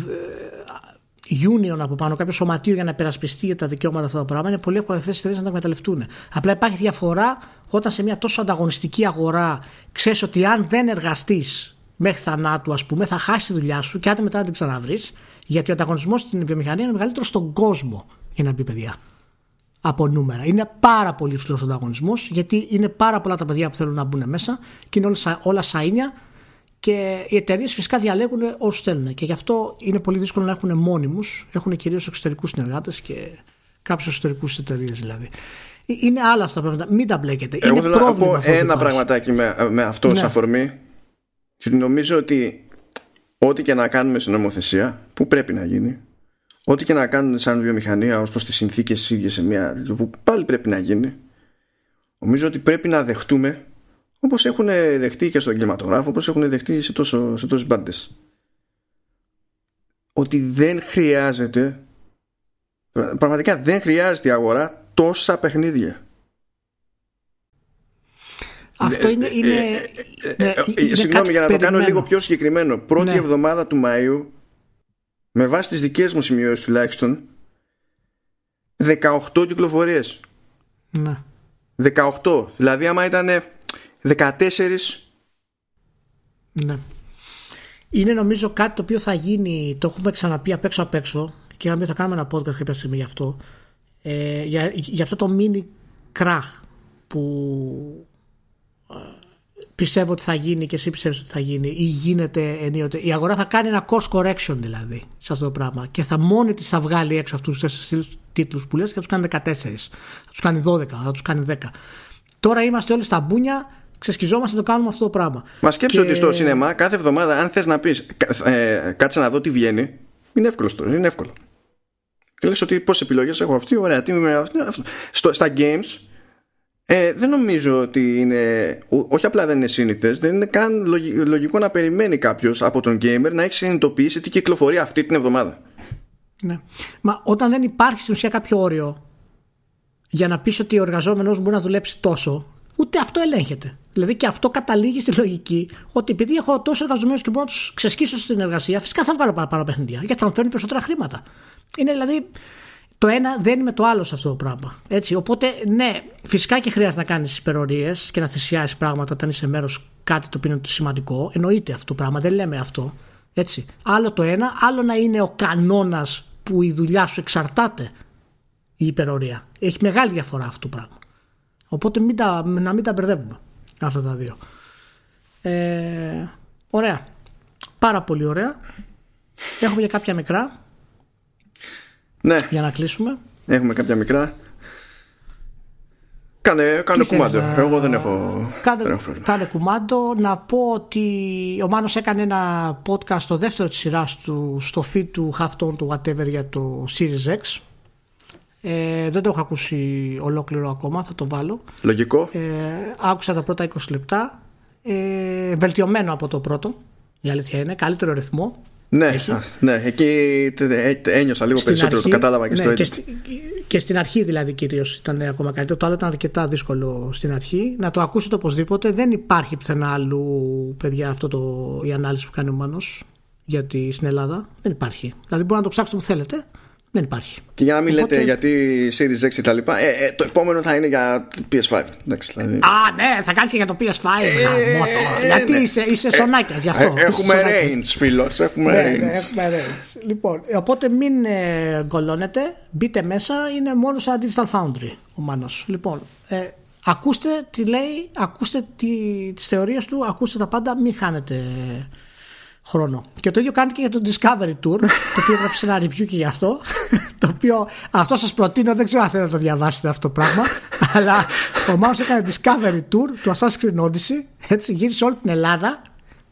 ε, union από πάνω, κάποιο σωματείο για να περασπιστεί για τα δικαιώματα αυτά τα πράγματα, είναι πολύ εύκολο αυτές τις εταιρείε να τα εκμεταλλευτούν. Απλά υπάρχει διαφορά όταν σε μια τόσο ανταγωνιστική αγορά ξέρεις ότι αν δεν εργαστείς μέχρι θανάτου, ας πούμε, θα χάσεις τη δουλειά σου και άντε μετά να την ξαναβρεις. Γιατί ο ανταγωνισμός στην βιομηχανία είναι μεγαλύτερος στον κόσμο, για να πει παιδιά από νούμερα. Είναι πάρα πολύ υψηλός ο ανταγωνισμός γιατί είναι πάρα πολλά τα παιδιά που θέλουν να μπουν μέσα και είναι όλα, σα- όλα σαΐνια και οι εταιρείες φυσικά διαλέγουν όσους θέλουν. Και γι' αυτό είναι πολύ δύσκολο να έχουν μόνιμους. Έχουν κυρίως εξωτερικούς συνεργάτες και κάποιους εσωτερικού εταιρείες δηλαδή. Ε, Είναι άλλα αυτά τα πράγματα. Μην τα μπλέκετε. Εγώ είναι θέλω να πρόβλημα πω αυτό που ένα υπάρχει. πραγματάκι με, με αυτό Ναι. σαν αφορμή. Και νομίζω ότι ό,τι και να κάνουμε στην νομοθεσία, που πρέπει να γίνει, ό,τι και να κάνουμε σαν βιομηχανία ως προς τις συνθήκες ίδιες σε μια. που πάλι πρέπει να γίνει, νομίζω ότι πρέπει να δεχτούμε όπως έχουν δεχτεί και στον κινηματογράφο, όπως έχουν δεχτεί σε, τόσο, σε τόσες μπάντες. Ότι δεν χρειάζεται. Πραγματικά δεν χρειάζεται η αγορά τόσα παιχνίδια. Αυτό είναι. είναι, ναι, Ε, είναι Συγγνώμη κάτι για να το κάνω περιμένω. λίγο πιο συγκεκριμένο. Πρώτη Ναι. εβδομάδα του Μαΐου, με βάση τις δικές μου σημειώσεις τουλάχιστον, 18 κυκλοφορίες. Ναι. 18. Δηλαδή άμα ήταν 14... Ναι. Είναι νομίζω κάτι το οποίο θα γίνει, το έχουμε ξαναπεί απ' έξω απ' έξω και είχαμε πει θα κάνουμε ένα podcast κάποια στιγμή γι' αυτό. Ε, για, για αυτό το mini crash που ε, πιστεύω ότι θα γίνει και εσύ πιστεύεις ότι θα γίνει ή γίνεται ενίοτε. Η αγορά θα κάνει ένα course correction δηλαδή σε αυτό το πράγμα και θα μόνη της θα βγάλει έξω αυτούς τους τέσσερις τίτλους που λες και θα τους κάνει 14, θα τους κάνει 12, θα τους κάνει 10. Τώρα είμαστε όλοι στα μπούνια, ξεσκιζόμαστε να το κάνουμε αυτό το πράγμα. Μα σκέψω Και- ότι στο σινεμά κάθε εβδομάδα αν θες να πεις κα- ε, κάτσε να δω τι βγαίνει είναι εύκολο τώρα, είναι εύκολο. Και λες ότι πόσες επιλογές έχω αυτή, ωραία, τι με αυτή, αυτό. Στο, στα games ε, δεν νομίζω ότι είναι ό- όχι απλά δεν είναι σύνηθες δεν είναι καν λογι- λογικό να περιμένει κάποιος από τον gamer να έχει συνειδητοποιήσει τι κυκλοφορεί αυτή την εβδομάδα. Ναι. Μα όταν δεν υπάρχει στην ουσία κάποιο όριο για να πεις ότι ο εργαζόμενος μπορεί να δουλέψει τόσο, ούτε αυτό ελέγχεται. Δηλαδή και αυτό καταλήγει στη λογική ότι επειδή έχω τόσο εργαζομένους και μπορώ να τους ξεσκίσω στην εργασία, φυσικά θα βγάλω παραπάνω παιχνίδια γιατί θα μου φέρνει περισσότερα χρήματα. Είναι δηλαδή το ένα δεν είναι με το άλλο σε αυτό το πράγμα. Έτσι, οπότε, ναι, φυσικά και χρειάζεται να κάνεις υπερορίες και να θυσιάσεις πράγματα όταν είσαι μέρος κάτι το οποίο είναι σημαντικό. Εννοείται αυτό το πράγμα, δεν λέμε αυτό. Έτσι. Άλλο το ένα, άλλο να είναι ο κανόνας που η δουλειά σου εξαρτάται η υπερορία. Έχει μεγάλη διαφορά αυτό το πράγμα. Οπότε μην τα, να μην τα μπερδεύουμε αυτά τα δύο. Ε, ωραία. Πάρα πολύ ωραία. Έχουμε και κάποια μικρά Ναι, για να κλείσουμε. έχουμε κάποια μικρά. Κάνε, κάνε Τι θέλεις κουμάντο. να- Εγώ δεν έχω, Κάνε, δεν έχω πρόβλημα. κάνε κουμάντο. Να πω ότι ο Μάνος έκανε ένα podcast το δεύτερο της σειράς του στο feed του Halftone του whatever για το Series X. Ε, δεν το έχω ακούσει ολόκληρο ακόμα, θα το βάλω. Λογικό. Ε, άκουσα τα πρώτα 20 λεπτά. Ε, βελτιωμένο από το πρώτο. Η αλήθεια είναι. Καλύτερο ρυθμό. Ναι, έχει. α, ναι, εκεί τε- τε- ένιωσα λίγο Στην περισσότερο, το αρχή- κατάλαβα και ναι, στο και, edit. στη- και στην αρχή δηλαδή κυρίως ήταν ακόμα καλύτερο. Το άλλο ήταν αρκετά δύσκολο στην αρχή. Να το ακούσετε οπωσδήποτε. Δεν υπάρχει πουθενά άλλου, παιδιά, αυτό το, η ανάλυση που κάνει ο Μάνος γιατί στην Ελλάδα. Δεν υπάρχει. Δηλαδή μπορείτε να το ψάξετε που θέλετε. Δεν υπάρχει. Και για να μην Οπότε- λέτε γιατί Series X και τα λοιπά, ε, ε, το επόμενο θα είναι για PS5. Εντάξει, δηλαδή. Α, ναι, θα κάνεις και για το PS5. γαμώ το. ε, γιατί ναι. είσαι, είσαι σονάκιας γι' αυτό. Ε, Είσαι έχουμε σονάκιας. range, φίλος, έχουμε Ναι, ναι, range. έχουμε range. Λοιπόν, οπότε μην ε, γκολώνετε. Μπείτε μέσα. Είναι μόνο σαν Digital Foundry ο Μάνος. Λοιπόν, ε, ακούστε τι λέει, ακούστε τι, τις θεωρίες του, ακούστε τα πάντα, μην χάνετε χρόνο. Και το ίδιο κάνει και για το Discovery Tour, το οποίο έγραψε ένα review και γι' αυτό. το οποίο αυτό σας προτείνω, δεν ξέρω αν θέλετε να το διαβάσετε αυτό το πράγμα. αλλά ο Μάνος έκανε Discovery Tour του Assassin's Creed Odyssey. Έτσι, γύρισε όλη την Ελλάδα.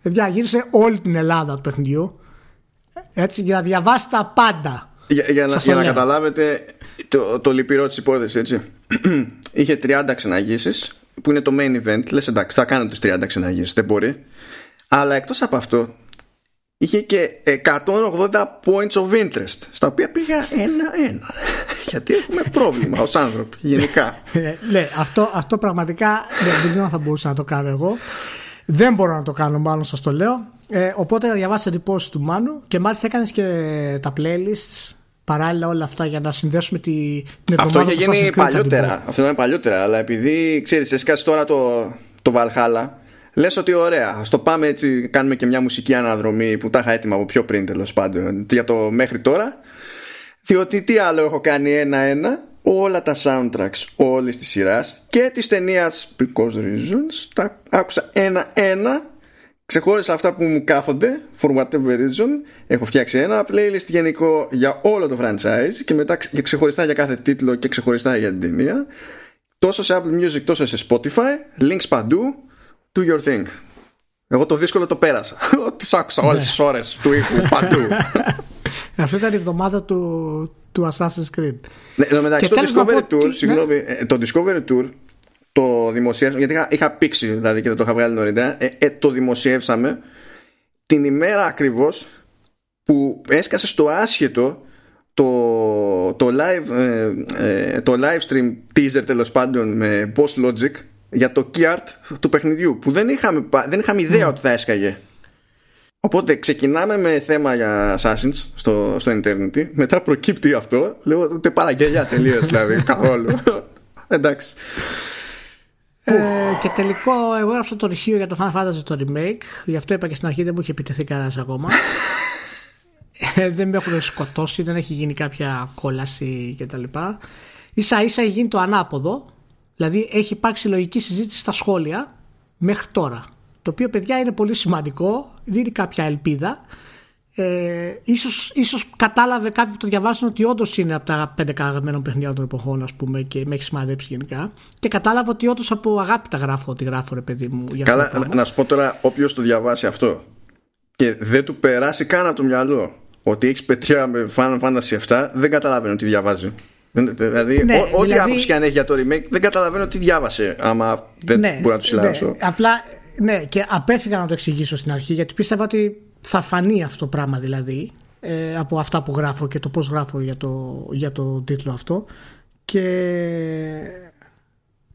Παιδιά, γύρισε όλη την Ελλάδα του παιχνιδιού. Έτσι, για να διαβάσει τα πάντα. Για, για, να, Σας το για να λέω. καταλάβετε το, το λυπηρό της υπόθεσης έτσι [CLEARS THROAT] είχε 30 ξεναγήσεις που είναι το main event λες εντάξει θα κάνω τις 30 ξεναγήσεις δεν μπορεί αλλά εκτός από αυτό είχε και 180 points of interest στα οποία πήγα ένα-ένα [LAUGHS] γιατί έχουμε πρόβλημα ως άνθρωποι γενικά ε, ναι, αυτό, αυτό πραγματικά δεν ξέρω αν θα μπορούσα να το κάνω εγώ δεν μπορώ να το κάνω μάλλον σας το λέω ε, οπότε διαβάσα εντυπώσεις του Μάνου και μάλιστα έκανες και τα playlists παράλληλα όλα αυτά για να συνδέσουμε τη, την Αυτό είχε γίνει παλιότερα. Αυτό ήταν παλιότερα. Αλλά επειδή ξέρεις, έσκασε τώρα το, το Valhalla, λες ότι ωραία. Α το πάμε έτσι, κάνουμε και μια μουσική αναδρομή που τα είχα έτοιμα από πιο πριν τέλος πάντων για το μέχρι τώρα. Διότι τι άλλο έχω κάνει ένα-ένα, όλα τα soundtracks όλης της σειράς και της ταινίας Because Reasons τα άκουσα ένα-ένα Ξεχώρισα αυτά που μου κάθονται For whatever reason Έχω φτιάξει ένα playlist γενικό για όλο το franchise Και μετά και ξεχωριστά για κάθε τίτλο Και ξεχωριστά για την ταινία Τόσο σε Apple Music τόσο σε Spotify Links παντού Do your thing. Εγώ το δύσκολο το πέρασα. [LAUGHS] Τι άκουσα όλες τις ώρες του ήχου παντού. [LAUGHS] Αυτή ήταν η εβδομάδα του, του Assassin's Creed. Ναι, μεταξύ το Discovery Tour ναι. Συγγνώμη, ε, το Discovery Tour το δημοσίευσαμε, γιατί είχα, είχα πήξει δηλαδή και δεν το είχα βγάλει νωρίτερα, ε, ε, το δημοσιεύσαμε την ημέρα ακριβώς που έσκασε στο άσχετο το, το, live, ε, ε, το live stream teaser τέλος πάντων με Boss Logic για το key art του παιχνιδιού που δεν είχαμε, δεν είχαμε ιδέα mm. ότι θα έσκαγε. Οπότε ξεκινάμε με θέμα για Assassins στο, στο Internet. Μετά προκύπτει αυτό. Λέω ούτε παραγγελιά τελείως δηλαδή [LAUGHS] καθόλου. Εντάξει. Ε, και τελικό, εγώ έγραψα το ρηχείο για το Final Fantasy το remake. Γι' αυτό είπα και στην αρχή δεν μου είχε επιτεθεί κανένας ακόμα. ε, δεν με έχουν σκοτώσει, δεν έχει γίνει κάποια κόλαση κτλ. σα ίσα έχει γίνει το ανάποδο. Δηλαδή έχει υπάρξει λογική συζήτηση στα σχόλια μέχρι τώρα. Το οποίο παιδιά είναι πολύ σημαντικό, δίνει κάποια ελπίδα. Ε, ίσως, ίσως κατάλαβε κάποιοι που το διαβάσαν ότι όντως είναι από τα πέντε αγαπημένων παιχνιδιών των εποχών ας πούμε και με έχει σημαδέψει γενικά. Και κατάλαβε ότι όντως από αγάπη τα γράφω ότι γράφω ρε παιδί μου για Καλά αυτό να σου πω τώρα όποιος το διαβάσει αυτό και δεν του περάσει καν από το μυαλό ότι έχεις πετριά με Final Fantasy 7 δεν καταλαβαίνω τι διαβάζει Δηλαδή, ναι, ό,τι δηλαδή... άποψη και αν έχει για το remake, δεν καταλαβαίνω τι διάβασε. Άμα δεν ναι, μπορεί να του συλλάβω. Ναι, απλά, ναι, και απέφυγα να το εξηγήσω στην αρχή γιατί πίστευα ότι θα φανεί αυτό το πράγμα δηλαδή ε, από αυτά που γράφω και το πώς γράφω για το, για το τίτλο αυτό και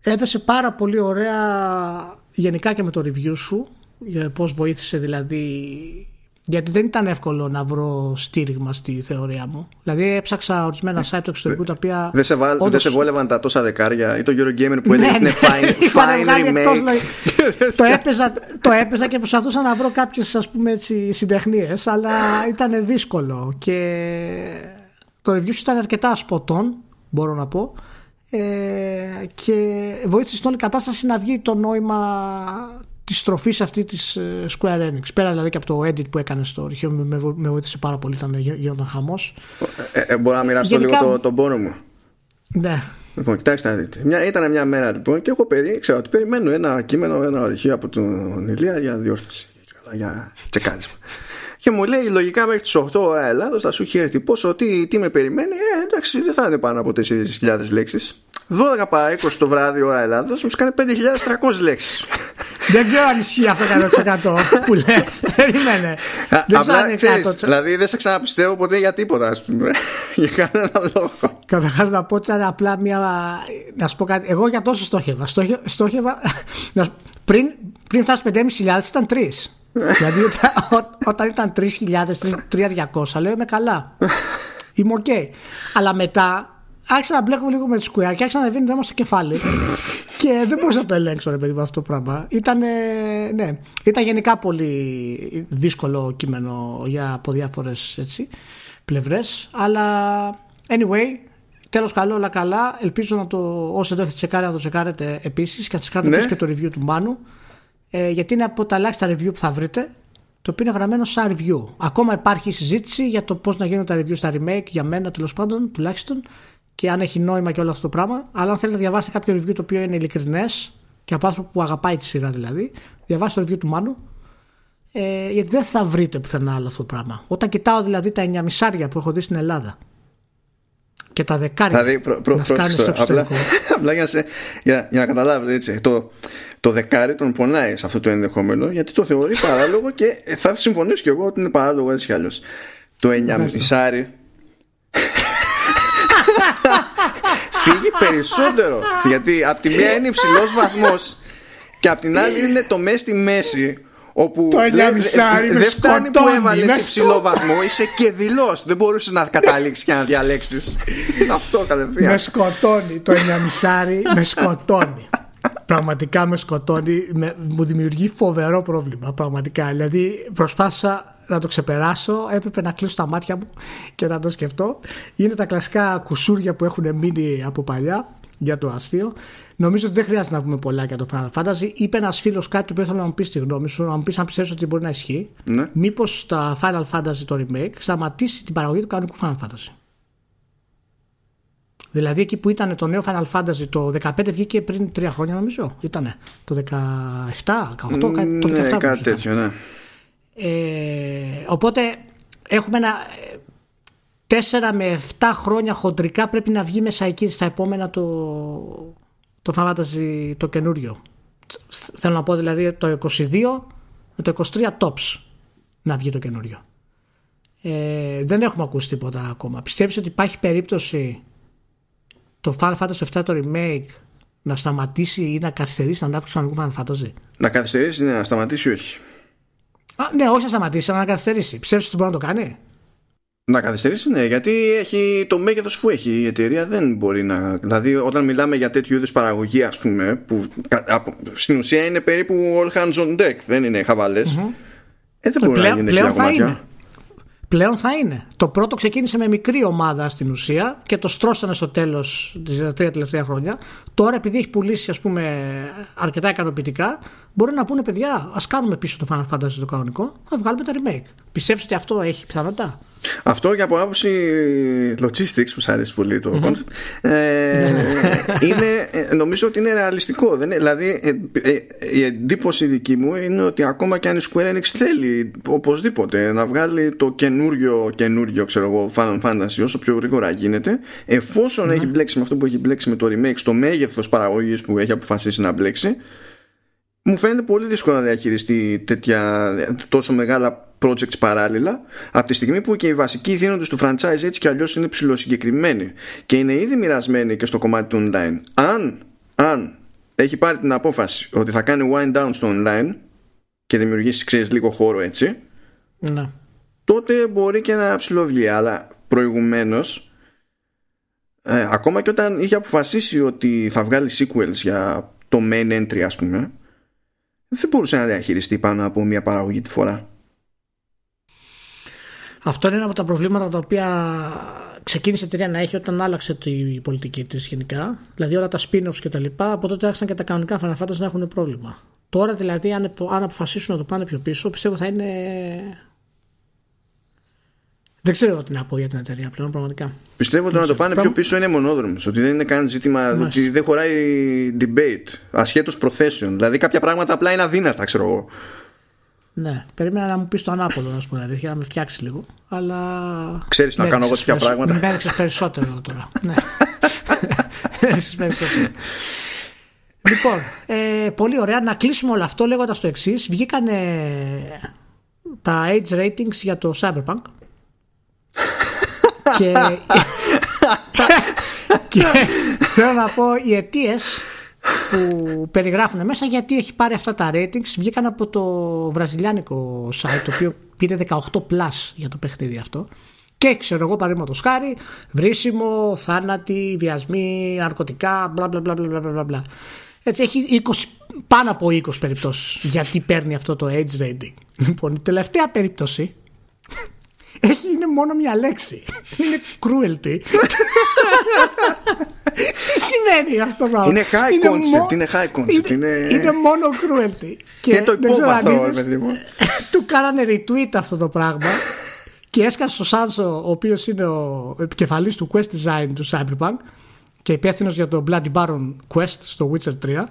έδωσε πάρα πολύ ωραία γενικά και με το review σου για πώς βοήθησε δηλαδή γιατί δεν ήταν εύκολο να βρω στήριγμα στη θεωρία μου. Δηλαδή έψαξα ορισμένα site του εξωτερικού τα οποία. Δεν σε, βάλ, όντως... δεν σε βόλευαν τα τόσα δεκάρια ή το Eurogamer που έλεγε ναι, είναι fine, [LAUGHS] fine remake. το, έπαιζα, το έπαιζα και προσπαθούσα να βρω κάποιες ας πούμε έτσι συντεχνίες, αλλά ήταν δύσκολο. Και το review ήταν αρκετά σποτών, μπορώ να πω. Ε, και βοήθησε στην όλη κατάσταση να βγει το νόημα τη στροφή αυτή της ε, Square Enix. Πέρα δηλαδή και από το edit που έκανε στο αρχείο, με, με βοήθησε πάρα πολύ, ήταν, γινόταν χαμός. Ε, ε, μπορώ να μοιραστώ Γενικά... λίγο το, τον πόνο μου; Ναι. Λοιπόν, κοιτάξτε να δείτε. Μια, ήταν μια μέρα λοιπόν και εγώ περί, ξέρω ότι περιμένω ένα κείμενο, ένα οδηγείο από τον Ηλία για διόρθωση. Για τσεκάρισμα. Και μου λέει λογικά μέχρι τις 8 ώρα Ελλάδος θα σου έχει έρθει πόσο, τι, τι με περιμένει; Ε, εντάξει, δεν θα είναι πάνω από 4.000 λέξεις. 12 παρά 20 το βράδυ ώρα Ελλάδος μου κάνει 5.300 λέξεις. Δεν ξέρω αν ισχύει αυτό 100% που λες. [LAUGHS] Περίμενε. Απλά ξέρεις. Δηλαδή δεν σε ξαναπιστεύω ποτέ για τίποτα, ας πούμε. [LAUGHS] Για κανένα λόγο. Καταρχάς να πω ότι ήταν απλά μια. Να σου πω κάτι. Εγώ για τόσο στόχευα. Στόχευα. [LAUGHS] πριν, πριν φτάσει 5.500 ήταν 3. Δηλαδή όταν ήταν 3.000, 3.200 λέω είμαι καλά. Είμαι οκ. Αλλά μετά άρχισα να μπλέκουμε λίγο με τη Square και άρχισα να ανεβαίνει το στο κεφάλι. και δεν μπορούσα να το ελέγξω, ρε παιδί, αυτό το πράγμα. Ήταν, ναι, ήταν γενικά πολύ δύσκολο κείμενο για από διάφορες πλευρές. Αλλά anyway, τέλος καλό, όλα καλά. Ελπίζω να το, όσοι δεν έχετε τσεκάρει, να το τσεκάρετε επίσης και να τσεκάρετε ναι. και το review του Μάνου. Ε, γιατί είναι από τα ελάχιστα review που θα βρείτε το οποίο είναι γραμμένο σαν review. Ακόμα υπάρχει συζήτηση για το πώς να γίνουν τα review στα remake, για μένα τέλος πάντων τουλάχιστον και αν έχει νόημα και όλο αυτό το πράγμα. Αλλά αν θέλετε να διαβάσετε κάποιο review το οποίο είναι ειλικρινές και από άνθρωπο που αγαπάει τη σειρά δηλαδή, διαβάστε το review του Μάνου. Ε, γιατί δεν θα βρείτε πουθενά άλλο αυτό το πράγμα. Όταν κοιτάω δηλαδή τα 9 μισάρια που έχω δει στην Ελλάδα και τα δεκάρια δηλαδή, προ, προ, να σκάνε στο Απλά, απλά για, να, για, για να καταλάβετε έτσι, το, το δεκάρι τον πονάει σε αυτό το ενδεχόμενο γιατί το θεωρεί παράλογο και θα συμφωνήσω κι εγώ ότι είναι παράλογο έτσι κι αλλιώς. Το εννιαμισάρι φύγει περισσότερο γιατί από τη μία είναι υψηλός βαθμός και απ' την άλλη είναι το μέσα στη μέση όπου δεν φτάνει που έβαλες σε ψηλό βαθμό είσαι και δηλώ. δεν μπορούσες να καταλήξεις και να διαλέξεις. αυτό κατευθείαν με σκοτώνει το εννιαμισάρι με σκοτώνει πραγματικά με σκοτώνει με, μου δημιουργεί φοβερό πρόβλημα πραγματικά δηλαδή προσπάθησα να το ξεπεράσω έπρεπε να κλείσω τα μάτια μου και να το σκεφτώ είναι τα κλασικά κουσούρια που έχουν μείνει από παλιά για το αστείο Νομίζω ότι δεν χρειάζεται να πούμε πολλά για το Final Fantasy. Είπε ένας φίλος κάτι που ήθελα να μου πεις τη γνώμη σου, να μου πεις αν πιστεύεις ότι μπορεί να ισχύει. Ναι. Μήπως το Final Fantasy το remake σταματήσει την παραγωγή του κανονικού Final Fantasy. Δηλαδή εκεί που ήταν το νέο Final Fantasy το 15 βγήκε πριν τρία χρόνια νομίζω. Ήτανε το 17, 18, το 17. Ναι, κάτι τέτοιο, ναι. Ε, οπότε έχουμε ένα 4 με 7 χρόνια χοντρικά πρέπει να βγει μέσα εκεί στα επόμενα το, το Fantasy το καινούριο. Θέλω να πω δηλαδή το 22 με το 23 tops να βγει το καινούριο. Ε, δεν έχουμε ακούσει τίποτα ακόμα. Πιστεύεις ότι υπάρχει περίπτωση το Final Fantasy 7 το remake να σταματήσει ή να καθυστερήσει την ανάπτυξη του Final Fantasy. Να καθυστερήσει, ναι, να σταματήσει όχι; Α, ναι, όχι να σταματήσει, αλλά να καθυστερήσει. Πιστεύεις ότι μπορεί να το κάνει. Να καθυστερήσει, ναι, γιατί έχει το μέγεθος που έχει η εταιρεία. Δεν μπορεί να. Δηλαδή, όταν μιλάμε για τέτοιου είδους παραγωγή, ας πούμε, που στην ουσία είναι περίπου all hands on deck, δεν είναι χαβαλές. Mm-hmm. Ε, δεν μπορεί πλέον, να γίνει πλέον θα είναι. Πλέον θα είναι. Το πρώτο ξεκίνησε με μικρή ομάδα στην ουσία και το στρώσανε στο τέλος τα τρία τελευταία χρόνια. Τώρα, επειδή έχει πουλήσει ας πούμε, αρκετά ικανοποιητικά, μπορεί να πούνε παιδιά, ας κάνουμε πίσω το Final Fantasy το κανονικό, θα βγάλουμε τα remake. Πιστεύεις ότι αυτό έχει πιθανότητα; Αυτό για από άποψη logistics που σα αρέσει πολύ το concept ε, είναι, ε, νομίζω ότι είναι ρεαλιστικό. Δεν είναι, δηλαδή ε, ε, η εντύπωση δική μου είναι ότι ακόμα και αν η Square Enix θέλει οπωσδήποτε να βγάλει το καινούριο καινούριο ξέρω εγώ Final Fantasy όσο πιο γρήγορα γίνεται εφόσον έχει μπλέξει με αυτό που έχει μπλέξει με το remake στο μέγεθος παραγωγής που έχει αποφασίσει να μπλέξει μου φαίνεται πολύ δύσκολο να διαχειριστεί τέτοια τόσο μεγάλα projects παράλληλα από τη στιγμή που και οι βασικοί δίνοντες του franchise έτσι κι αλλιώς είναι ψηλοσυγκεκριμένοι και είναι ήδη μοιρασμένοι και στο κομμάτι του online αν, αν έχει πάρει την απόφαση ότι θα κάνει wind down στο online και δημιουργήσει ξέρεις λίγο χώρο έτσι ναι. τότε μπορεί και να ψηλοβγεί αλλά προηγουμένως ε, ακόμα και όταν είχε αποφασίσει ότι θα βγάλει sequels για το main entry ας πούμε δεν μπορούσε να διαχειριστεί πάνω από μια παραγωγή τη φορά. Αυτό είναι ένα από τα προβλήματα τα οποία ξεκίνησε η εταιρεία να έχει όταν άλλαξε τη πολιτική της γενικά. Δηλαδή όλα τα spin-offs και τα λοιπά. Από τότε άρχισαν και τα κανονικά Final να έχουν πρόβλημα. Τώρα δηλαδή, αν, αν αποφασίσουν να το πάνε πιο πίσω, πιστεύω θα είναι δεν ξέρω τι να πω για την εταιρεία πλέον, πραγματικά. Πιστεύω ότι να το πάνε πιο πίσω είναι μονόδρομος. Ότι δεν είναι καν ζήτημα. Ότι δεν χωράει debate. Ασχέτως προθέσεων. Δηλαδή κάποια πράγματα απλά είναι αδύνατα, ξέρω εγώ. Ναι, περίμενα να μου πεις το ανάποδο, να πούμε, δηλαδή, να με φτιάξεις λίγο. Αλλά. Ξέρεις να κάνω εγώ τέτοια πράγματα. Με έριξε περισσότερο τώρα. [LAUGHS] ναι. περισσότερο. Λοιπόν, ε, πολύ ωραία. Να κλείσουμε όλο αυτό λέγοντας το εξής. Βγήκαν τα age ratings για το Cyberpunk και, και θέλω να πω οι αιτίες που περιγράφουν μέσα γιατί έχει πάρει αυτά τα ratings βγήκαν από το βραζιλιάνικο site το οποίο πήρε 18 plus για το παιχνίδι αυτό και ξέρω εγώ παραδείγματος χάρη βρίσιμο, θάνατη, βιασμοί, ναρκωτικά, μπλα μπλα μπλα μπλα μπλα μπλα. Έτσι έχει 20, πάνω από 20 περιπτώσεις γιατί παίρνει αυτό το age rating. Λοιπόν, η τελευταία περίπτωση έχει, είναι μόνο μια λέξη. Είναι cruelty. [LAUGHS] Τι σημαίνει αυτό το πράγμα. Είναι high concept. Είναι high concept. Είναι, είναι μόνο cruelty. Και είναι το υπόβαθρο, [LAUGHS] Του κάνανε retweet αυτό το πράγμα. Και έσκασε ο Σάνσο, ο οποίος είναι ο επικεφαλής του quest design του Cyberpunk και υπεύθυνος για το Bloody Baron Quest στο Witcher 3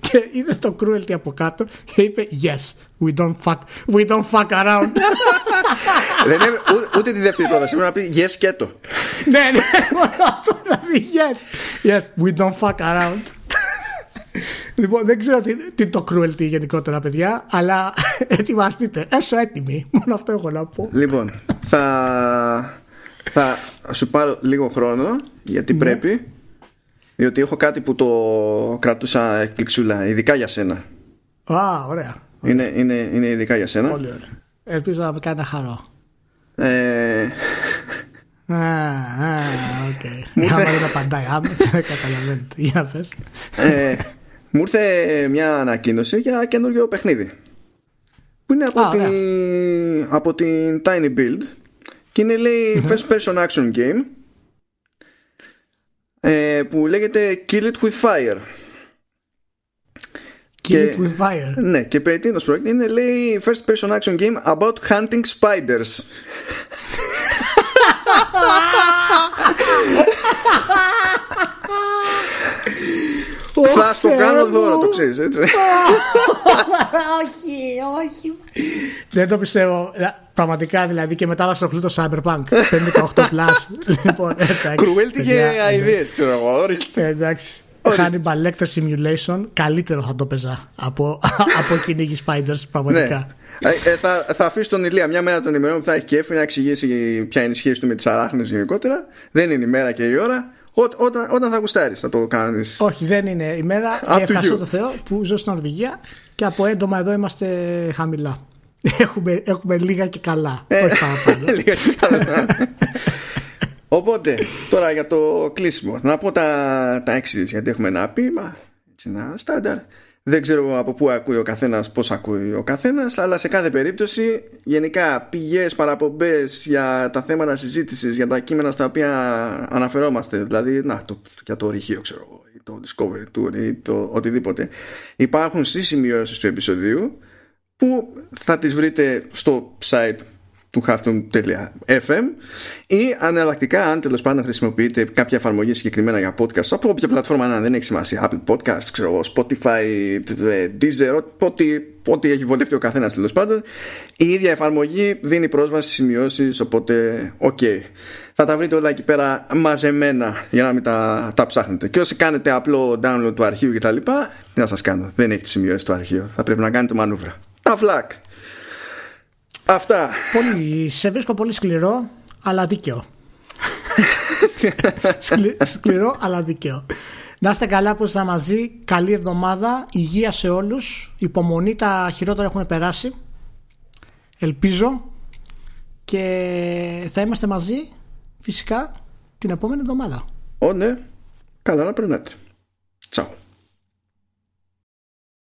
και είδε το cruelty από κάτω και είπε yes, we don't fuck, we don't fuck around. [LAUGHS] Δεν είναι ούτε τη δεύτερη πρόταση, πρέπει να πει yes και το. ναι, ναι, αυτό να πει yes, yes, we don't fuck around. Λοιπόν, δεν ξέρω τι, τι το cruelty γενικότερα, παιδιά, αλλά [LAUGHS] ετοιμαστείτε. Έσω έτοιμοι. Μόνο αυτό έχω να πω. Λοιπόν, θα, θα σου πάρω λίγο χρόνο γιατί Ναι. πρέπει. Διότι έχω κάτι που το κρατούσα εκπληξούλα, ειδικά για σένα. Α, ωραία. Είναι, είναι, είναι ειδικά για σένα. Πολύ ωραία. Ελπίζω να με κάνει να χαρώ. Ε, Α, α, οκ. Μου Άμα ήρθε- δεν απαντάει, άμα καταλαβαίνετε. [LAUGHS] Για πες. ε, μου ήρθε μια ανακοίνωση για καινούριο παιχνίδι. Που είναι από, Α, την, από την Tiny Build και είναι λέει first person action game ε, που λέγεται Kill It With Fire. Kill it with fire. Ναι, και περί τίνος πρόκειται είναι λέει first person action game about hunting spiders. Θα στο Θεέ κάνω μου. δώρο, το ξέρεις έτσι. όχι, όχι. Δεν το πιστεύω. Ε, Πραγματικά δηλαδή και μετά μας ενοχλεί το Cyberpunk. 58 plus. [LAUGHS] λοιπόν, εντάξει. Κρουέλτη και παιδιά, αηδίες, ξέρω εγώ. ορίστε. Ε, Εντάξει. Ορίστε. Hannibal Lecter Simulation καλύτερο θα το παίζα από, [LAUGHS] από κυνήγι Spiders Ναι. πραγματικά. Ε, ε, θα, θα αφήσει τον Ηλία μια μέρα των ημερών που θα έχει κέφι να εξηγήσει ποια είναι η σχέση του με τις αράχνες γενικότερα. Δεν είναι η μέρα και η ώρα. Ό, όταν, όταν θα γουστάρεις θα το κάνεις. Όχι, δεν είναι η μέρα. Up to και ευχαριστώ you. το Θεό που ζω στην Νορβηγία και από έντομα εδώ είμαστε χαμηλά. [LAUGHS] Έχουμε, έχουμε λίγα και καλά. Ε. Όχι παραπάνω. [LAUGHS] Λίγα και καλά. Οπότε, τώρα για το κλείσιμο. Να πω τα, τα εξή, γιατί έχουμε ένα ποίημα. Έτσι, ένα στάνταρ. Δεν ξέρω από πού ακούει ο καθένας, πώς ακούει ο καθένας, αλλά σε κάθε περίπτωση, γενικά πηγές, παραπομπές για τα θέματα συζήτησης, για τα κείμενα στα οποία αναφερόμαστε, δηλαδή να, το, για το ορυχείο, ξέρω εγώ, ή το Discovery Tour ή το οτιδήποτε, υπάρχουν στις σημειώσεις του επεισοδίου που θα τις βρείτε στο site του halfton.fm ή εναλλακτικά αν τέλος πάντων χρησιμοποιείτε κάποια εφαρμογή συγκεκριμένα για podcast από όποια πλατφόρμα να δεν έχει σημασία. Apple Podcast, ξέρω εγώ, Spotify, ε, Deezer ό,τι, ό,τι έχει βολευτεί ο καθένας τέλος πάντων. Η ίδια εφαρμογή δίνει πρόσβαση στις σημειώσεις οπότε οκ. Θα τα βρείτε όλα εκεί πέρα μαζεμένα για να μην τα, τα ψάχνετε. Και όσοι κάνετε απλό download του αρχείου και τα λοιπά τι να σας κάνω, δεν έχει τις σημειώσεις του αρχείου θα πρέπει να κάνετε μανούβρα. Τα φλακ Αυτά. πολύ, σε βρίσκω πολύ σκληρό, αλλά δίκαιο. [LAUGHS] Σκλη- σκληρό, αλλά δίκαιο. Να είστε καλά που είστε μαζί. Καλή εβδομάδα. Υγεία σε όλους. Υπομονή. Τα χειρότερα έχουν περάσει. Ελπίζω. Και θα είμαστε μαζί φυσικά την επόμενη εβδομάδα. Ω, ναι. Καλά να περνάτε. Τσάου.